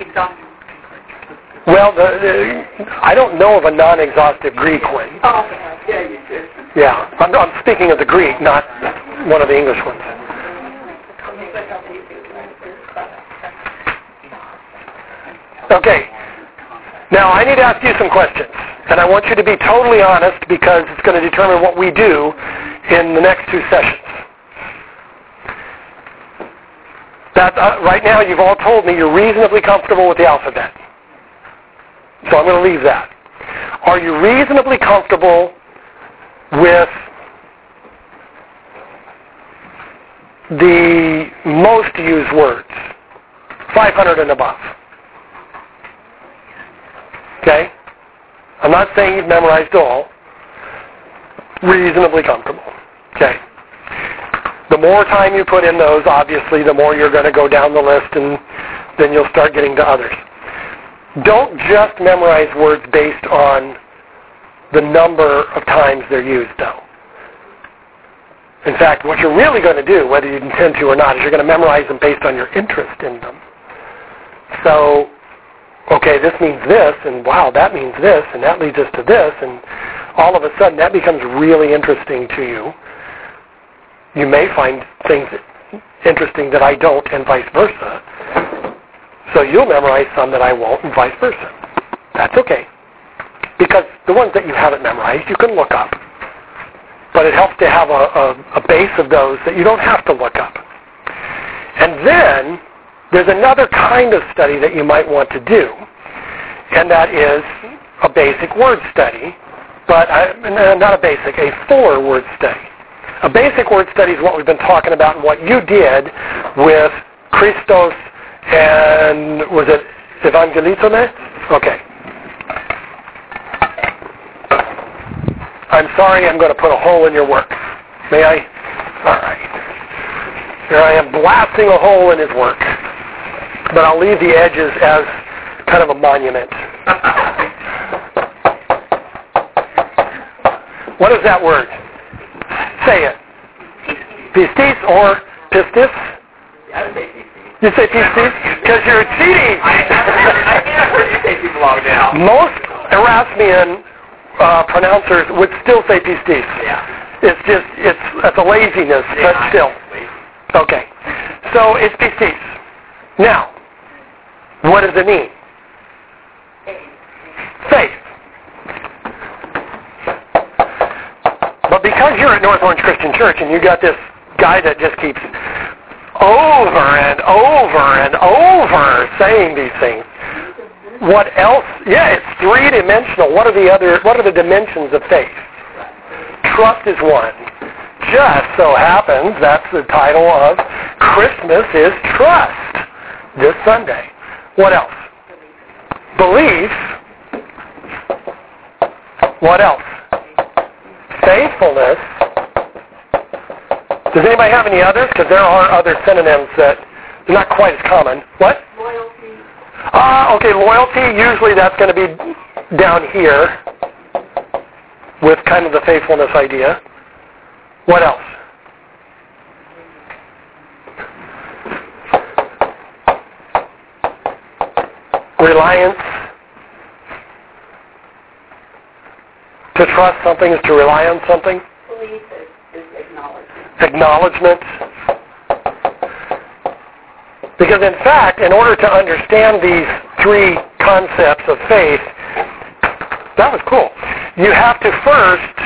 Exhaustive.
Well, the, the, I don't know of a non-exhaustive Greek one.
Oh, okay.
Yeah, you did.
Yeah, I'm, I'm speaking of the Greek, not one of the English ones. Okay. Now, I need to ask you some questions, and I want you to be totally honest because it's going to determine what we do in the next two sessions. That uh, right now, you've all told me you're reasonably comfortable with the alphabet, so I'm going to leave that. Are you reasonably comfortable with the most used words, 500 and above. Okay? I'm not saying you've memorized all. Reasonably comfortable. Okay? The more time you put in those, obviously, the more you're going to go down the list and then you'll start getting to others. Don't just memorize words based on the number of times they're used, though. In fact, what you're really going to do, whether you intend to or not, is you're going to memorize them based on your interest in them. So, okay, this means this, and wow, that means this, and that leads us to this, and all of a sudden that becomes really interesting to you. You may find things interesting that I don't, and vice versa. So you'll memorize some that I won't, and vice versa. That's okay. Because the ones that you haven't memorized, you can look up. But it helps to have a, a, a base of those that you don't have to look up. And then there's another kind of study that you might want to do, and that is a basic word study, but I, not a basic, a fuller word study. A basic word study is what we've been talking about and what you did with Christos and was it Evangelizome? Okay. I'm sorry, I'm going to put a hole in your work. May I? All right. Here I am blasting a hole in his work. But I'll leave the edges as kind of a monument. (laughs) what is that word? Say it. Pistis or pistis?
I would say PC.
You say peace? Because you're cheating.
I, I've you say people long now.
Most Erasmian uh, pronouncers would still say peace.
Yeah.
It's just, it's, it's a laziness, but still. Okay. So it's peace. Now, what does it mean? Faith. But because you're at North Orange Christian Church and you got this guy that just keeps over and over and over saying these things, what else? Yeah, it's three dimensional. What are the other? What are the dimensions of faith? Trust is one. Just so happens that's the title of Christmas is trust this Sunday. What else? Belief. What else? Faithfulness. Does anybody have any others? Because there are other synonyms that are not quite as common. What?
Loyalty.
Ah, okay, loyalty, usually that's going to be down here with kind of the faithfulness idea. What else? Reliance. To trust something is to rely on something.
Belief is, is acknowledgement.
acknowledgement. Because in fact, in order to understand these three concepts of faith, that was cool. You have to first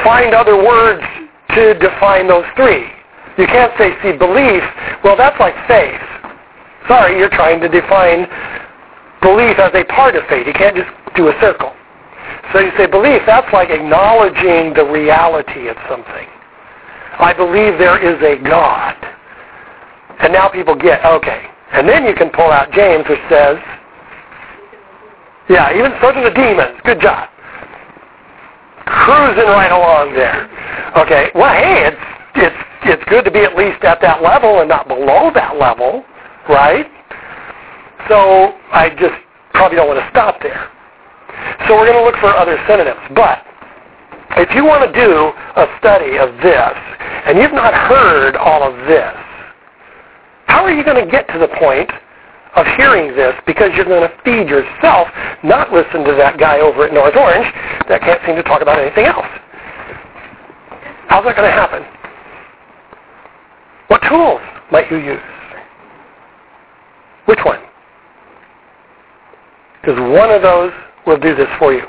find other words to define those three. You can't say, see, belief, well, that's like faith. Sorry, you're trying to define belief as a part of faith. You can't just do a circle. So you say belief, that's like acknowledging the reality of something. I believe there is a God. And now people get, okay. And then you can pull out James, which says, yeah, even so do the demons. Good job. Cruising right along there. Okay, well, hey, it's, it's, it's good to be at least at that level and not below that level, right? So I just probably don't want to stop there. So we're going to look for other synonyms. But if you want to do a study of this, and you've not heard all of this, how are you going to get to the point of hearing this because you're going to feed yourself, not listen to that guy over at North Orange that can't seem to talk about anything else? How's that going to happen? What tools might you use? Which one? Because one of those will do this for you.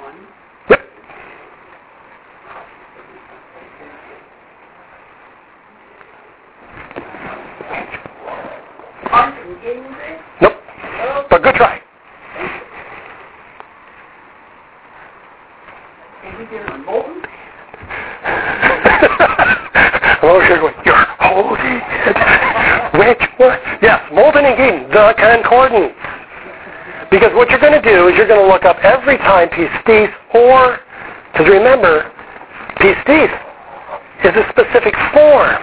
One.
Yep.
Art and getting this.
Nope. But good try.
And we did it on Bolton.
oh, you're going, you're holding it. Which one? Yes, Moulton and Geden, the concordance. Because what you're going to do is you're going to look up every time pistis or, because remember, pistis is a specific form.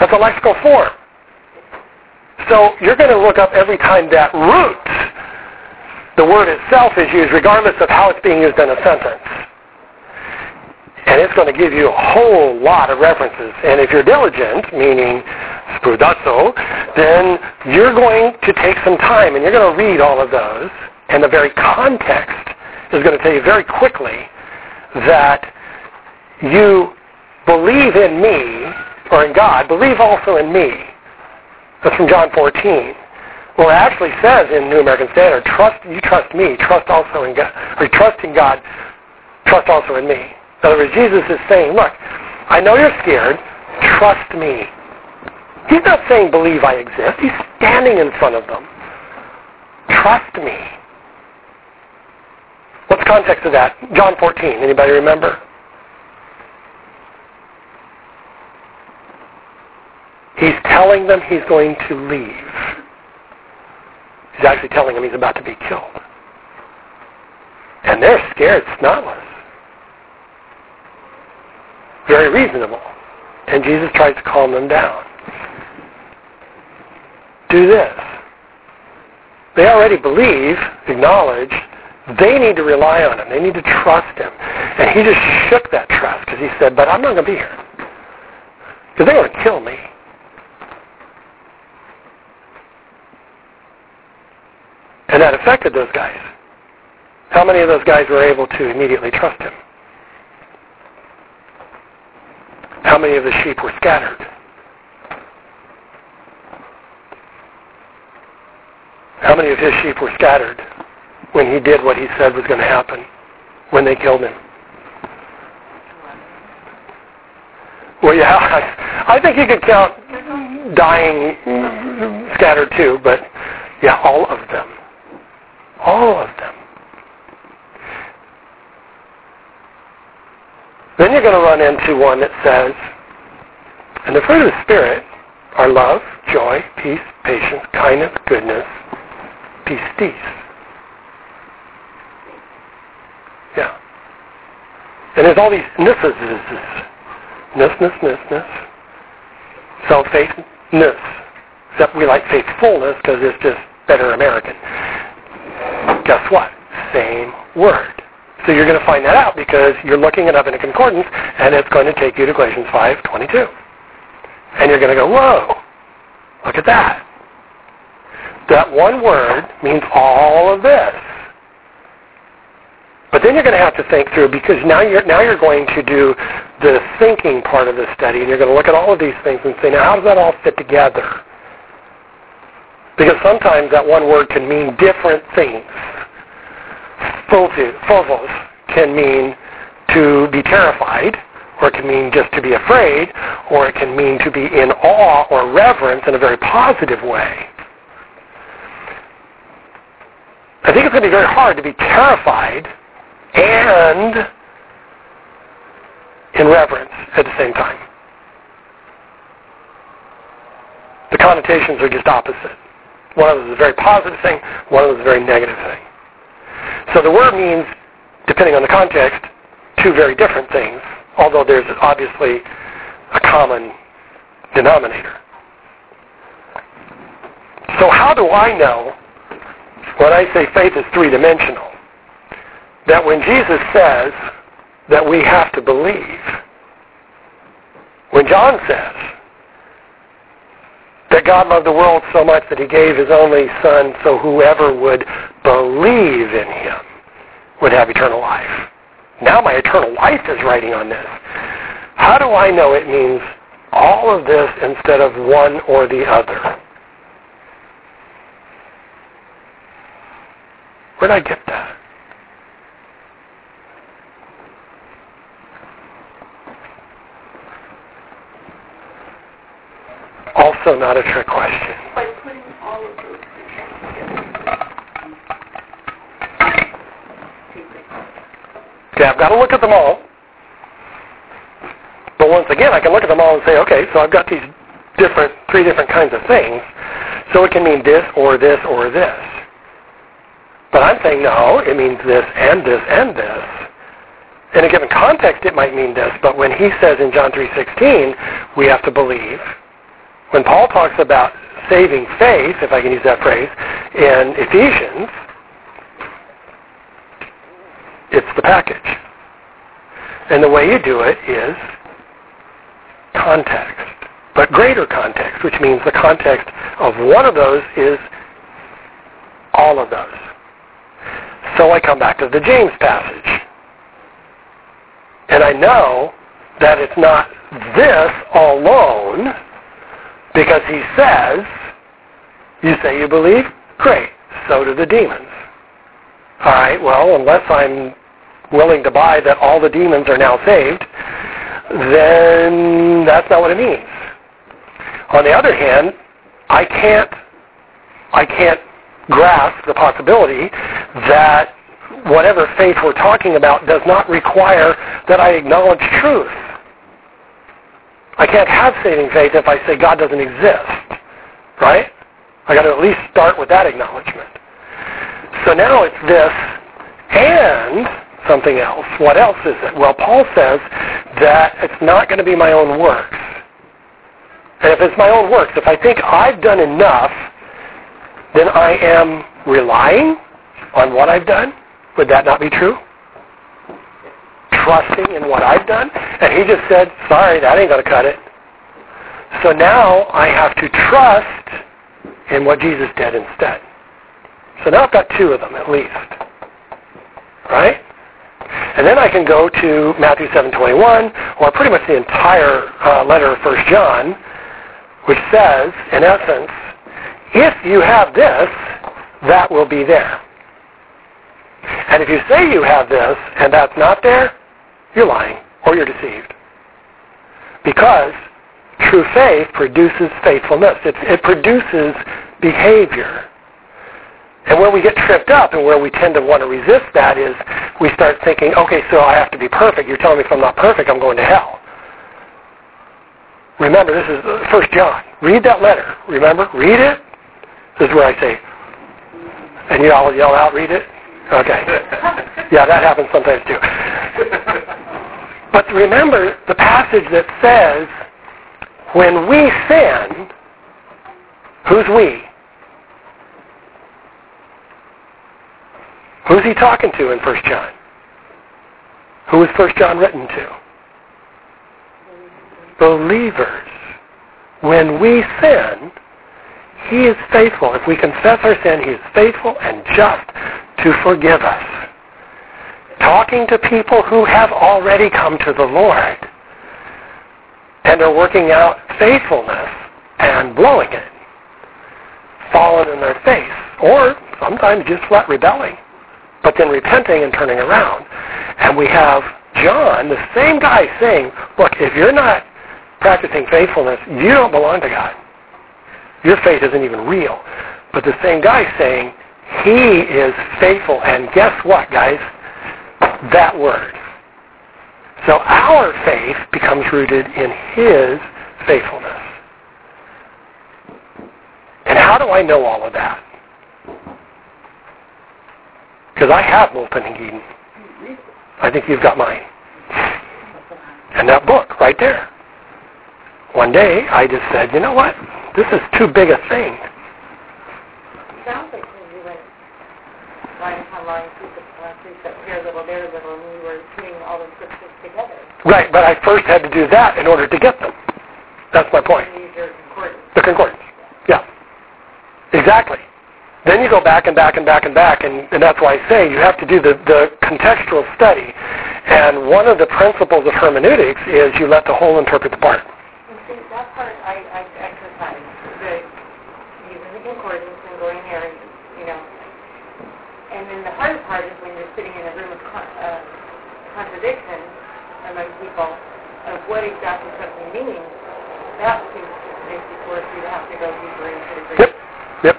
That's a lexical form. So you're going to look up every time that root, the word itself is used, regardless of how it's being used in a sentence. And it's going to give you a whole lot of references. And if you're diligent, meaning spoudazo, then you're going to take some time and you're going to read all of those. And the very context is going to tell you very quickly that you believe in me, or in God, believe also in me. That's from John 14. Well, it actually says in New American Standard, trust you trust me, trust also in God, or trust in God, trust also in me. In other words, Jesus is saying, look, I know you're scared, trust me. He's not saying believe I exist. He's standing in front of them. Trust me. What's the context of that? John 14. Anybody remember? He's telling them he's going to leave. He's actually telling them he's about to be killed. And they're scared snotless. Very reasonable. And Jesus tries to calm them down. Do this. They already believe, acknowledge, they need to rely on him. They need to trust him. And he just shook that trust because he said, but I'm not going to be here. Because they want to kill me. And that affected those guys. How many of those guys were able to immediately trust him? How many of the sheep were scattered? How many of his sheep were scattered when he did what he said was going to happen when they killed him? Well, yeah, (laughs) I, think you could count dying scattered too, but yeah, all of them. All of them. Then you're going to run into one that says, and the fruit of the Spirit are love, joy, peace, patience, kindness, goodness, pistis. Yeah. And there's all these nisses, ness, ness, ness, ness. So faithness. Except we like faithfulness because it's just better American. Guess what? Same word. So you're going to find that out because you're looking it up in a concordance, and it's going to take you to Galatians 5:22. And you're going to go, whoa, look at that. That one word means all of this. But then you're going to have to think through because now you're now you're going to do the thinking part of the study, and you're going to look at all of these things and say, now how does that all fit together? Because sometimes that one word can mean different things phobos can mean to be terrified, or it can mean just to be afraid, or it can mean to be in awe or reverence in a very positive way. I think it's going to be very hard to be terrified and in reverence at the same time. The connotations are just opposite. One of them is a very positive thing, one of them is a very negative thing. So the word means, depending on the context, two very different things, although there's obviously a common denominator. So how do I know, when I say faith is three-dimensional, that when Jesus says that we have to believe, when John says that God loved the world so much that he gave his only son so whoever would believe in him would have eternal life. Now my eternal life is writing on this. How do I know it means all of this instead of one or the other? Where did I get that? Also not a trick question.
By putting all of those
Okay, I've got to look at them all. But once again, I can look at them all and say, okay, so I've got these different, three different kinds of things. So it can mean this or this or this. But I'm saying, no, it means this and this and this. In a given context, it might mean this, but when he says in John 3.16, we have to believe. When Paul talks about saving faith, if I can use that phrase, in Ephesians, it's the package. And the way you do it is context. But greater context, which means the context of one of those is all of those. So I come back to the James passage. And I know that it's not this alone because he says, you say you believe? Great. So do the demons. All right, well, unless I'm willing to buy that all the demons are now saved, then that's not what it means. On the other hand, I can't I can't grasp the possibility that whatever faith we're talking about does not require that I acknowledge truth. I can't have saving faith if I say God doesn't exist. Right? I got to at least start with that acknowledgement. So now it's this and something else. What else is it? Well, Paul says that it's not going to be my own works. And if it's my own works, if I think I've done enough, then I am relying on what I've done. Would that not be true? Trusting in what I've done? And he just said, sorry, that ain't going to cut it. So now I have to trust in what Jesus did instead. So now I've got two of them at least. Right? And then I can go to Matthew 7.21, or pretty much the entire uh, letter of 1 John, which says, in essence, if you have this, that will be there. And if you say you have this and that's not there, you're lying or you're deceived. Because true faith produces faithfulness. It, it produces behavior. And where we get tripped up and where we tend to want to resist that is we start thinking, okay, so I have to be perfect. You're telling me if I'm not perfect, I'm going to hell. Remember, this is uh, First John. Read that letter. Remember? Read it. This is where I say, and you all yell out, read it? Okay. (laughs) Yeah, that happens sometimes too. But remember the passage that says, when we sin, who's we? Who's he talking to in 1 John? Who is was 1 John written to? Believers. When we sin, he is faithful. If we confess our sin, he is faithful and just to forgive us. Talking to people who have already come to the Lord and are working out faithfulness and blowing it, falling in their face, or sometimes just flat rebelling but then repenting and turning around. And we have John, the same guy, saying, look, if you're not practicing faithfulness, you don't belong to God. Your faith isn't even real. But the same guy saying, he is faithful. And guess what, guys? That word. So our faith becomes rooted in his faithfulness. And how do I know all of that? Because I have and Eden. I think you've got mine. And that book right there. One day I just said, you know what? This is too big a thing.
Sounds like you went upon line, precept upon precept, here little, there a little, and we were putting all the scriptures together.
Right, but I first had to do that in order to get them. That's my point.
Concordance.
The concordance. Yeah. Exactly. Then you go back and back and back and back, and, and that's why I say you have to do the, the contextual study. And one of the principles of hermeneutics is you let the whole interpret the part.
And see, that part I, I exercise, the using the concordance and going there, and, you know. And then the hard part is when you're sitting in a room of con- uh, contradiction among people of what exactly something means. That seems to make you force you to have to go deeper into the.
Yep. Yep.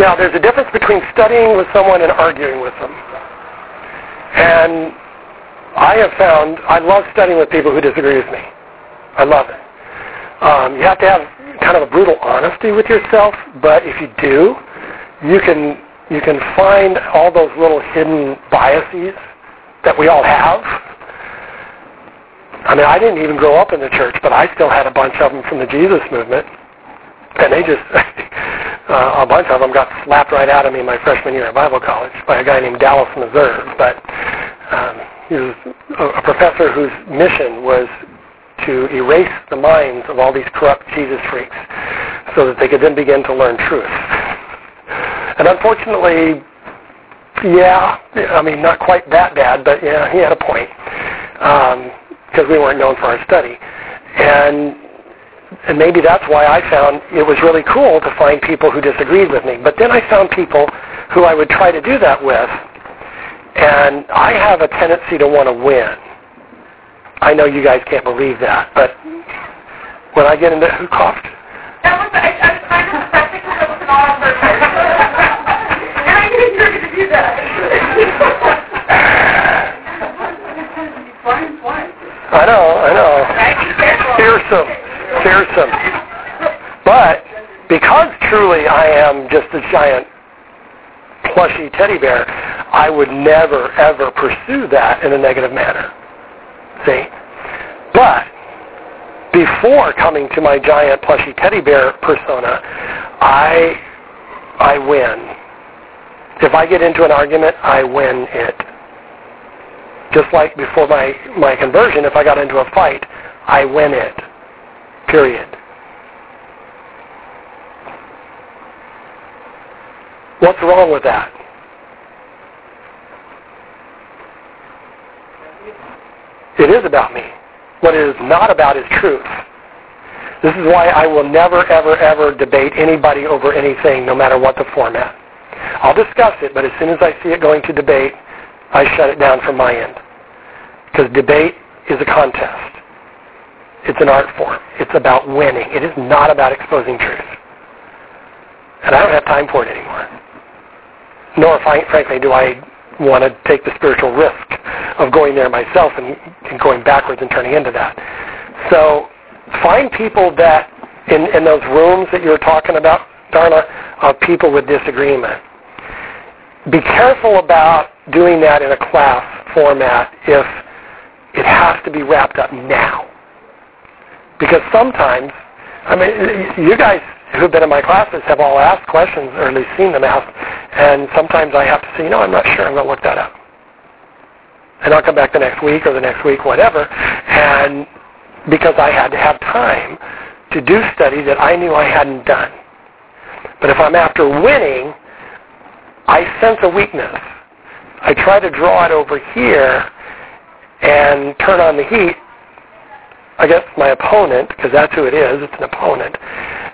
Now, there's a difference between studying with someone and arguing with them. And I have found I love studying with people who disagree with me. I love it. Um, you have to have kind of a brutal honesty with yourself, but if you do, you can you can find all those little hidden biases that we all have. I mean, I didn't even grow up in the church, but I still had a bunch of them from the Jesus movement, and they just (laughs) uh, a bunch of them got slapped right out of me my freshman year at Bible college by a guy named Dallas Meserve. But um, he was a, professor whose mission was to erase the minds of all these corrupt Jesus freaks so that they could then begin to learn truth. (laughs) And unfortunately, yeah, I mean, not quite that bad, but yeah, he had a point because we weren't known for our study. And and maybe that's why I found it was really cool to find people who disagreed with me. But then I found people who I would try to do that with, and I have a tendency to want to win. I know you guys can't believe that, but when I get into who coughed?
That was, I, I was trying to perfect because it was an all purpose. and I knew you were going to do that. (laughs)
Fine, fine.
I know, I know.
Right? Be careful.
Fearsome, fearsome. But because truly I am just a giant plushy teddy bear, I would never ever pursue that in a negative manner. See? But before coming to my giant plushy teddy bear persona, I I win. If I get into an argument, I win it. Just like before my, my conversion, if I got into a fight, I win it. Period. What's wrong with that? It is about me. What it is not about is truth. This is why I will never, ever, ever debate anybody over anything, no matter what the format. I'll discuss it, but as soon as I see it going to debate, I shut it down from my end. Because debate is a contest. It's an art form. It's about winning. It is not about exposing truth. And I don't have time for it anymore. Nor, frankly, do I want to take the spiritual risk of going there myself and, and going backwards and turning into that. So find people that in, in those rooms that you were talking about, Darla, of people with disagreement. Be careful about doing that in a class format if it has to be wrapped up now. Because sometimes, I mean, you guys who've been in my classes have all asked questions, or at least seen them asked, and sometimes I have to say, know, I'm not sure, I'm going to look that up. And I'll come back the next week or the next week, whatever, and because I had to have time to do study that I knew I hadn't done. But if I'm after winning, I sense a weakness. I try to draw it over here and turn on the heat against my opponent, because that's who it is, it's an opponent,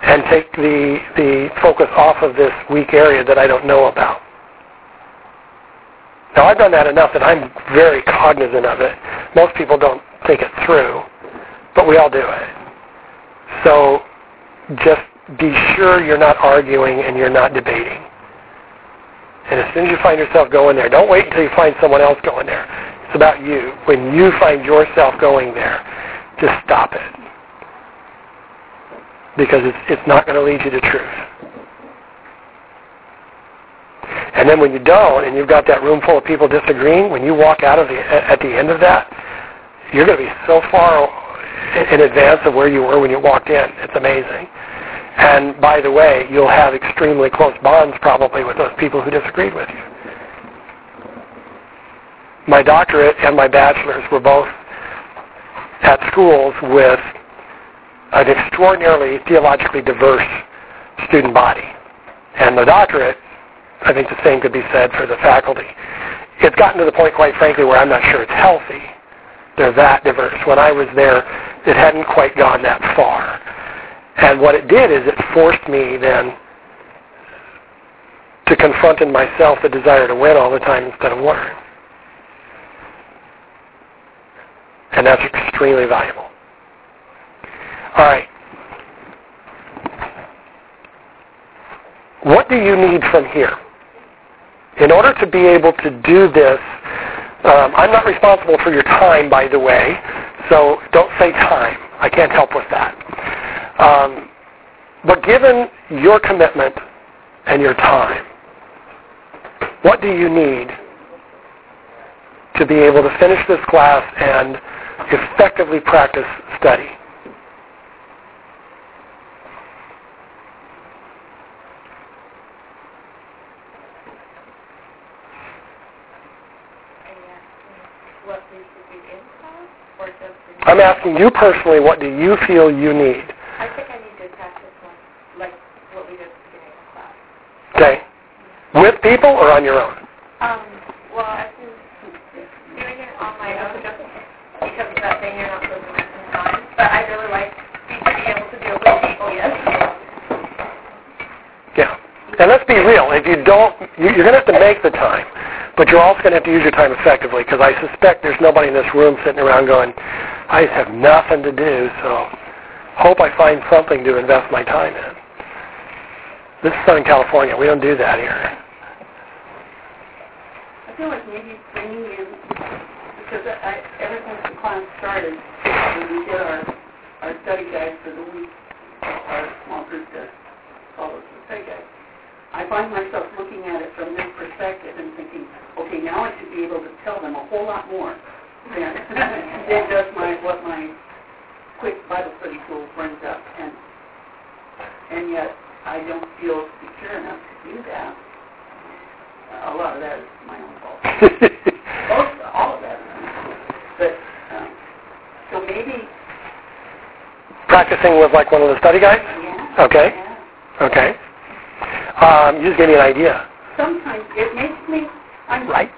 and take the, the focus off of this weak area that I don't know about. Now, I've done that enough that I'm very cognizant of it. Most people don't think it through, but we all do it. So just be sure you're not arguing and you're not debating. And as soon as you find yourself going there, don't wait until you find someone else going there. It's about you. When you find yourself going there, just stop it. Because it's, it's not going to lead you to truth. And then when you don't, and you've got that room full of people disagreeing, when you walk out of the, at the end of that, you're going to be so far in advance of where you were when you walked in. It's amazing. And by the way, you'll have extremely close bonds probably with those people who disagreed with you. My doctorate and my bachelor's were both at schools with an extraordinarily theologically diverse student body. And the doctorate, I think the same could be said for the faculty. It's gotten to the point, quite frankly, where I'm not sure it's healthy. They're that diverse. When I was there, it hadn't quite gone that far. And what it did is it forced me then to confront in myself the desire to win all the time instead of learn. And that's extremely valuable. All right. What do you need from here? In order to be able to do this, um, I'm not responsible for your time, by the way, so don't say time. I can't help with that. Um, but given your commitment and your time, what do you need to be able to finish this class and effectively practice study? I'm asking you personally, what do you feel you need?
I think I need to practice more, like what we did at the beginning of class.
Okay. With people or on your own?
Um, well, I've been doing it on my own just because of that thing you're not supposed to waste some time. But I really like to able to do it with people, yes.
Yeah. And let's be real. If you don't, you- you're going to have to make the time. But you're also going to have to use your time effectively because I suspect there's nobody in this room sitting around going, I just have nothing to do, so hope I find something to invest my time in. This is Southern California. We don't do that here.
I feel like maybe bringing in, because ever since the class started, when we did our, our study guide for the week, our small group that follows the study guide, I find myself looking at it from this perspective and thinking, okay, now I should be able to tell them a whole lot more than, (laughs) than just my, what my quick Bible study tool brings up. And, and yet, I don't feel secure enough to do that. A lot of that is my own fault. (laughs) Most, all of that is my fault. But, um,
Practicing with like one of the study guides?
yeah.
Okay.
Yeah.
Okay. Um, you just gave me an idea.
mean, I'm
Right.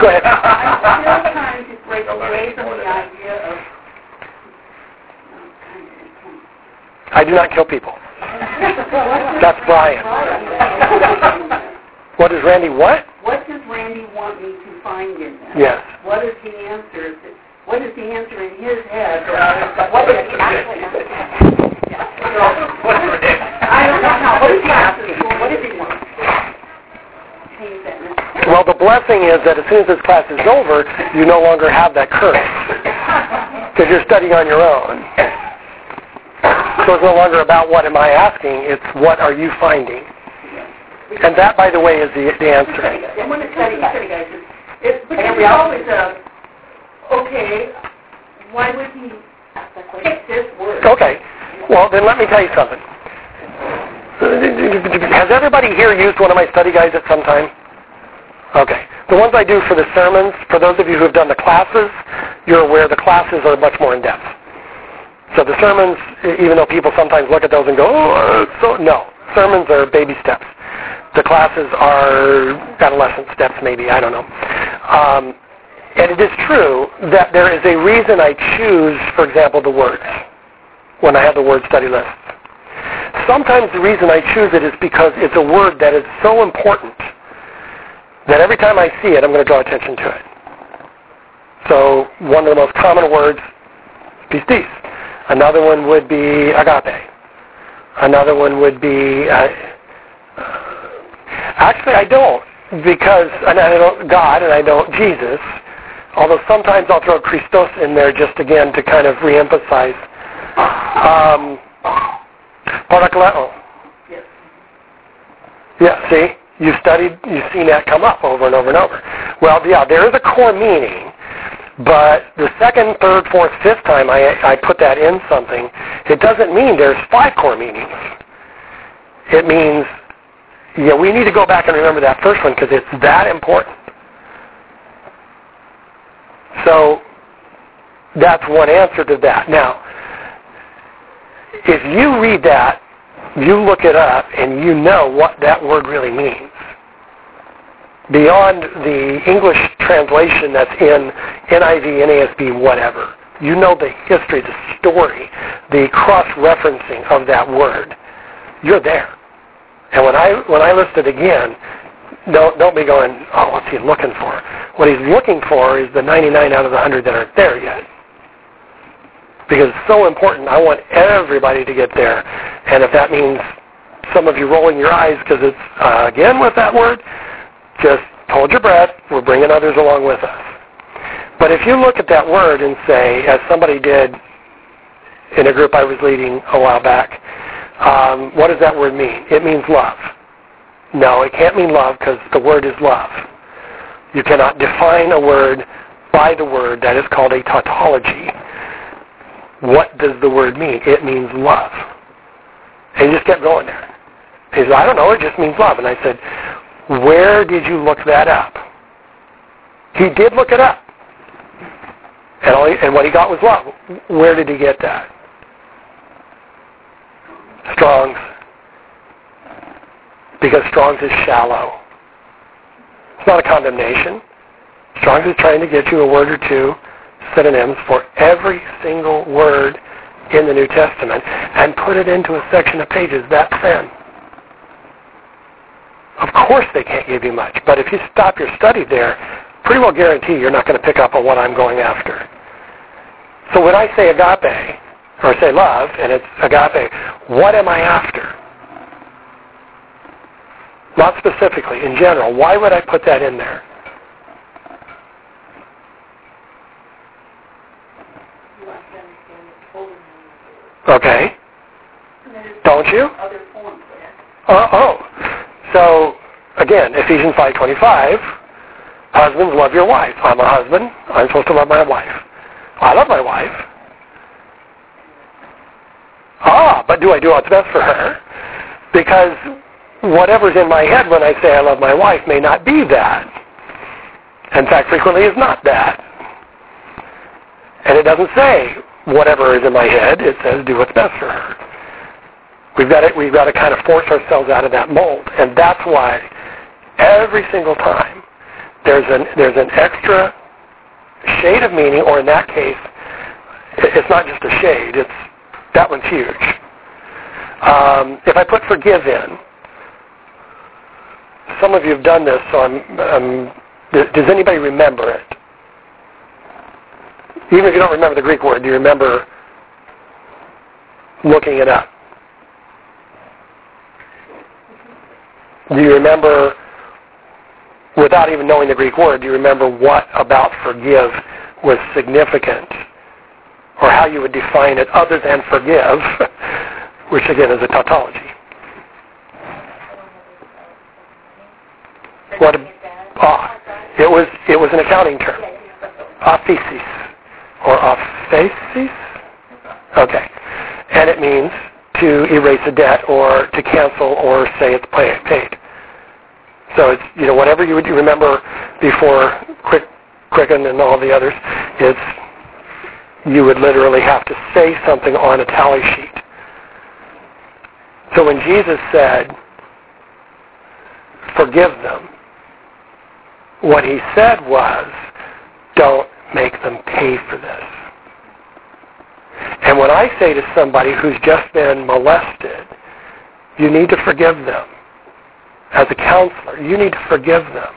Go ahead. (laughs)
I'm still trying to break away from the idea of.
I do not kill people. That's Brian. What does Randy what?
What does Randy want me to find in that?
Yes.
What is the answer? that- What is the answer in his head? What is the actual I don't know. What is he asking for? What does he want? Change that. now.
Well, the blessing is that as soon as this class is over, you no longer have that curse because you're studying on your own. So it's no longer about what am I asking, it's what are you finding. And that, by the way, is the, the answer.
And when it's study, study guys, it's, because it's always a, okay, why would he pick this word?
Okay. Well, then let me tell you something. Has everybody here used one of my study guides at some time? Okay. The ones I do for the sermons, for those of you who have done the classes, you're aware the classes are much more in depth. So the sermons, even though people sometimes look at those and go, oh, so no. Sermons are baby steps. The classes are adolescent steps, maybe. I don't know. Um, and it is true that there is a reason I choose, for example, the words when I have the word study list. Sometimes the reason I choose it is because it's a word that is so important that every time I see it, I'm going to draw attention to it. So one of the most common words, is pistis. Another one would be agape. Another one would be, uh, actually I don't, because, and I don't God and I don't Jesus, although sometimes I'll throw Christos in there just again to kind of reemphasize. Um, parakaleo.
Yes.
Yeah, see? You've studied, you've seen that come up over and over and over. Well, yeah, there is a core meaning, but the second, third, fourth, fifth time I, I put that in something, it doesn't mean there's five core meanings. It means, yeah, we need to go back and remember that first one because it's that important. So that's one answer to that. Now, if you read that, you look it up, and you know what that word really means. Beyond the English translation that's in NIV, NASB, whatever, you know the history, the story, the cross-referencing of that word. You're there. And when I when I list it again, don't don't be going, oh, what's he looking for? What he's looking for is the 99 out of the 100 that aren't there yet because it's so important. I want everybody to get there. And if that means some of you rolling your eyes because it's, uh, again, with that word, just hold your breath. We're bringing others along with us. But if you look at that word and say, as somebody did in a group I was leading a while back, um, what does that word mean? It means love. No, it can't mean love because the word is love. You cannot define a word by the word. That is called a tautology what does the word mean? It means love. And he just kept going there. He said, I don't know, it just means love. And I said, where did you look that up? He did look it up. And, all he, and what he got was love. Where did he get that? Strong's. Because Strong's is shallow. It's not a condemnation. Strong's is trying to get you a word or two synonyms for every single word in the New Testament and put it into a section of pages that thin. Of course they can't give you much, but if you stop your study there, pretty well guarantee you're not going to pick up on what I'm going after. So when I say agape, or say love, and it's agape, what am I after? Not specifically, in general. Why would I put that in there? Okay. Don't you? Uh, oh. So, again, Ephesians 5.25, husbands, love your wife. I'm a husband. I'm supposed to love my wife. I love my wife. Ah, but do I do what's best for her? Because whatever's in my head when I say I love my wife may not be that. In fact, frequently is not that. And it doesn't say whatever is in my head. It says do what's best for her. We've got to, we've got to kind of force ourselves out of that mold. And that's why every single time, there's an there's an extra shade of meaning, or in that case, it's not just a shade. It's that one's huge. Um, if I put forgive in, some of you have done this, so I'm, I'm does anybody remember it? Even if you don't remember the Greek word, do you remember looking it up? Do you remember, without even knowing the Greek word, do you remember what about forgive was significant? Or how you would define it other than forgive, (laughs) which again is a tautology. What? Ah, it was it was an accounting term. Aphesis or aphesis. Okay, and it means to erase a debt or to cancel or say it's paid. So it's you know whatever you would remember before Quick Quicken and all the others, it's you would literally have to say something on a tally sheet. So when Jesus said, "Forgive them," what he said was, "Don't make them pay for this." And when I say to somebody who's just been molested, you need to forgive them. As a counselor, you need to forgive them.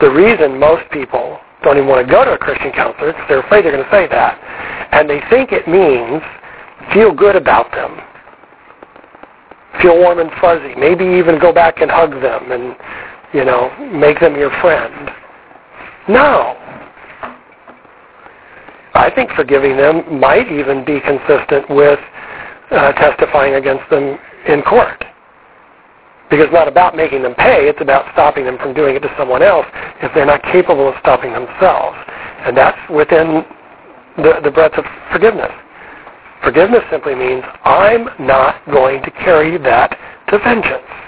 The reason most people don't even want to go to a Christian counselor is they're afraid they're going to say that. And they think it means feel good about them. Feel warm and fuzzy. Maybe even go back and hug them and, you know, make them your friend. No. I think forgiving them might even be consistent with uh, testifying against them in court. Because it's not about making them pay, it's about stopping them from doing it to someone else if they're not capable of stopping themselves. And that's within the, the breadth of forgiveness. Forgiveness simply means I'm not going to carry that to vengeance.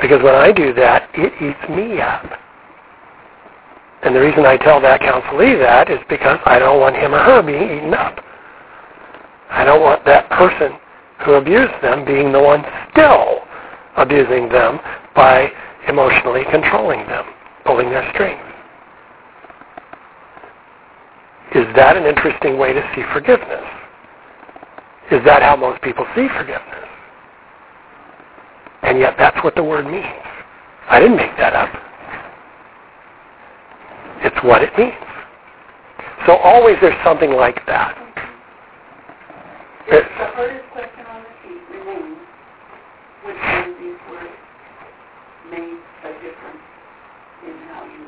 Because when I do that, it eats me up. And the reason I tell that counselee that is because I don't want him or her being eaten up. I don't want that person who abused them being the one still abusing them by emotionally controlling them, pulling their strings. Is that an interesting way to see forgiveness? Is that how most people see forgiveness? And yet that's what the word means. I didn't make that up. It's what it means. So always there's something like that.
It's the hardest question on the sheet remains, which one of these words made a difference in how you,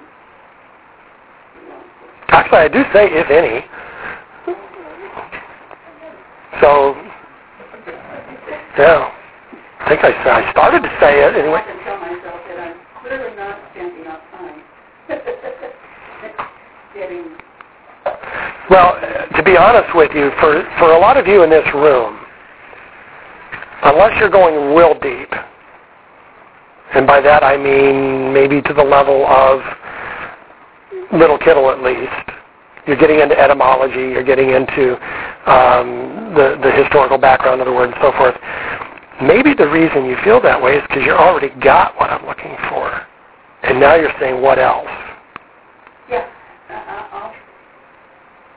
you know,
Actually, I do say if any. So, (laughs) yeah. I think I, I started to say it
I
anyway.
can tell myself that I'm clearly not spending enough time (laughs) getting
Well, to be honest with you, for, for a lot of you in this room, unless you're going real deep, and by that I mean maybe to the level of little Kittel at least, you're getting into etymology, you're getting into um, the, the historical background of the word and so forth. Maybe the reason you feel that way is because you already got what I'm looking for. And now you're saying, what else?
Yeah, uh, I'll,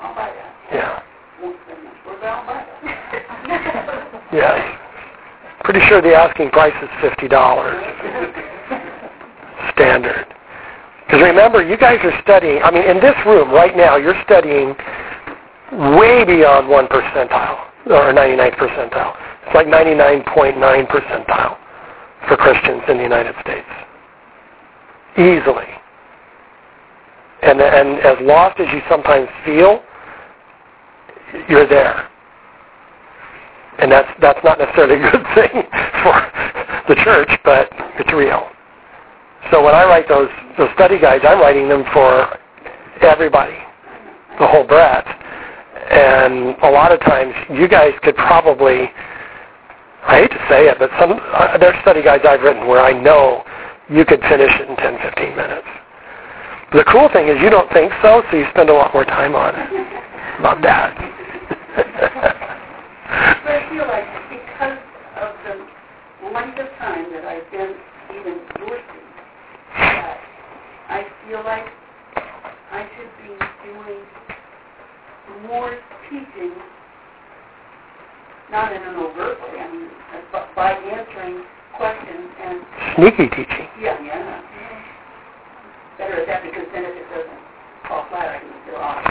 I'll buy that.
Yeah.
Won't spend much, but I'll buy that.
Yeah. Pretty sure the asking price is $50 standard. Because remember, you guys are studying, I mean, in this room right now, you're studying way beyond 1 percentile, or 99th percentile. It's like 99.9 percentile for Christians in the United States. Easily. And, and as lost as you sometimes feel, you're there. And that's, that's not necessarily a good (laughs) thing for the church, but it's real. So when I write those, those study guides, I'm writing them for everybody, the whole breadth. And a lot of times, you guys could probably, I hate to say it, but some uh, there's study guides I've written where I know you could finish it in 10, 15 minutes. The cool thing is you don't think so, so you spend a lot more time on it. Love that. (laughs)
But I feel like because of the length of time that I've been even your student, that I feel like I should be doing more teaching, not in an overt way, I mean, but by answering questions and,
Sneaky teaching.
yeah, yeah. Better at that because then if it doesn't fall flat, I can still off.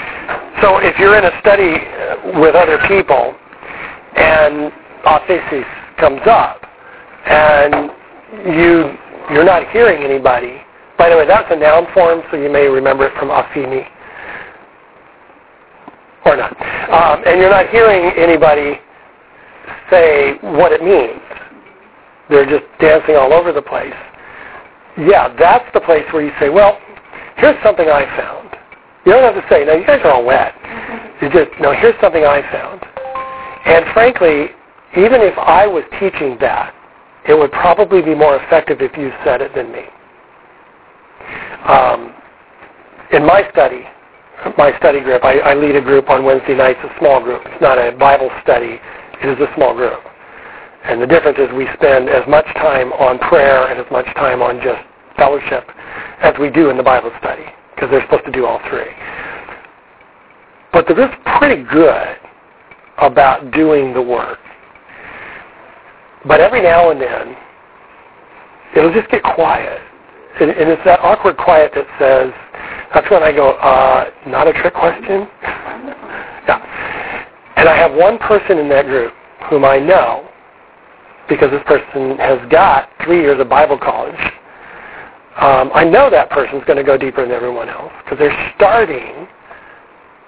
So if you're in a study uh, with other people and aphesis comes up and you you're not hearing anybody. By the way, that's a noun form, so you may remember it from aphemi or not. Um, and you're not hearing anybody say what it means. They're just dancing all over the place. Yeah, that's the place where you say, well, here's something I found. You don't have to say, no, you guys are all wet. You just, no, here's something I found. And frankly, even if I was teaching that, it would probably be more effective if you said it than me. Um, in my study, my study group, I, I lead a group on Wednesday nights, a small group. It's not a Bible study. It is a small group. And the difference is we spend as much time on prayer and as much time on just fellowship as we do in the Bible study because they're supposed to do all three. But they're just pretty good about doing the work. But every now and then, it'll just get quiet. And, and it's that awkward quiet that says, that's when I go, uh, not a trick question? (laughs) yeah. And I have one person in that group whom I know because this person has got three years of Bible college. Um, I know that person's going to go deeper than everyone else because they're starting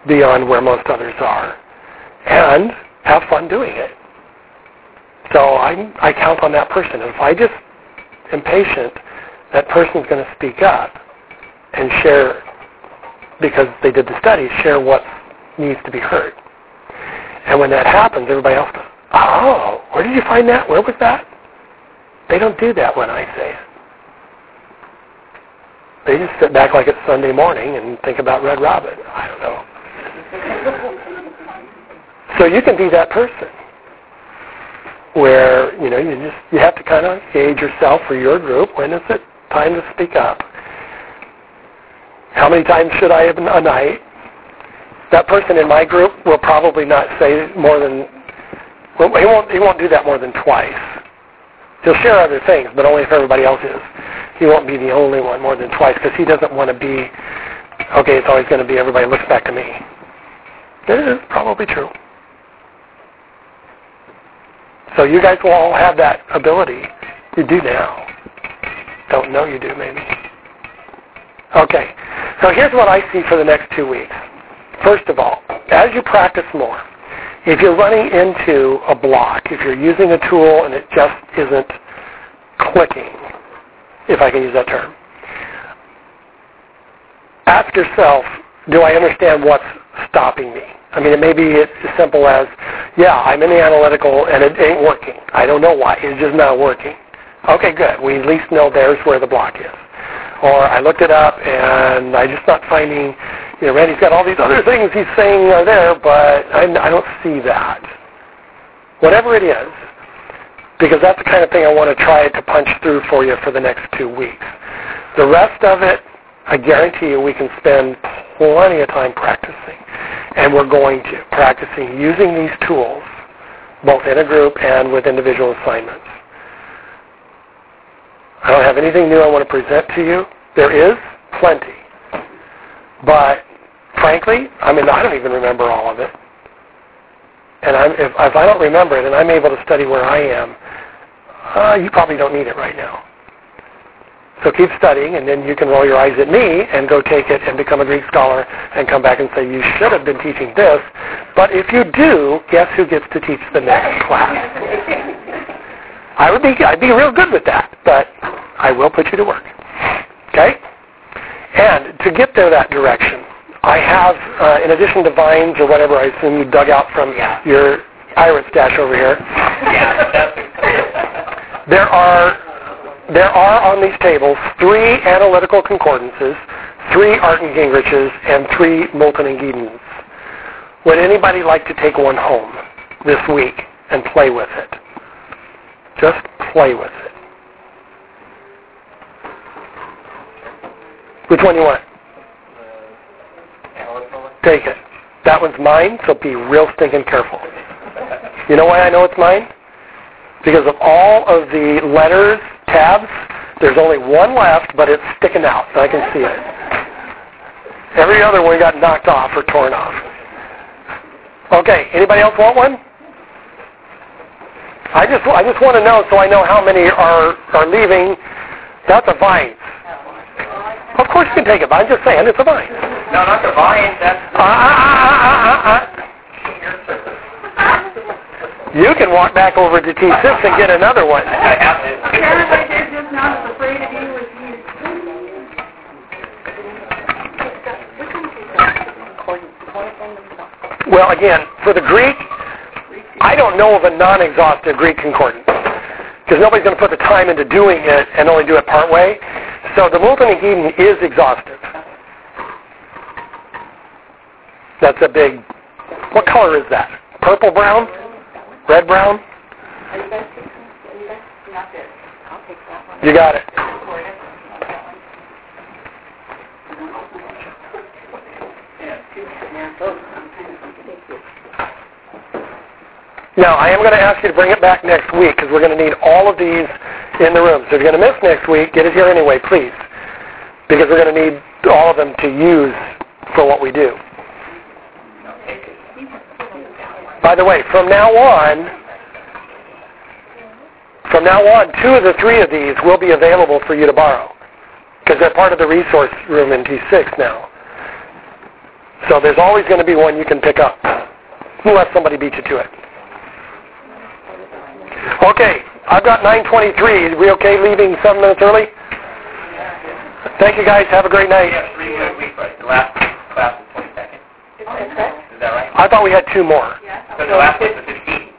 beyond where most others are and have fun doing it. So I, I count on that person. If I just am patient, that person's going to speak up and share, because they did the study, share what needs to be heard. And when that happens, everybody else goes, oh, where did you find that? Where was that? They don't do that when I say it. They just sit back like it's Sunday morning and think about Red Robin. I don't know. (laughs) so you can be that person where you know you just you have to kind of gauge yourself for your group. When is it time to speak up? How many times should I have a night? That person in my group will probably not say more than well, he won't he won't do that more than twice. He'll share other things, but only if everybody else is. He won't be the only one more than twice because he doesn't want to be. Okay, it's always going to be everybody looks back to me. It is probably true. So you guys will all have that ability. You do now. Don't know you do, maybe. Okay. So here's what I see for the next two weeks. First of all, as you practice more, if you're running into a block, if you're using a tool and it just isn't clicking, if I can use that term, ask yourself, do I understand what's stopping me? I mean, it may be as simple as, yeah, I'm in the analytical and it ain't working. I don't know why. It's just not working. Okay, good. We at least know there's where the block is. Or I looked it up and I'm just not finding, you know, Randy's got all these other (laughs) things he's saying are there, but I, I don't see that. Whatever it is, because that's the kind of thing I want to try to punch through for you for the next two weeks. The rest of it, I guarantee you we can spend plenty of time practicing. And we're going to, practicing using these tools, both in a group and with individual assignments. I don't have anything new I want to present to you. There is plenty. But frankly, I mean, I don't even remember all of it. And I'm, if, if I don't remember it and I'm able to study where I am, uh, you probably don't need it right now. So keep studying, and then you can roll your eyes at me and go take it and become a Greek scholar and come back and say, you should have been teaching this. But if you do, guess who gets to teach the next class? I would be, I'd be real good with that, but I will put you to work. Okay? And to get there that direction, I have, uh, in addition to Vine's or whatever I assume you dug out from
Yeah.
your pirate stash over here,
Yeah,
there are there are on these tables three analytical concordances, three Arndt and Gingriches, and three Moulton and Gedens. Would anybody like to take one home this week and play with it? Just play with it. Which one you want? Take it. That one's mine, so be real stinking careful. You know why I know it's mine? Because of all of the letters, tabs, there's only one left, but it's sticking out, so I can see it. Every other one got knocked off or torn off. Okay, anybody else want one? I just I just want to know so I know how many are are leaving. That's a Vine. Of course you can take it, but I'm just saying it's a Vine.
No, not the Vine. That's
Uh, uh, uh, uh, uh. You can walk back over to T6 and get another one.
I have to.
Apparently they're just not as afraid of you as you.
Well, again, for the Greek, I don't know of a non-exhaustive Greek concordance because nobody's going to put the time into doing it and only do it part way. So the Moulton is exhaustive. That's a big. What color is that? Purple brown? Red brown?
You
got it. Now, I am going to ask you to bring it back next week because we're going to need all of these in the room. So if you're going to miss next week, get it here anyway, please. Because we're going to need all of them to use for what we do. By the way, from now on, from now on, two of the three of these will be available for you to borrow because they're part of the resource room in T6 now. So there's always going to be one you can pick up unless somebody beats you to it. Okay, I've got 923. Are we okay leaving seven minutes early? Thank you guys. Have a great night.
We
night.
Have three more weeks, right? The last class is that right?
I thought we had two more.
So the last one's the 15th.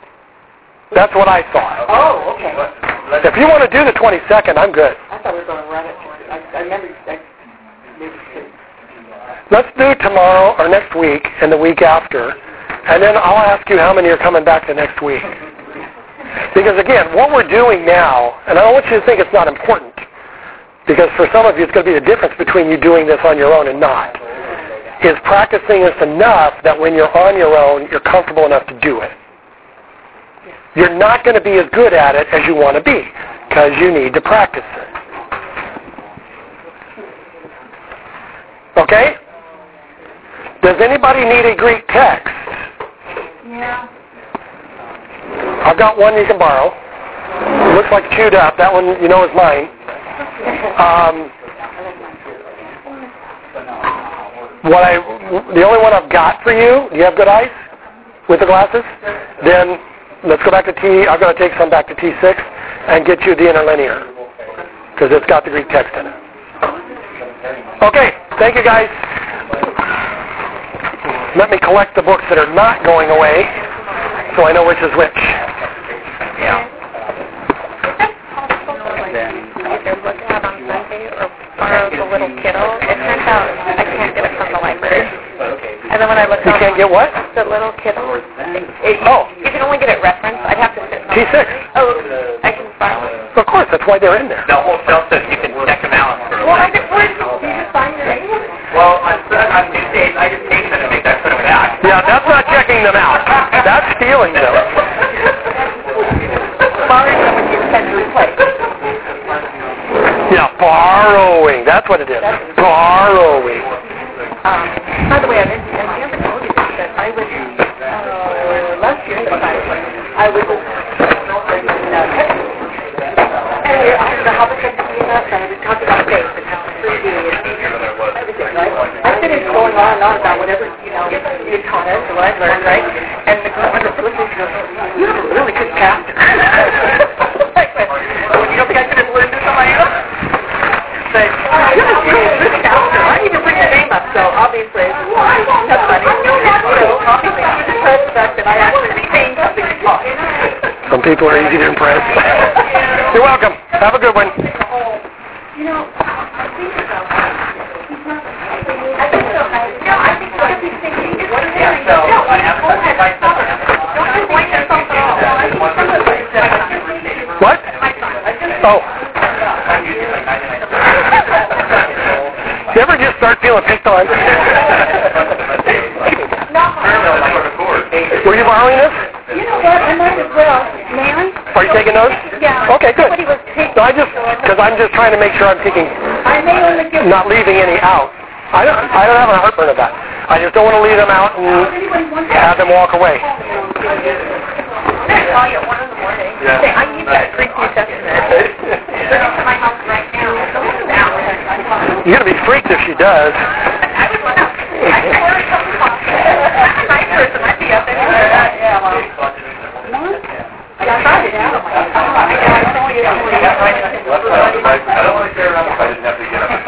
That's what I thought.
Oh, okay.
Let's,
If you want to do the 22nd, I'm good.
I thought we were going to run it. I, I remember that. maybe two.
Let's do tomorrow or next week and the week after, and then I'll ask you how many are coming back the next week. Because again, what we're doing now, and I don't want you to think it's not important, because for some of you it's going to be the difference between you doing this on your own and not, is practicing this enough that when you're on your own, you're comfortable enough to do it. You're not going to be as good at it as you want to be, because you need to practice it. Okay? Does anybody need a Greek text?
Yeah.
I've got one you can borrow. It looks like chewed up. That one you know is mine. Um, what I, the only one I've got for you. Do you have good eyes with the glasses? Then let's go back to T. I'm going to take some back to T6 and get you the interlinear because it's got the Greek text in it. Okay. Thank you guys. Let me collect the books that are not going away so I know which is which.
yeah.
either look at on Sunday or borrow the little Kittel. It turns out I can't get it from the library. And then when I looked
You
on
can't get what?
the little Kittel, it, it,
Oh.
you can only get it referenced. I'd have to sit. on-
T6.
Oh, I can borrow it.
Of course, that's why they're in there.
The whole shelf says you can check them out. For
Well, I just where did you just find your name?
well, on, on Tuesdays, I just take them and make that put them back.
Yeah, that's not checking them out. That's stealing them.
Borrowing them when you send your place.
Yeah, borrowing. That's what it is. Borrowing.
Um, by the way, I didn't, I never told you this, but I was, uh, last year I was in uh, Texas. And we were on the Hobbit and we talking about faith and how 3D and everything, right? I finished going on and on about whatever, you know, you taught us or what I learned, right? And the girl the listening goes, you have a really good pastor. Went, well, you don't think I could have learned this on my own? But you have a really good pastor. I didn't even bring your name up, so obviously that's funny. So obviously you just heard the fact that I actually retained something to talk.
Some people are easy to impress. You're welcome. Have a good one.
You know, I think about that.
I think so. No, I think what he's thinking is what is
Yeah, so I have to sacrifice them.
Don't just blame yourself at all. I think some of it is that
What? Oh.
I'm usually like 99.
Feeling picked on. Were you borrowing this?
You know what, I might as well. May I?
Are you taking notes?
Yeah.
Okay, good.
Somebody was taking,
No, I just, because I'm just trying to make sure I'm taking,
I may only give.
not leaving any out. I don't, I don't have a heartburn of that. I just don't want to leave them out and have them walk away.
I'm call you at one in the morning. Say, I need that Greek New Testament. Bring it to my house right now.
You're going to be freaked if she does.
I don't want to care around if I didn't have to get up.